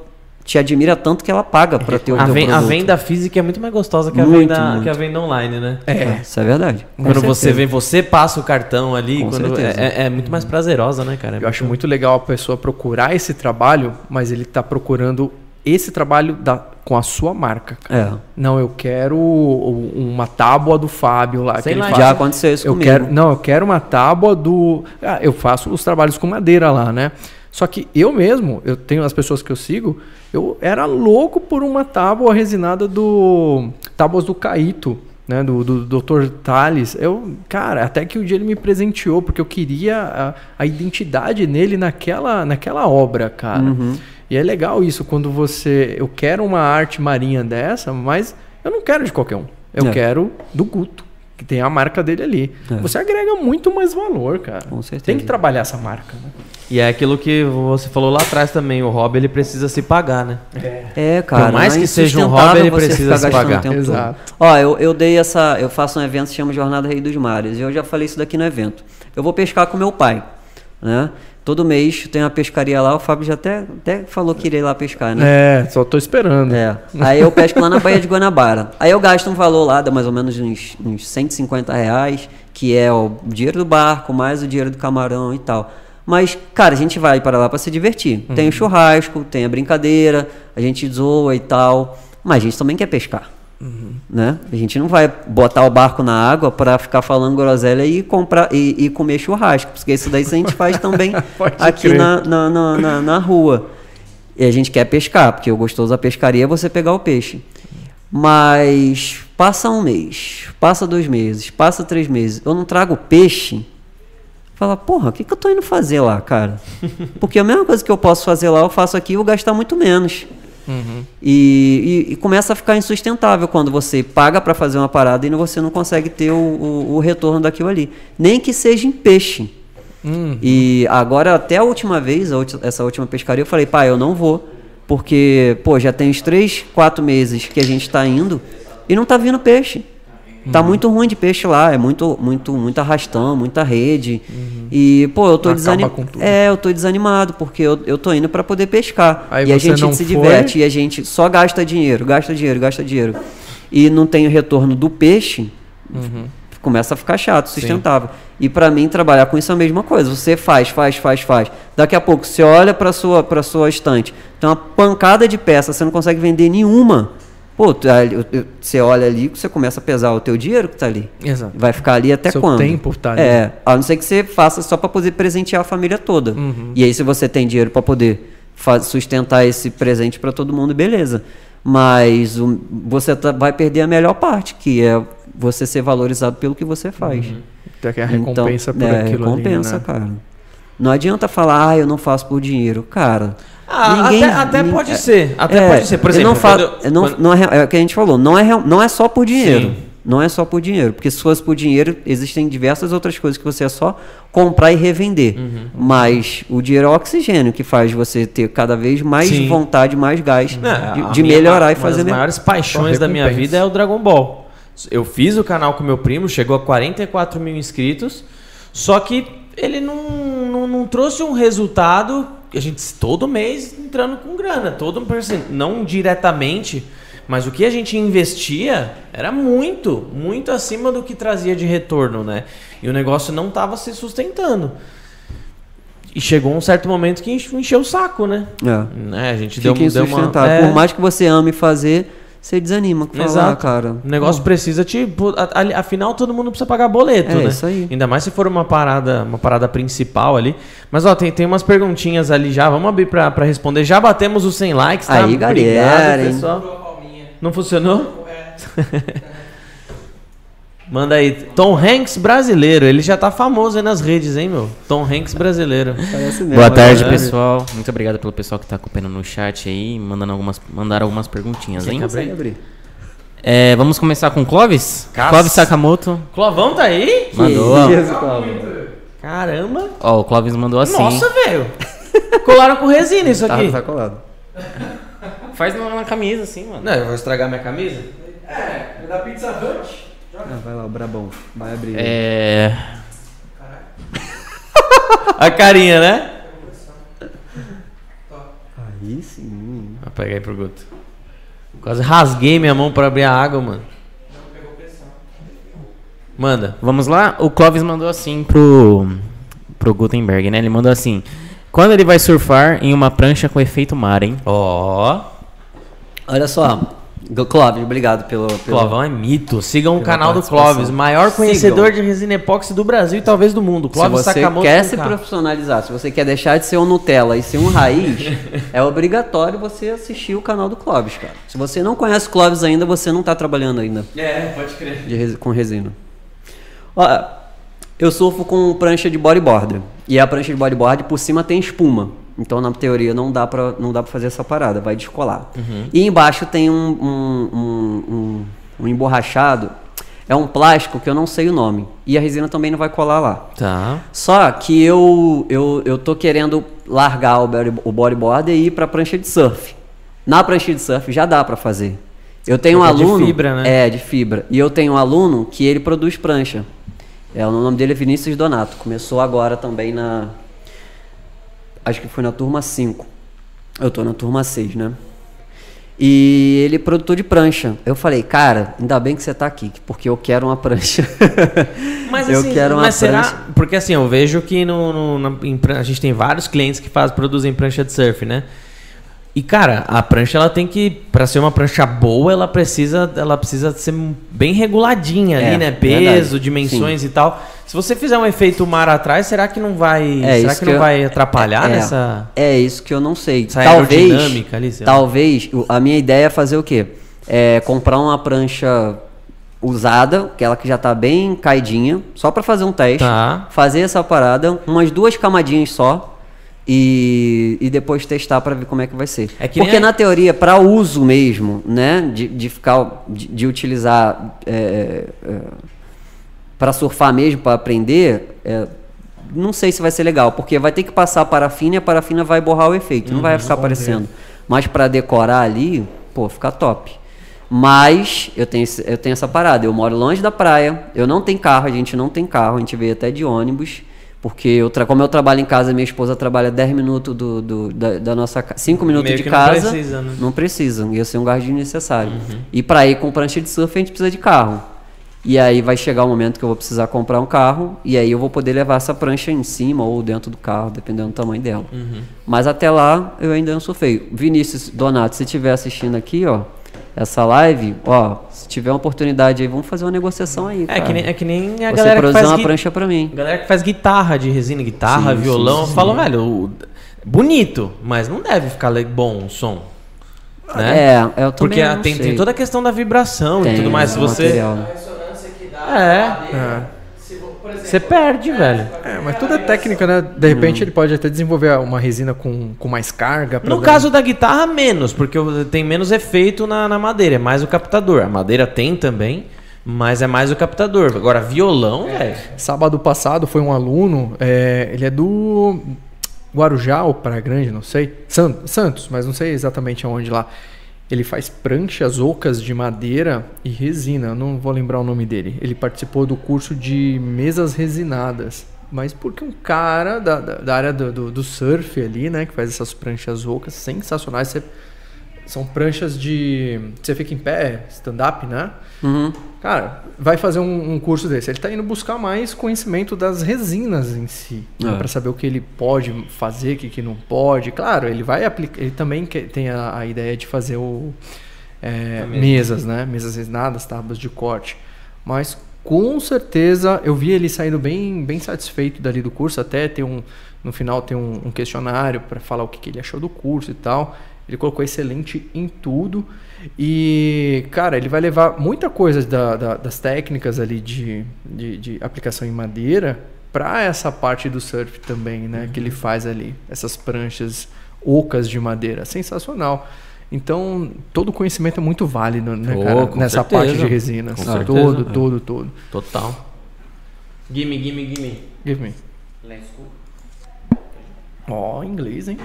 te admira tanto que ela paga para ter o A, teu ven- a produto. venda física é muito mais gostosa que a, Muito, venda, muito. que a venda online, né? É, isso é verdade. Com Quando você certeza. vem, você passa o cartão ali, certeza. é, é muito mais prazerosa, né, cara? Eu acho muito legal a pessoa procurar esse trabalho, mas ele tá procurando esse trabalho da, com a sua marca. cara. É. Não, eu quero uma tábua do Fábio lá. Sei lá, faz. Já aconteceu isso eu comigo. quero, não, eu quero uma tábua do. Ah, eu faço os trabalhos com madeira lá, né? Só que eu mesmo, eu tenho as pessoas que eu sigo, eu era louco por uma tábua resinada do tábuas do Caíto, né? Do, do Dr. Tales. Eu, cara, até que o dia ele me presenteou porque eu queria a, a identidade nele naquela, naquela obra, cara. E é legal isso quando você, eu quero uma arte marinha dessa, mas eu não quero de qualquer um. Eu É. quero do Guto que tem a marca dele ali. É. Você agrega muito mais valor, cara. Com certeza. Tem que trabalhar essa marca, né? E é aquilo que você falou lá atrás também, o hobby ele precisa se pagar, né? É, cara. mais não é que seja um hobby, ele precisa se pagar. o tempo todo. Exato. Ó, eu, eu dei essa. Eu faço um evento que se chama Jornada Rei dos Mares. E eu já falei isso daqui no evento. Eu vou pescar com meu pai. Né? Todo mês tem uma pescaria lá, o Fábio já até, até falou que iria lá pescar, né? É, só tô esperando. É. Aí eu pesco lá na Baía de Guanabara. Aí eu gasto um valor lá, dá mais ou menos uns, uns 150 reais, que é o dinheiro do barco, mais o dinheiro do camarão e tal. Mas, cara, a gente vai para lá para se divertir. Tem o churrasco, tem a brincadeira, a gente zoa e tal. Mas a gente também quer pescar. Né? A gente não vai botar o barco na água para ficar falando groselha e comprar e, e comer churrasco, porque isso daí a gente faz também aqui na, na, na, na, na rua. E a gente quer pescar, porque o gostoso da pescaria é você pegar o peixe. Mas passa um mês, passa dois meses, passa três meses, eu não trago peixe. Fala, porra, o que, que eu tô indo fazer lá, cara? Porque a mesma coisa que eu posso fazer lá, eu faço aqui e vou gastar muito menos. E, e- e começa a ficar insustentável quando você paga para fazer uma parada e você não consegue ter o, o- o retorno daquilo ali. Nem que seja em peixe. Hum, E agora, até a última vez, a ulti- essa última pescaria, eu falei, pai, eu não vou. Porque, pô, já tem uns 3, 4 meses que a gente tá indo e não tá vindo peixe. Tá Uhum. muito ruim de peixe lá, é muito, muito, muito arrastão, muita rede. E, pô, eu tô Uhum. Desanimado. É, eu tô desanimado, porque eu, eu tô indo para poder pescar. Aí e a gente se foi? diverte e a gente só gasta dinheiro, gasta dinheiro, gasta dinheiro. E não tem o retorno do peixe, começa a ficar chato, sustentável. E para mim trabalhar com isso é a mesma coisa. Você faz, faz, faz, faz. Daqui a pouco você olha para sua para sua estante, tem uma pancada de peças, você não consegue vender nenhuma. Pô, eu- você olha ali, você começa a pesar o teu dinheiro que tá ali. Exato. Vai ficar ali até Seu quando? tempo tá ali. É, a não ser que você faça só para poder presentear a família toda. Uhum. E aí se você tem dinheiro para poder sustentar esse presente para todo mundo, beleza. Mas o- você tá- vai perder a melhor parte, que é você ser valorizado pelo que você faz. Tem que a recompensa por é, aquilo recompensa, ali, né? cara. Não adianta falar, ah, eu não faço por dinheiro. Cara, Ah, ninguém- até, até nin- pode é- ser. Até é, pode ser. Por eu exemplo, não fa- quando- eu não, quando- não é, é o que a gente falou, não é, não é só por dinheiro. Sim. Não é só por dinheiro, porque se fosse por dinheiro, existem diversas outras coisas que você é só comprar e revender. Uhum. Mas o dinheiro é o oxigênio que faz você ter cada vez mais Sim. vontade, mais gás Não, de, de minha- melhorar e uma fazer das me- maiores paixões da minha vida é o Dragon Ball. Eu fiz o canal com meu primo, chegou a 44 mil inscritos, só que ele não, não, não trouxe um resultado. A gente todo mês entrando com grana, todo percent- não diretamente, Mas o que a gente investia era muito, muito acima do que trazia de retorno, né? E o negócio não estava se sustentando. E chegou um certo momento que enche- encheu o saco, né? É. Né, A gente deu, Fica deu uma. insustentável. é, Por mais que você ame fazer, você desanima com falar, Exato. cara. O negócio precisa te. Afinal, todo mundo precisa pagar boleto, É, né? isso aí. Ainda mais se for uma parada, uma parada principal ali. Mas ó, tem, tem umas perguntinhas ali já. Vamos abrir pra, pra responder. Já batemos os 100 likes, tá? Aí, galera, hein? pessoal. Não funcionou? É. Manda aí. Tom Hanks brasileiro. Ele já tá famoso aí nas redes, hein, meu? Tom Hanks brasileiro. Parece mesmo, Boa tarde, né? pessoal. Muito obrigado pelo pessoal que tá acompanhando no chat aí, mandando algumas, mandaram algumas perguntinhas, hein? Consegue abrir. É, vamos começar com o Clóvis? Caça. Clóvis Sakamoto. Clovão tá aí? Mandou. Isso. Caramba. Ó, o Clóvis mandou assim. Nossa, velho. Colaram com resina isso Tá, aqui. tá colado. Faz na camisa, assim, mano. Não, eu vou estragar minha camisa? É, é da Pizza Hut. Ah, vai lá, o Brabão. Vai abrir. É. A carinha, né? Aí sim. Ah, pega aí pro Guto. Quase rasguei minha mão pra abrir a água, mano. Manda. Vamos lá? O Clóvis mandou assim pro, pro Gutenberg, né? Ele mandou assim: Quando ele vai surfar em uma prancha com efeito mar, hein? Ó. Olha só. Clóvis, obrigado pelo. pelo... Clovão é mito. Sigam o canal do. Clóvis, maior conhecedor de resina epóxi do Brasil e talvez do mundo. Se Clóvis você Sakamoto quer se profissionalizar, se você quer deixar de ser um Nutella e ser um raiz, é obrigatório você assistir o canal do Clóvis, cara. Se você não conhece o Clóvis ainda, você não tá trabalhando ainda É, pode crer. de resi- com resina. Ó, eu surfo com prancha de bodyboard. E a prancha de bodyboard por cima tem espuma. Então, na teoria, não dá pra, não dá pra fazer essa parada, vai descolar. E embaixo tem um, um, um, um- emborrachado. É um plástico que eu não sei o nome. E a resina também não vai colar lá. Tá. Só que eu, eu, eu tô querendo largar o, body- o bodyboard e ir pra prancha de surf. Na prancha de surf já dá pra fazer. Eu tenho um Porque é de aluno. fibra, né? É, de fibra. E eu tenho um aluno que ele produz prancha. É, o nome dele é Vinícius Donato. Começou agora também na. Acho que foi na turma 5. Eu tô na turma 6, né? E ele é produtor de prancha. Eu falei, cara, ainda bem que você tá aqui, porque eu quero uma prancha. Mas eu assim, quero uma mas será. prancha. Porque assim, eu vejo que no, no- na- a gente tem vários clientes que faz, produzem prancha de surf, né? E cara, a prancha ela tem que, Pra ser uma prancha boa, ela precisa, ela precisa ser bem reguladinha É, ali, né? verdade. Peso, dimensões e tal. Se você fizer um efeito mar atrás, será que não vai, É, será que não eu- vai atrapalhar é, nessa? É isso que eu não sei. Essa talvez, ali, sei talvez a minha ideia é fazer o quê? É comprar uma prancha usada, aquela que já tá bem caidinha, só pra fazer um teste. Tá. Fazer essa parada, umas duas camadinhas só. E, e depois testar pra ver como é que vai ser. É que Porque na teoria, pra uso mesmo, né? De, de ficar. De, de utilizar. É, é, para surfar mesmo, para aprender, é, não sei se vai ser legal, porque vai ter que passar a parafina e a parafina vai borrar o efeito, não Uhum, vai ficar aparecendo. Mas para decorar ali, pô, fica top. Mas eu tenho, eu tenho essa parada, eu moro longe da praia, eu não tenho carro, a gente não tem carro, a gente veio até de ônibus, porque eu como eu trabalho em casa, minha esposa trabalha 10 minutos do, do- da, da nossa casa, 5 minutos Meio de que não casa. precisa, né? Não precisam, ia ser um gasto desnecessário. Uhum. E para ir com prancha de surf, a gente precisa de carro. E aí vai chegar o momento que eu vou precisar comprar um carro, e aí eu vou poder levar essa prancha em cima ou dentro do carro, dependendo do tamanho dela. Uhum. Mas até lá, eu ainda não surfei. Vinícius Donato, se estiver assistindo aqui, ó, essa live, ó, se tiver uma oportunidade aí, vamos fazer uma negociação aí, É cara. que nem, é que nem a Você galera que produzir faz uma gui- prancha pra mim. A galera que faz guitarra de resina, guitarra, Sim, violão, sim, sim. fala, velho, o- bonito, mas não deve ficar bom o som. Né? É, eu também Porque a- não tem, sei. tem toda a questão da vibração Tem, e tudo mais. Se o você. material, né? A ressonância que dá É. Você perde, velho. É, mas tudo é técnica, né? De Hum. repente ele pode até desenvolver uma resina com, com mais carga. No dar- caso da guitarra, menos, porque tem menos efeito na, na madeira, é mais o captador. A madeira tem também, mas é mais o captador. Agora, violão, velho. Sábado passado foi um aluno, é, ele é do Guarujá ou Praia Grande, não sei. San- Santos, mas não sei exatamente aonde lá. Ele faz pranchas ocas de madeira e resina, não vou lembrar o nome dele. Ele participou do curso de mesas resinadas. Mas porque um cara da, da, da área do, do, do surf ali, né, que faz essas pranchas ocas sensacionais, você são pranchas de. Você fica em pé, stand-up, né? Uhum. Cara, vai fazer um, um curso desse. Ele tá indo buscar mais conhecimento das resinas em si. Né? É. Para saber o que ele pode fazer, o que, que não pode. Claro, ele vai aplicar. Ele também quer- tem a, a ideia de fazer o. é, mesas, né? Mesas resinadas, tábuas de corte. Mas com certeza eu vi ele saindo bem, bem satisfeito dali do curso. Até tem um. No final tem um, um questionário para falar o que, que ele achou do curso e tal. Ele colocou excelente em tudo. E, cara, ele vai levar muita coisa da- da- das técnicas ali de, de, de aplicação em madeira para essa parte do surf também, né? Que ele faz ali. Essas pranchas ocas de madeira. Sensacional. Então, todo conhecimento é muito válido, né, Oh, cara? com Nessa certeza. parte de resinas. Com todo, certeza. todo, todo. Total. Gimme, gimme, gimme. Give me. Ó, inglês, hein?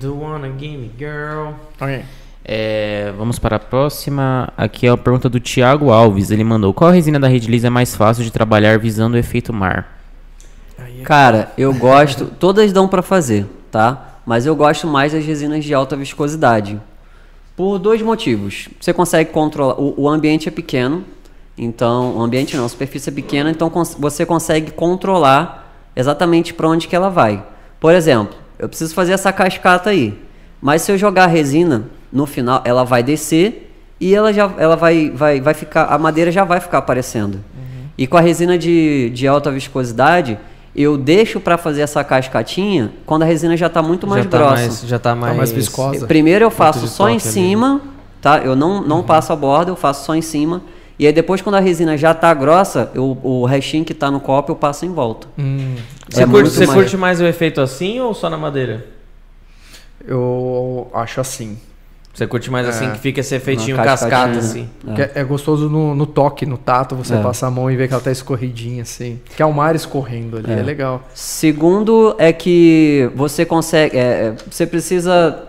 Do wanna gimme, girl. Ok. É, vamos para a próxima. Aqui é a pergunta do Thiago Alves. Ele mandou: Qual resina da Red Lisa é mais fácil de trabalhar visando o efeito mar? Cara, eu gosto. Todas dão pra fazer, tá? Mas eu gosto mais das resinas de alta viscosidade. Por dois motivos. Você consegue controlar. O, o ambiente é pequeno. Então, o ambiente não, a superfície é pequena, então cons- você consegue controlar exatamente para onde que ela vai. Por exemplo, eu preciso fazer essa cascata aí. Mas se eu jogar a resina, no final ela vai descer e ela já ela vai, vai, vai ficar. A madeira já vai ficar aparecendo. E com a resina de, de alta viscosidade, eu deixo para fazer essa cascatinha quando a resina já está muito mais já tá grossa. mais, já tá mais, mais viscosa. Primeiro eu faço só em toque ali. cima, tá? Eu não, não passo a borda, eu faço só em cima. E aí depois quando a resina já tá grossa, eu, o restinho que tá no copo eu passo em volta. Hum, Você, É curte, muito você mais- curte mais o efeito assim ou só na madeira? eu acho assim. Você curte mais assim É. que fica esse efeitinho cascata assim? Que é, é gostoso no, no toque, no tato, você É. passa a mão e vê que ela tá escorridinha, assim. Que é o mar escorrendo ali, é, É. legal. Segundo é que você consegue. é, é, você precisa.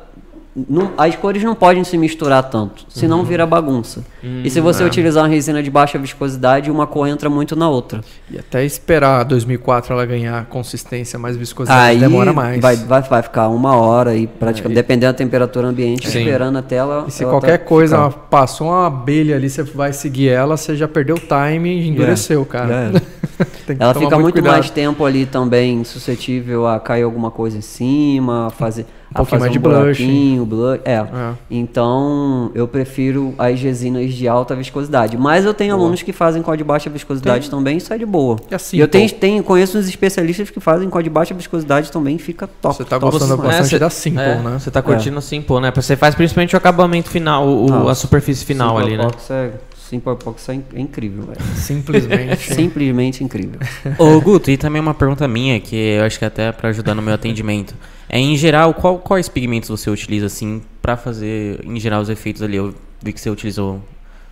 Não- as cores não podem se misturar tanto, senão Uhum. vira bagunça. e se você é. utilizar uma resina de baixa viscosidade, uma cor entra muito na outra. E até esperar 2004 ela ganhar consistência, mais viscosidade, Aí demora mais. Vai, vai, vai ficar uma hora aí, praticamente, É, e- dependendo da temperatura ambiente, Sim. esperando até ela. E se ela qualquer coisa ficar. passou uma abelha ali, você vai seguir ela, você já perdeu o time e endureceu, Já cara. que Ela fica muito cuidado. mais tempo ali também suscetível a cair alguma coisa em cima, a fazer, a pouquinho fazer mais um de blush. buraquinho, blush. É. É. Então, eu prefiro as resinas de alta viscosidade. Mas eu tenho alunos que fazem com a de baixa viscosidade também, isso é de boa. E assim, eu tenho, tenho, conheço uns especialistas que fazem com a de baixa viscosidade também, fica top. Você tá top gostando bastante cê- da Simple, é, né? Você tá curtindo a Simple, né? Você faz principalmente o acabamento final, o, Não, a superfície final ali, né? É, Simple Epoxy é é incrível, velho. Simplesmente. Simplesmente incrível. Ô, Guto, e também uma pergunta minha, que eu acho que até pra ajudar no meu atendimento. É, em geral, qual, quais pigmentos você utiliza, assim, pra fazer, em geral, os efeitos ali? Eu vi que você utilizou...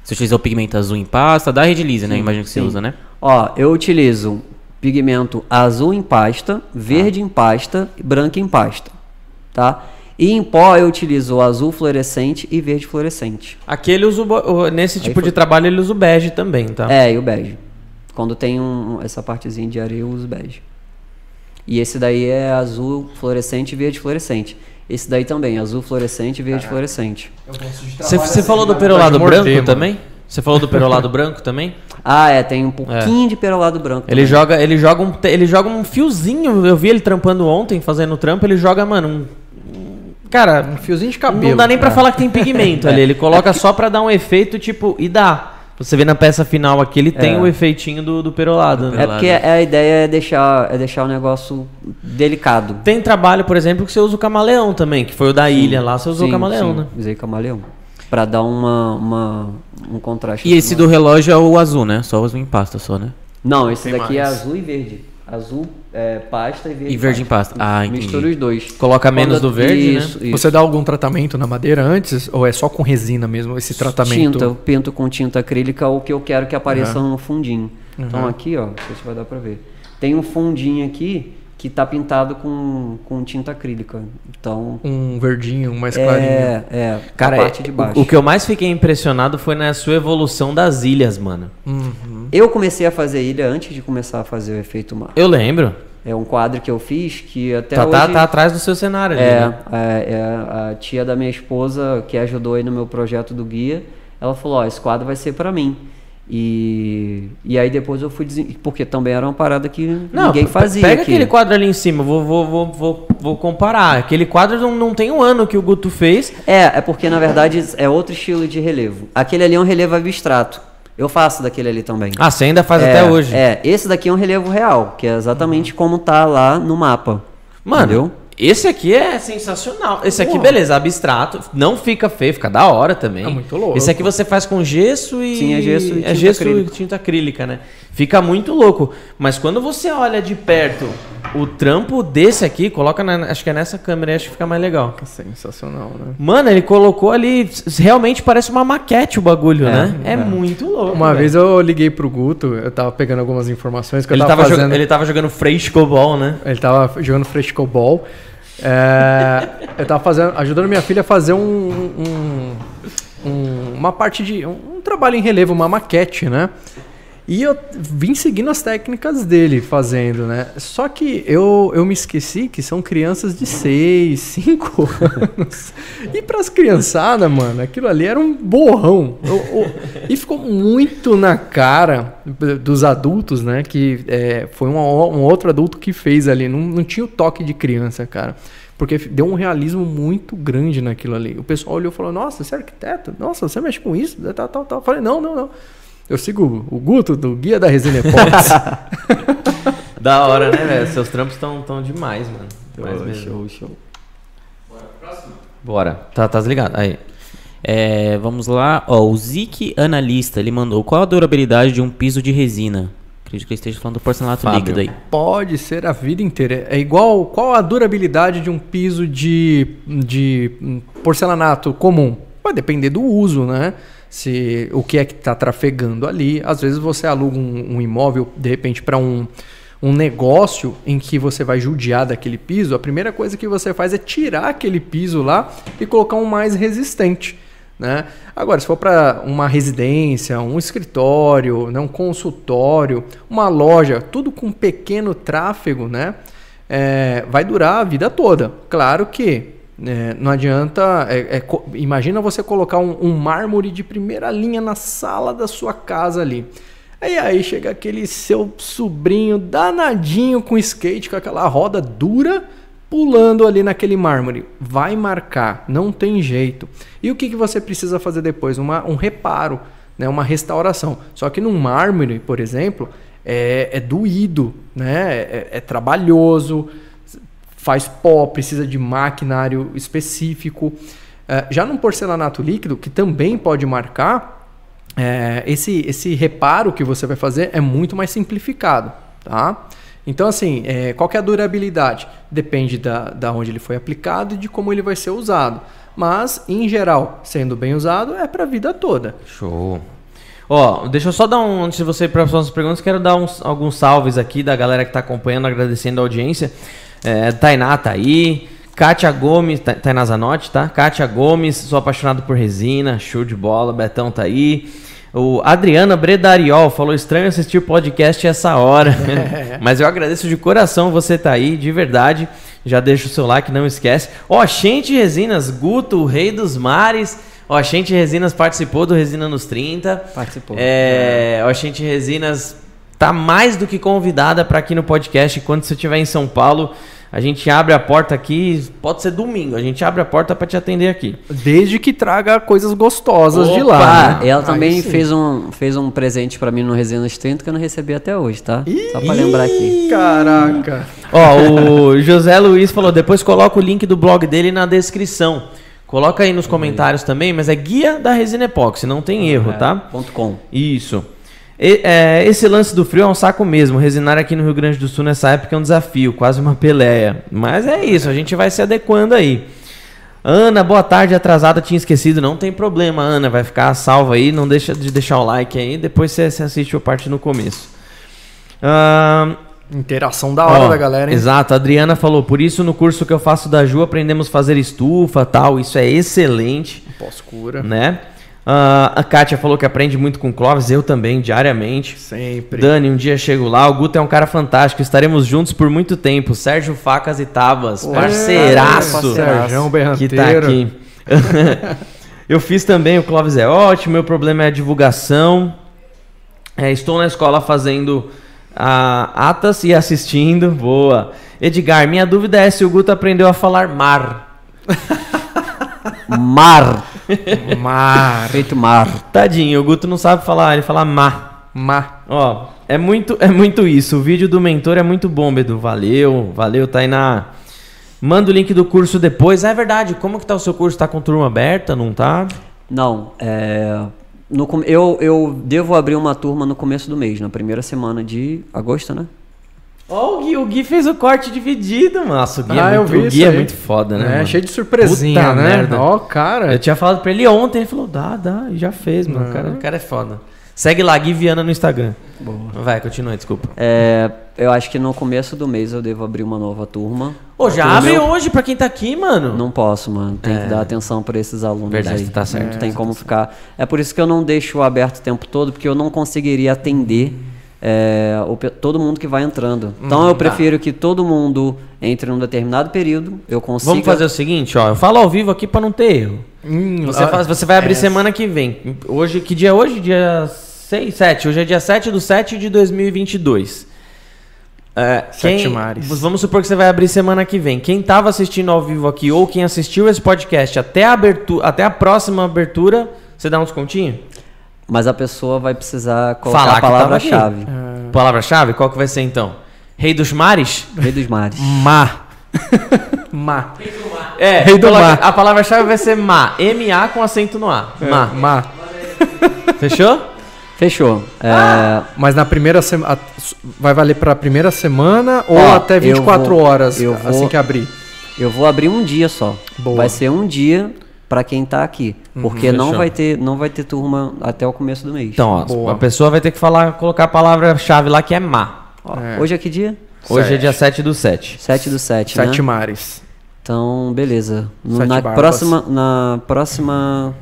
Você utilizou o pigmento azul em pasta, da Red Lisa, né? Imagino que você sim. usa, né? Ó, eu utilizo pigmento azul em pasta, verde em pasta e branco em pasta, tá? E em pó eu utilizo azul fluorescente e verde fluorescente. Aqui ele usa o, nesse tipo foi- de trabalho ele usa o bege também, tá? É, e o bege. Quando tem um- essa partezinha de areia eu uso bege. E esse daí é azul fluorescente e verde fluorescente. Esse daí também, azul fluorescente e verde fluorescente. Você, você assim, falou do né? perolado branco mano. também? Você falou do perolado branco também? Ah, é, tem um pouquinho de perolado branco. Ele também. joga, ele joga um, ele joga um fiozinho. Eu vi ele trampando ontem, fazendo trampo. Ele joga, mano, um- cara, Um fiozinho de cabelo. não dá nem pra É. falar que tem pigmento ali. Ele coloca só pra dar um efeito, tipo, e dá. Você vê na peça final aqui, ele tem É. o efeitinho do, do perolado, né? É porque a ideia é deixar, é deixar o negócio delicado. Tem trabalho, por exemplo, que você usa o camaleão também, que foi o da ilha lá, você usou o Sim, camaleão, sim, né? Usei camaleão. Pra dar uma, uma, um contraste. E esse do relógio é o azul, né? Só o azul em pasta, só, né? Não, esse Tem daqui é mais. azul e verde. Azul é pasta e verde E verde em pasta. Ah, entendi. Mistura os dois. Coloca menos do verde, isso, né? Isso. Você dá algum tratamento na madeira antes? Ou é só com resina mesmo, esse tratamento? Tinta, eu pinto com tinta acrílica o que eu quero que apareça Uhum. no fundinho. Então Uhum. aqui, ó, não sei se vai dar pra ver. Tem um fundinho aqui que tá pintado com, com tinta acrílica. Então, Um verdinho, mais clarinho. é, é, Cara, a parte de baixo. o, o que eu mais fiquei impressionado foi na sua evolução das ilhas, mano. Uhum. Eu comecei a fazer ilha antes de começar a fazer o efeito mar. Eu lembro. É um quadro que eu fiz que até Tá, hoje... tá, tá atrás do seu cenário ali, É, né? é, é, a tia da minha esposa que ajudou aí no meu projeto do guia, ela falou, ó, esse quadro vai ser pra mim. E, e aí depois eu fui desen... porque também era uma parada que ninguém pe- fazia Pega aqui. aquele quadro ali em cima, vou, vou, vou, vou, vou comparar. Aquele quadro não, não tem um ano que o Guto fez. É, é porque na verdade é outro estilo de relevo. Aquele ali é um relevo abstrato. Eu faço daquele ali também. Ah, você ainda faz é, até hoje. É, esse daqui é um relevo real, que é exatamente como tá lá no mapa. Mano, entendeu? Esse aqui é sensacional. Esse aqui, beleza, abstrato. Não fica feio, fica da hora também. É muito louco. Esse aqui você faz com gesso e. Sim, é gesso e é tinta gesso acrílica. e tinta acrílica, né? Fica muito louco. Mas quando você olha de perto o trampo desse aqui, coloca na, acho que é nessa câmera aí, acho que fica mais legal. Sensacional, né? Mano, ele colocou ali. Realmente parece uma maquete o bagulho, né? É, muito louco. Uma velho. vez eu liguei pro Guto, eu tava pegando algumas informações que ele eu tava, tava, fazendo. ele tava jogando frescobol, né? Ele tava jogando frescobol. É, eu tava fazendo, ajudando minha filha a fazer um, um- um- uma parte de. Um, um trabalho em relevo, uma maquete, né? E eu vim seguindo as técnicas dele fazendo, né? Só que eu, eu me esqueci que são crianças de 6, 5 anos. E pras criançadas, mano, aquilo ali era um borrão. Eu- eu- e ficou muito na cara dos adultos, né? Que é, foi um, um outro adulto que fez ali. Não, não tinha o toque de criança, cara. Porque deu um realismo muito grande naquilo ali. O pessoal olhou e falou: Nossa, você é arquiteto? Nossa, você mexe com isso? Tal, tal, tal. Eu falei: Não, não, não. Eu sigo o Guto, do Guia da Resina Epox. Da hora, né, velho? Seus trampos estão tão demais, mano. Demais mesmo. show, show. Bora. Tá, tá ligado? Aí. É, vamos lá. Ó, o Zik Analista, ele mandou qual a durabilidade de um piso de resina? Acredito que ele esteja falando do porcelanato Fábio. líquido aí. Pode ser a vida inteira. É igual qual a durabilidade de um piso de, de hum, porcelanato comum? Vai depender do uso, né? Se o que é que está trafegando ali. Às vezes você aluga um, um imóvel, de repente, para um, um negócio em que você vai judiar daquele piso. A primeira coisa que você faz é tirar aquele piso lá e colocar um mais resistente. Né? Agora, se for para uma residência, um escritório, né, um consultório, uma loja, tudo com pequeno tráfego, né, é, vai durar a vida toda. Claro que é, não adianta. é, é imagina você colocar um, um mármore de primeira linha na sala da sua casa ali. Aí aí chega aquele seu sobrinho danadinho com skate, com aquela roda dura, pulando ali naquele mármore. Vai marcar, não tem jeito. E o que, que você precisa fazer depois? Uma, um reparo, né? uma restauração. Só que num mármore, por exemplo, é, é doído, né? é, é trabalhoso, faz pó, precisa de maquinário específico. É, já num porcelanato líquido, que também pode marcar, é, esse, esse reparo que você vai fazer é muito mais simplificado, tá? Então, assim, é, qual é a durabilidade? Depende da, da onde ele foi aplicado e de como ele vai ser usado. Mas, em geral, sendo bem usado, é para a vida toda. Show. Ó, deixa eu só dar um. Antes de você ir para as perguntas, quero dar uns, alguns salves aqui da galera que tá acompanhando, agradecendo a audiência. É, Tainá tá aí. Kátia Gomes, Ta- Tainá Zanotti, tá? Kátia Gomes, sou apaixonado por resina, show de bola. Betão tá aí. O Adriana Bredariol falou: estranho assistir o podcast essa hora. Mas eu agradeço de coração você tá aí, de verdade. Já deixa o seu like, não esquece. Ó, Gente Resinas, Guto, o rei dos mares. Ó, Gente Resinas participou do Resina nos 30. Participou. É, ó, Gente Resinas tá mais do que convidada para aqui no podcast. Quando você estiver em São Paulo, a gente abre a porta aqui. Pode ser domingo, a gente abre a porta para te atender aqui. Desde que traga coisas gostosas de Opa! lá. né? Ela Aí também sim. fez um, fez um presente pra mim no Resenhas 30 que eu não recebi até hoje, tá? Só pra lembrar aqui. Caraca. Ó, o José Luiz falou: depois coloca o link do blog dele na descrição. Coloca aí nos comentários também, mas é guia da resina epóxi, não tem erro, tá? Ponto com. Isso. E- é, esse lance do frio é um saco mesmo. Resinar aqui no Rio Grande do Sul nessa época é um desafio, quase uma peleia. Mas é isso, a gente vai se adequando aí. Ana, boa tarde, atrasada, tinha esquecido. Não tem problema, Ana, vai ficar salva aí. Não deixa de deixar o like aí, depois você, você assiste a parte no começo. Interação da hora Ó, da galera, hein? Exato, a Adriana falou, por isso no curso que eu faço da Ju aprendemos a fazer estufa tal, isso é excelente, Pós-cura. né? Ah, a Kátia falou que aprende muito com o Clóvis, eu também, diariamente. Sempre. Dani, um dia chego lá. O Guto é um cara fantástico. Estaremos juntos por muito tempo. Sérgio Facas e Tabas, parceiraço, parceiraço. Sérgio que tá aqui. Eu fiz também, o Clóvis é ótimo. Meu problema é a divulgação. É, estou na escola fazendo atas e assistindo. Boa. Edgar, minha dúvida é se o Guto aprendeu a falar mar. Mar. Mar. Feito mar. Tadinho, o Guto não sabe falar, ele fala ma. Ma. Ó, é muito, é muito isso. O vídeo do mentor é muito bom, Bedu. Valeu, valeu, Tainá. Manda o link do curso depois. Ah, é verdade, como que tá o seu curso? Tá com turma aberta, não tá? Não, é. No, eu, eu devo abrir uma turma no começo do mês, na primeira semana de agosto, né? Ó, o Gui, o Gui fez o corte dividido, nossa, o Gui, Ah, é, eu muito, vi o Gui isso é aí. muito foda, né? É, mano? cheio de surpresinha, Puta né? merda. Ó, cara. Eu tinha falado pra ele ontem, ele falou, dá, dá, e já fez, mano. O cara, o cara é foda. Segue lá, Gui Viana no Instagram. Vai, continua, desculpa. É, eu acho que no começo do mês eu devo abrir uma nova turma. Ô, já Turma abre eu- hoje pra quem tá aqui, mano. Não posso, mano. Tem É. que dar atenção para esses alunos Verdade, aí. tá certo. Não tem como ficar. É por isso que eu não deixo aberto o tempo todo, porque eu não conseguiria atender é, todo mundo que vai entrando. Então eu prefiro que todo mundo entre num determinado período, eu consiga. Vamos fazer o seguinte, ó. Eu falo ao vivo aqui pra não ter erro. Hum, Você, faz, você vai abrir semana que vem. Hoje, que dia é hoje? Dia 6, 7. Hoje é dia 7 do 7 de 2022. É, Sete quem- mares. Vamos supor que você vai abrir semana que vem. Quem tava assistindo ao vivo aqui ou quem assistiu esse podcast até a, abertura, até a próxima abertura, você dá um descontinho? Mas a pessoa vai precisar colocar Falar a que tava palavra-chave. Palavra-chave? Qual que vai ser então? Rei dos mares? Rei dos mares. Ma. Ma. É, Rei do coloca- mar. a palavra-chave vai ser ma. M-A com acento no A. Ma. Ma. Fechou? Fechou. É, Ah! Mas na primeira semana. Vai valer pra primeira semana ou Ó, até eu 24 vou- horas eu assim vou- que abrir? eu vou abrir um dia só. Boa. Vai ser um dia para quem tá aqui, porque não fechou. vai ter não vai ter turma até o começo do mês. Então, ó, Boa. a pessoa vai ter que falar, colocar a palavra-chave lá que é ma. Ó, É. Hoje é que dia? Hoje é dia 7 do 7. 7 do 7, Sete né? mares. Então, beleza. Sete na barbas. próxima na próxima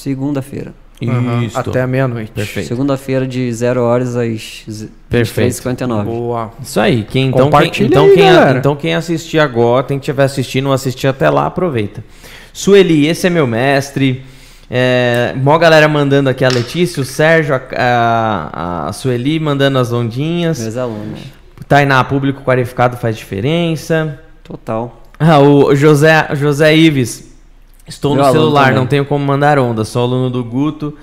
segunda-feira. Isso. Até a meia-noite. Perfeito. Segunda-feira de 0 horas às z- Perfeito. 23h59. Boa. Isso aí. Quem, então, quem, Compartilha então, aí, quem, galera. então quem assistir agora, quem estiver assistindo assistir até lá, aproveita. Sueli, esse é meu mestre. É, mó galera mandando aqui a Letícia, o Sérgio, a, a, a Sueli mandando as ondinhas. Meus alunos. Tainá, público qualificado faz diferença. Total. Ah, o José, José Ives. Estou Meu no celular, não tenho como mandar onda. Sou aluno do Guto.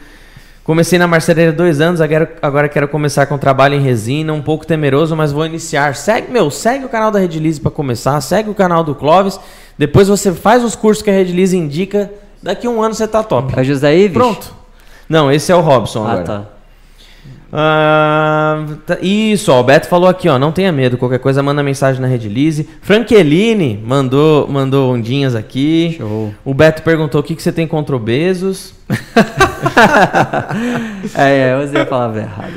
Comecei na marcenaria dois anos, agora, agora quero começar com trabalho em resina, um pouco temeroso, mas vou iniciar. Segue, meu, segue o canal da Redilize para começar, segue o canal do Clóvis, depois você faz os cursos que a Redilize indica, daqui um ano você tá top. É o José Ives? Pronto. Não, esse é o Robson Ah, agora. tá. Ah, tá- isso, ó, o Beto falou aqui, ó, não tenha medo, qualquer coisa manda mensagem na Redilize. Franqueline mandou, mandou ondinhas aqui. Show. O Beto perguntou o que, que você tem contra obesos. É, é, eu usei a palavra errada.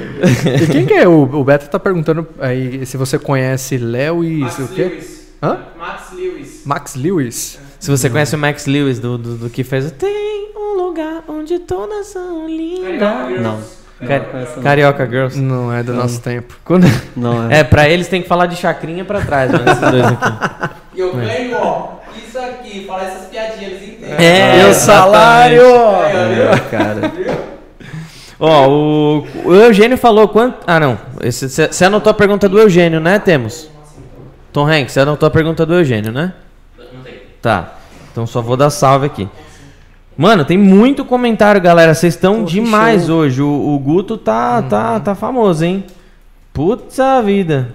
E quem que é? O, o Beto tá perguntando aí se você conhece Lewis, Max o quê? Lewis. Hã? Max Lewis. Max Lewis. Se você conhece o Max Lewis do, do, do que fez o Tem um lugar onde todas são lindas. Não. Ca- Carioca Girls. Não é do nosso tempo. Quando- Não, é. É, pra eles tem que falar de chacrinha pra trás, mano, esses dois aqui. E eu ganho, ó, isso aqui, falar essas piadinhas, eles entendem. É, o exatamente. salário! É, cara. Ó, o, o Eugênio falou quanto. Ah, não. Você anotou a pergunta do Eugênio, né? Temos. Tom Hanks, você anotou a pergunta do Eugênio, né? Tá. Então só vou dar salve aqui. Mano, tem muito comentário, galera. Vocês estão demais show. hoje. O, o Guto tá, tá, tá famoso, hein? Puta vida.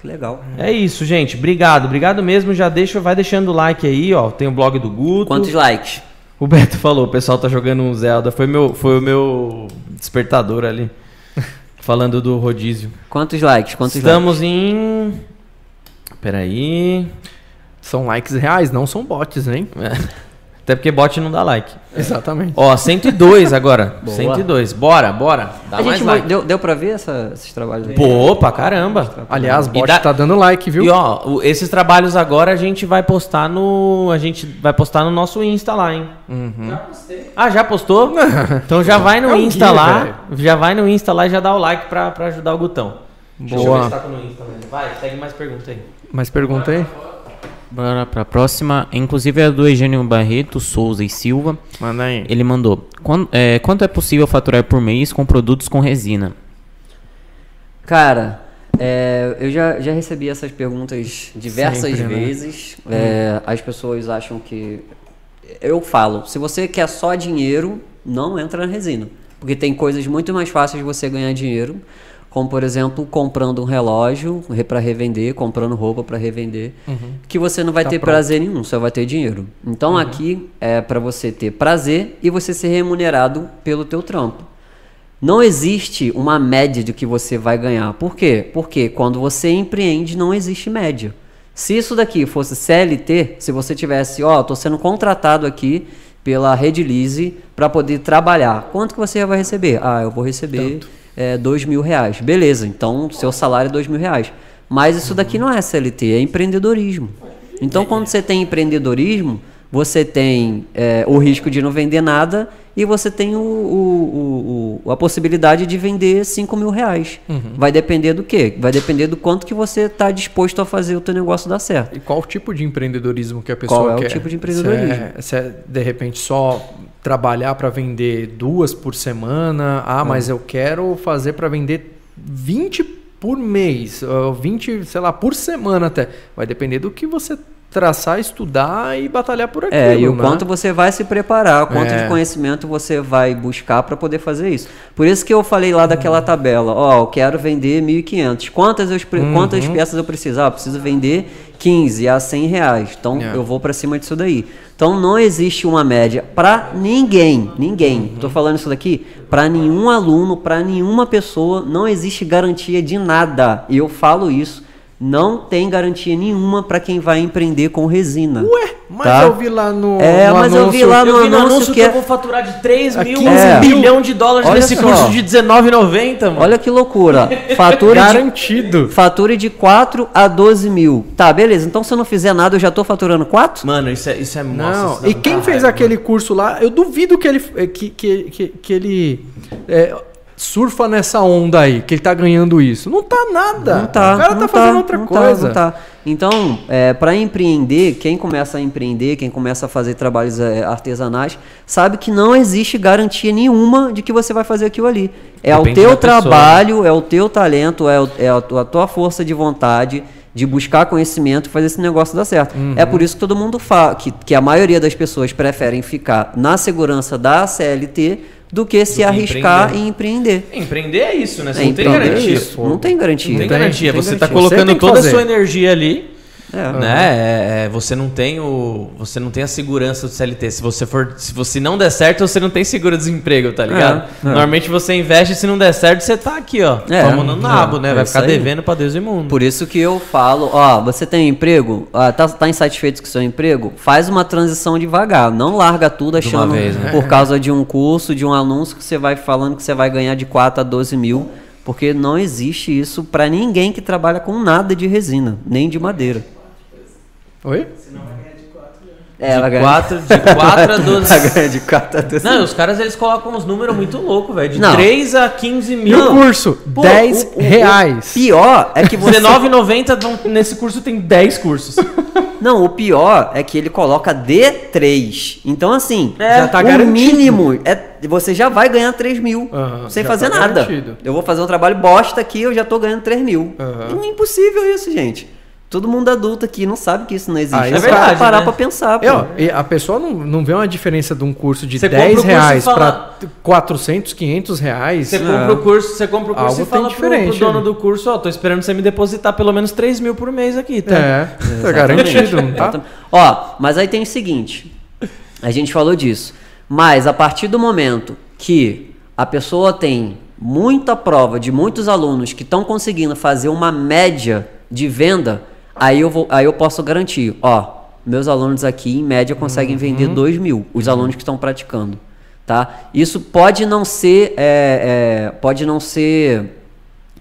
Que legal. É isso, gente. Obrigado, obrigado mesmo. Já deixa, vai deixando o like aí, ó. Tem o blog do Guto. Quantos likes? O Beto falou, o pessoal tá jogando um Zelda. Foi, meu, foi o meu despertador ali. Falando do rodízio. Quantos likes? Quantos Estamos em. Peraí. São likes reais, não são bots, hein? Até porque bot não dá like. Exatamente. Ó, 102 agora. Boa. 102. Bora, bora. Dá a mais gente like. deu, deu pra ver essa- esses trabalhos aí? Pô, pra caramba. Aliás, bot dá- tá dando like, viu? E ó, esses trabalhos agora a gente vai postar no. A gente vai postar no nosso Insta lá, hein? Já postei. Ah, já postou? então já vai no É um Insta guia, lá. Já vai no Insta lá e já dá o like pra, pra ajudar o Gutão. Deixa eu ver Boa. se tá com no Insta mesmo. Vai, segue mais pergunta aí. Mais pergunta aí? Bora pra próxima. Inclusive é do Eugênio Barreto, Souza e Silva. Manda aí. Ele mandou: "Quan- é, Quanto é possível faturar por mês com produtos com resina? Cara, é, eu já, já recebi essas perguntas diversas Sempre, né? vezes. É, as pessoas acham que. Eu falo, se você quer só dinheiro, não entra na resina. Porque tem coisas muito mais fáceis de você ganhar dinheiro. Como, por exemplo, comprando um relógio para revender, comprando roupa para revender, que você não vai Tá ter pronto. prazer nenhum, só vai ter dinheiro. Então aqui é para você ter prazer e você ser remunerado pelo teu trampo. Não existe uma média de que você vai ganhar. Por quê? Porque quando você empreende, não existe média. Se isso daqui fosse CLT, se você tivesse, ó, tô sendo contratado aqui pela Redilize para poder trabalhar, quanto que você vai receber? Ah, eu vou receber é, dois mil reais. Beleza, então seu salário é dois mil reais. Mas isso daqui não é CLT, é empreendedorismo. Então, quando você tem empreendedorismo, você tem é, o risco de não vender nada e você tem o, o- o- o- a possibilidade de vender 5 mil reais. Vai depender do quê? Vai depender do quanto que você está disposto a fazer o teu negócio dar certo. E qual o tipo de empreendedorismo que a pessoa Qual é o quer? tipo de empreendedorismo? Se é, se é, de repente só trabalhar para vender duas por semana, ah, mas eu quero fazer para vender 20 por mês, ou 20, sei lá, por semana até. Vai depender do que você traçar, estudar e batalhar por aquilo. É, e o né? quanto você vai se preparar, o quanto É. de conhecimento você vai buscar para poder fazer isso. Por isso que eu falei lá daquela tabela, ó, eu quero vender 1.500. Quantas, eu, Uhum. quantas peças eu preciso? Ah, eu preciso vender 15 a 100 reais. Então É. eu vou para cima disso daí. Então não existe uma média para ninguém, ninguém. Tô falando isso daqui para nenhum aluno, para nenhuma pessoa, não existe garantia de nada. E eu falo isso. Não tem garantia nenhuma para quem vai empreender com resina. Ué, mas Tá? eu vi lá no, É, no mas eu vi anúncio- lá no eu vi no anúncio anúncio que que, é- eu vou faturar de 3 A mil, 15 um mil. bilhão de dólares Olha nesse só. curso de R$19,90, mano. Olha que loucura. Fature de, Garantido. fature de 4 a 12 mil. Tá, beleza. Então se eu não fizer nada, eu já tô faturando 4? Mano, isso é, isso é Não, nossa, isso e quem fez raiva, aquele curso lá, eu duvido que ele, eh, que, que, que, que ele é, surfa nessa onda aí, que ele tá ganhando isso. Não tá nada. Não tá. O cara não tá fazendo outra não coisa. Tá, não tá. Então, é, para empreender, quem começa a empreender, quem começa a fazer trabalhos é, artesanais, sabe que não existe garantia nenhuma de que você vai fazer aquilo ali. É Depende o teu pessoa, trabalho, é o teu talento, é, o- é a tua- a tua força de vontade de buscar conhecimento e fazer esse negócio dar certo. Uhum. É por isso que todo mundo fala, que, que a maioria das pessoas preferem ficar na segurança da CLT do que se que arriscar empreender. em empreender. Empreender é isso, né? Você É, não tem é garantia. isso. Não tem garantia. Não tem tem, garantia. não tem Você tá garantia. Você colocando tem que toda a sua energia ali. É. Né? É, é, você não tem o. Você não tem a segurança do CLT. Se você for. Se você não der certo, você não tem seguro-desemprego, tá ligado? É, é. Normalmente você investe, se não der certo, você tá aqui, ó. É, tomando nabo, é, né? Vai ficar devendo pra Deus e mundo. Por isso que eu falo, ó, você tem emprego, ah, tá, tá insatisfeito com o seu emprego, faz uma transição devagar, não larga tudo achando vez, né? por causa de um curso, de um anúncio que você vai falando que você vai ganhar de 4 a 12 mil, porque não existe isso pra ninguém que trabalha com nada de resina, nem de madeira. Oi? É, ela de ganha- 4 de quatro a 12. ela ganha de 4 a 12 Não, os caras eles colocam uns números muito loucos, velho. De Não. 3 a 15 E mil. o curso? Pô, 10 o- o- reais. O pior é que você... R$19,90 vão- nesse curso tem 10 cursos. Não, o pior é que ele coloca D3. Então, assim, É, já tá o garantido. mínimo é você já vai ganhar 3 mil Aham, sem fazer tá nada. garantido. Eu vou fazer um trabalho bosta aqui, eu já tô ganhando 3 mil. É impossível isso, gente. Todo mundo adulto aqui não sabe que isso não existe. Aí é é verdade, parar né? pra pensar, pô. É, ó, e a pessoa não, não vê uma diferença de um curso de Você 10 compra o curso e reais fala- para 400, 500 reais. Você compra o curso, você compra o curso Algo e fala pro, pro dono do curso, ó, tô esperando você me depositar pelo menos 3 mil por mês aqui, tá? É, tá garantido, não tá? Ó, mas aí tem o seguinte: a gente falou disso. Mas a partir do momento que a pessoa tem muita prova de muitos alunos que estão conseguindo fazer uma média de venda, aí eu, vou, aí eu posso garantir, ó, meus alunos aqui, em média, conseguem vender 2 mil, os alunos que estão praticando. Tá? Isso pode não ser. é, é, pode não ser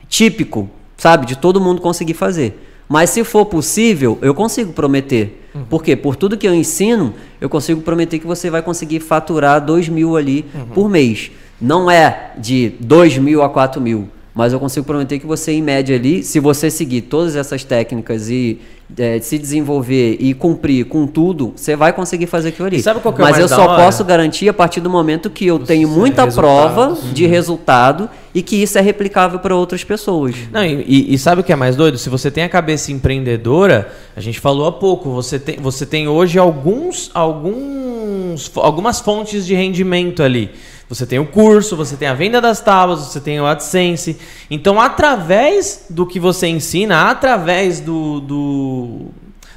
típico, sabe? De todo mundo conseguir fazer. Mas se for possível, eu consigo prometer. Por quê? Por tudo que eu ensino, eu consigo prometer que você vai conseguir faturar 2 mil ali por mês. Não é de 2 mil a 4 mil. Mas eu consigo prometer que você, em média ali, se você seguir todas essas técnicas e é, se desenvolver e cumprir com tudo, você vai conseguir fazer aquilo ali. E sabe qual que é Mas eu só posso garantir a partir do momento que eu tenho muita prova de resultado e que isso é replicável para outras pessoas. Não, e, e- e sabe o que é mais doido? Se você tem a cabeça empreendedora, a gente falou há pouco, você tem, você tem hoje alguns, alguns, algumas fontes de rendimento ali. Você tem o curso, você tem a venda das tábuas, você tem o AdSense. Então, através do que você ensina, através do, do-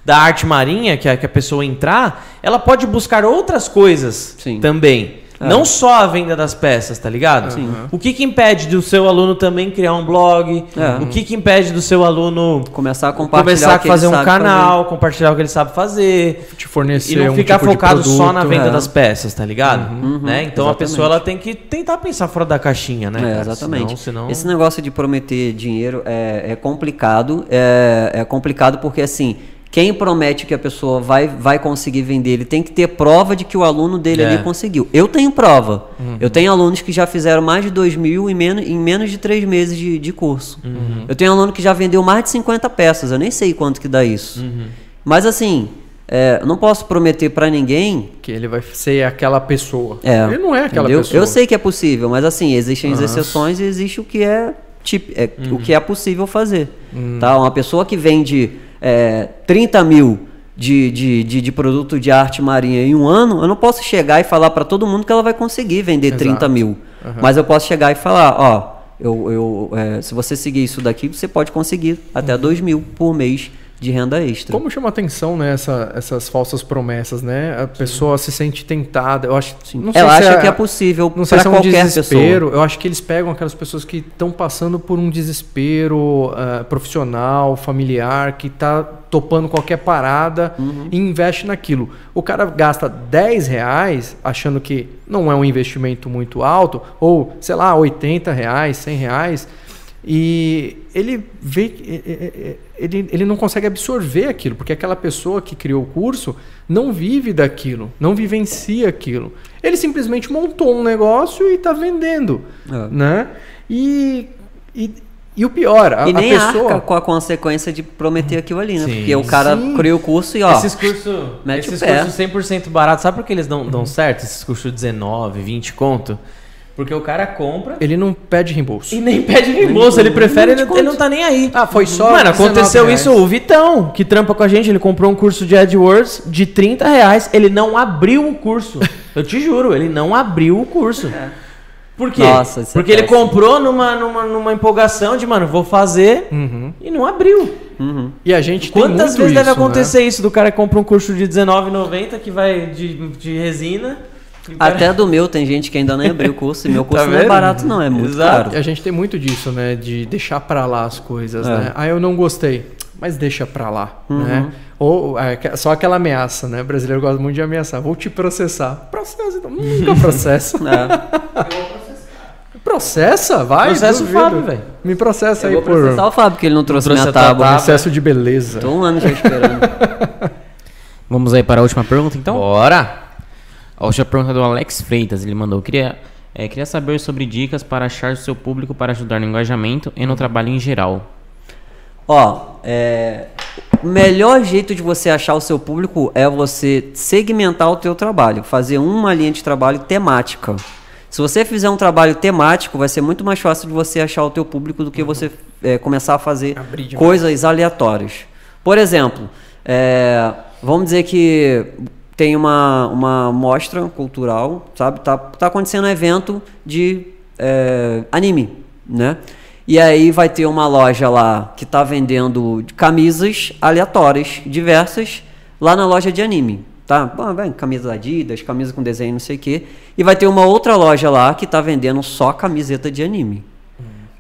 da arte marinha que a, que a pessoa entrar, ela pode buscar outras coisas Sim. também. É. Não só a venda das peças, tá ligado? Sim. O que, que impede do seu aluno também criar um blog? É. O que, que impede do seu aluno Começar a compartilhar começar o a que fazer ele um sabe canal, compartilhar o que ele sabe fazer? Te fornecer E não um ficar tipo focado só na produto. venda É. das peças, tá ligado? Uhum, né? Então a exatamente. pessoa ela tem que tentar pensar fora da caixinha, né? É, exatamente. Senão, senão... Esse negócio de prometer dinheiro é, é complicado. É, é complicado porque, assim, quem promete que a pessoa vai, vai conseguir vender, ele tem que ter prova de que o aluno dele É. ali conseguiu. Eu tenho prova. Uhum. Eu tenho alunos que já fizeram mais de 2 mil em menos, em menos de 3 meses de, de curso. Uhum. Eu tenho aluno que já vendeu mais de 50 peças. Eu nem sei quanto que dá isso. Uhum. Mas, assim, é, não posso prometer para ninguém Que ele vai ser aquela pessoa. é, ele não é aquela entendeu? pessoa. Eu sei que é possível, mas assim, existem as exceções e existe o que é, tip, é, Uhum. o que é possível fazer. Hum. Tá? Uma pessoa que vende é, 30 mil de, de, de, de produto de arte marinha em um ano, eu não posso chegar e falar para todo mundo que ela vai conseguir vender Exato. 30 mil. Mas eu posso chegar e falar, ó, eu, eu, é, se você seguir isso daqui, você pode conseguir até 2 mil por mês de renda extra. Como chama atenção, né, essa- essas falsas promessas, né? A pessoa se sente tentada. Eu acho, não sei Ela se acha é- que é possível Não sei se é um qualquer desespero. pessoa. Eu acho que eles pegam aquelas pessoas que estão passando por um desespero ah, profissional, familiar, que tá topando qualquer parada Uhum. e investe naquilo. O cara gasta 10 reais achando que não é um investimento muito alto, ou, sei lá, 80 reais, 100 reais, e ele vê que- e- e- e- ele, ele não consegue absorver aquilo, porque aquela pessoa que criou o curso não vive daquilo, não vivencia aquilo. Ele simplesmente montou um negócio e está vendendo, É. né? E, e, e o pior, a, E a nem pessoa... arca com a consequência de prometer aquilo ali, né? Sim. Porque o cara Sim. criou o curso e ó. Esses cursos, mete esses o pé. cursos 100% baratos, sabe por que eles não dão certo? Esses cursos 19, 20 conto? Porque o cara compra Ele não pede reembolso. e nem pede reembolso, ele prefere, ele, ele não tá nem aí. Ah, foi só Mano, 19 aconteceu reais. isso, o Vitão, que trampa com a gente, ele comprou um curso de AdWords de 30 reais, ele não abriu o curso. Eu te juro, ele não abriu o curso. Por quê? Nossa, isso é Porque ele péssimo. comprou numa, numa, numa empolgação de, mano, vou fazer Uhum. e não abriu. E a gente tem Quantas muito vezes deve isso, né? acontecer isso do cara que compra um curso de R$19,90 que vai de, de resina? Até do meu tem gente que ainda nem abriu o curso. E meu curso Tá não é barato, não, é muito Exato. Caro. a gente tem muito disso, né? De deixar pra lá as coisas, É. né? Ah, eu não gostei. Mas deixa pra lá, Uhum. né? Ou é, só aquela ameaça, né? O brasileiro gosta muito de ameaçar. Vou te processar. Processa, então. Nunca processa. É. Processa? Vai, Processa o. Fábio, velho. Me processa Eu aí vou por processar o Fábio, que ele não trouxe, trouxe minha tábua. tábua. excesso de beleza. Tô um ano já esperando. Vamos aí para a última pergunta, então? Bora! A última pergunta é do Alex Freitas, ele mandou. Queria, é, queria saber sobre dicas para achar seu público para ajudar no engajamento e no trabalho em geral. Ó, é, o melhor jeito de você achar o seu público é você segmentar o teu trabalho, fazer uma linha de trabalho temática. Se você fizer um trabalho temático, vai ser muito mais fácil de você achar o teu público do que você é, começar a fazer coisas aleatórias. Por exemplo, é, vamos dizer que tem uma, uma mostra cultural, sabe? Tá, tá acontecendo um evento de é, anime, né? E aí vai ter uma loja lá que tá vendendo camisas aleatórias, diversas, lá na loja de anime, tá? Bom, vai, camisa da Adidas, camisa com desenho, não sei o quê. E vai ter uma outra loja lá que tá vendendo só camiseta de anime.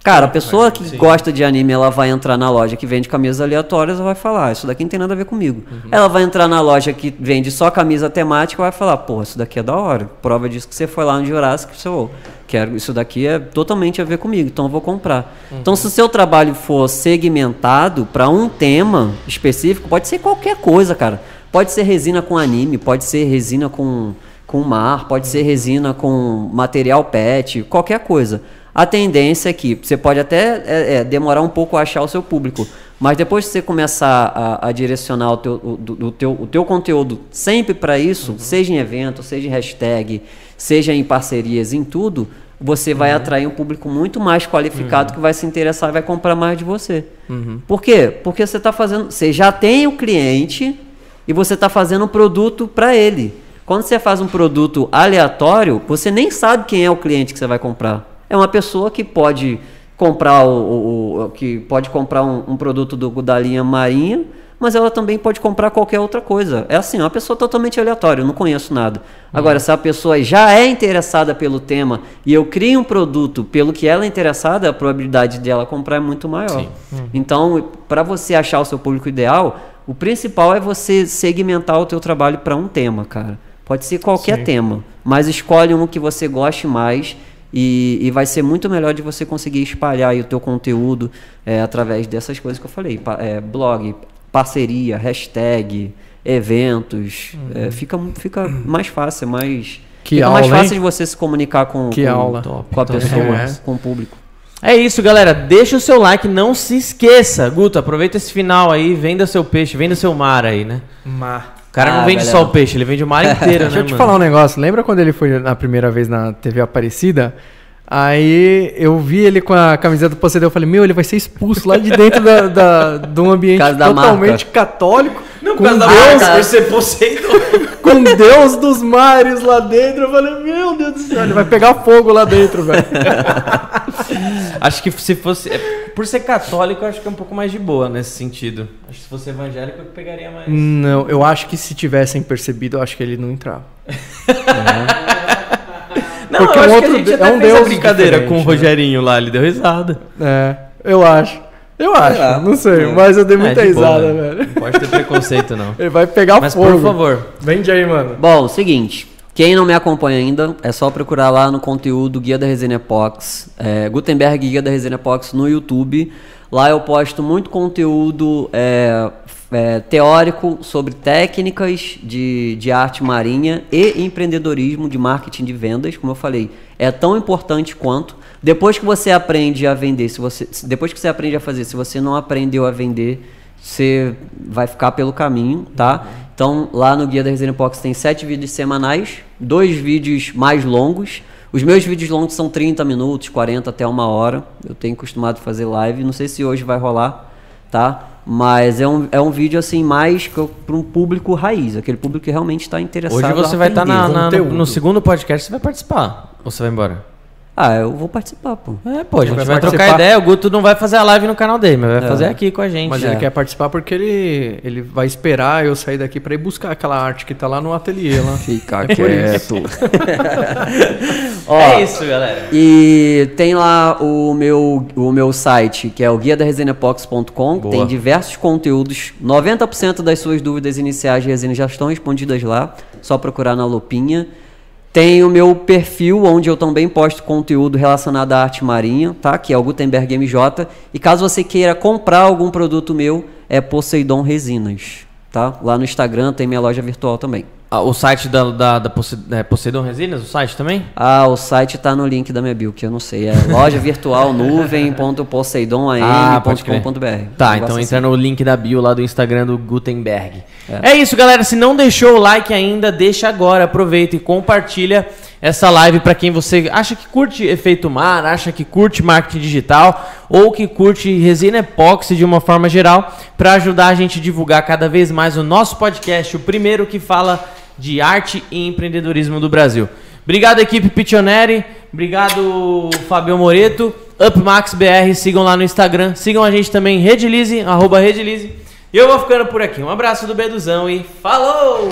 Cara, a pessoa que gosta de anime, ela vai entrar na loja que vende camisas aleatórias e vai falar, "Ah, isso daqui não tem nada a ver comigo. Ela vai entrar na loja que vende só camisa temática e vai falar, porra, isso daqui é da hora. Prova disso que você foi lá no Jurassic, você, "Ô, quero, isso daqui é totalmente a ver comigo, então eu vou comprar. Então, se o seu trabalho for segmentado para um tema específico, pode ser qualquer coisa, cara. Pode ser resina com anime, pode ser resina com, com mar, pode ser resina com material pet, qualquer coisa. A tendência é que você pode até é, é, demorar um pouco a achar o seu público, mas depois que você começar a, a direcionar o teu, o, do- do teu, o teu conteúdo sempre para isso, seja em evento, seja em hashtag, seja em parcerias, em tudo, você vai atrair um público muito mais qualificado que vai se interessar e vai comprar mais de você. Por quê? Porque você está fazendo, você já tem o cliente e você está fazendo um produto para ele. Quando você faz um produto aleatório, você nem sabe quem é o cliente que você vai comprar. É uma pessoa que pode comprar o, o- o- que pode comprar um, um produto do, da linha Marinha, mas ela também pode comprar qualquer outra coisa. É assim, é uma pessoa totalmente aleatória, eu não conheço nada. Agora, se a pessoa já é interessada pelo tema e eu crio um produto pelo que ela é interessada, a probabilidade dela comprar é muito maior. Então, para você achar o seu público ideal, o principal é você segmentar o teu trabalho para um tema, cara. Pode ser qualquer Sim. tema, mas escolhe um que você goste mais e, e vai ser muito melhor de você conseguir espalhar aí o teu conteúdo é, através dessas coisas que eu falei, pa- é, blog, parceria, hashtag, eventos, é, fica, fica mais fácil, mais Que fica mais aula, hein? fácil de você se comunicar com, Que com, aula. com a pessoa, É. com o público. É isso, galera. Deixa o seu like, não se esqueça. Guto, aproveita esse final aí, venda seu peixe, venda seu mar aí, né? Mar. O cara Ah, não vende galera. só o peixe, ele vende o mar inteiro, né, Deixa eu te mano? falar um negócio. Lembra quando ele foi na primeira vez na TV Aparecida? Aí eu vi ele com a camiseta do Poseidon. Eu falei, meu, ele vai ser expulso lá de dentro da, da- de um ambiente totalmente católico. Não, com por causa da Deus, por ser Poseidon. com Deus dos mares lá dentro. Eu falei, meu Deus do céu, ele vai pegar fogo lá dentro, velho. Acho que se fosse. é, Por ser católico, eu acho que é um pouco mais de boa nesse sentido. Acho que se fosse evangélico, eu pegaria mais. Não, eu acho que se tivessem percebido, eu acho que ele não entrava. Não, Porque eu é um acho que a outro gente de- até é um fez a deus brincadeira com o né? Rogerinho lá, ele deu risada. É, eu acho. Eu acho, lá. não sei, mas eu dei muita É, de boa, risada, né? velho. Não pode ter preconceito, não. Ele vai pegar Mas fogo. por favor, Vende aí, mano. Bom, seguinte. Quem não me acompanha ainda, é só procurar lá no conteúdo Guia da Resenha Epox, é, Gutenberg Guia da Resenha Epox no YouTube. Lá eu posto muito conteúdo é, é, teórico sobre técnicas de, de arte marinha e empreendedorismo de marketing de vendas, como eu falei. É tão importante quanto. Depois que você aprende a vender, se você, depois que você aprende a fazer, se você não aprendeu a vender, você vai ficar pelo caminho, tá? Então, lá no Guia da Resenha Box tem sete vídeos semanais, dois vídeos mais longos. Os meus vídeos longos são 30 minutos, 40 até uma hora. Eu tenho costumado fazer live, não sei se hoje vai rolar, tá? Mas é um, é um vídeo assim mais para um público raiz, aquele público que realmente está interessado hoje você a vai estar aprender. na, na- no, conteúdo. no segundo podcast, você vai participar. Ou você vai embora? Ah, eu vou participar, pô. É, pô, a gente Vai vai, trocar ideia. O Guto não vai fazer a live no canal dele, mas vai É. fazer aqui com a gente. Mas É. ele quer participar porque ele, ele vai esperar eu sair daqui pra ir buscar aquela arte que tá lá no ateliê lá. Fica É por isso. Ó, é isso, galera. E tem lá o meu, o meu site, que é o guia da resenhapox.com. Tem diversos conteúdos. 90% das suas dúvidas iniciais de resenha já estão respondidas lá. Só procurar na lupinha. Tem o meu perfil, onde eu também posto conteúdo relacionado à arte marinha, tá? Que é o Gutenberg MJ. E caso você queira comprar algum produto meu, é Poseidon Resinas, tá? Lá no Instagram tem minha loja virtual também. Ah, o site da, da, da é, Poseidon Resinas, o site também? Ah, o site tá no link da minha bio, que eu não sei. É loja virtual Ah, pode crer. nuvem.poseidonam.com.br. Tá, então entra no link da bio lá do Instagram do Gutenberg. É. isso, galera. Se não deixou o like ainda, deixa agora. Aproveita e compartilha essa live para quem você acha que curte efeito mar, acha que curte marketing digital ou que curte resina epóxi de uma forma geral, para ajudar a gente a divulgar cada vez mais o nosso podcast, o primeiro que fala de arte e empreendedorismo do Brasil. Obrigado, equipe Pitioneri. Obrigado, Fabio Moreto. UpMaxBR, sigam lá no Instagram. Sigam a gente também, Redilize, arroba Redilize. E eu vou ficando por aqui. Um abraço do Beduzão e falou!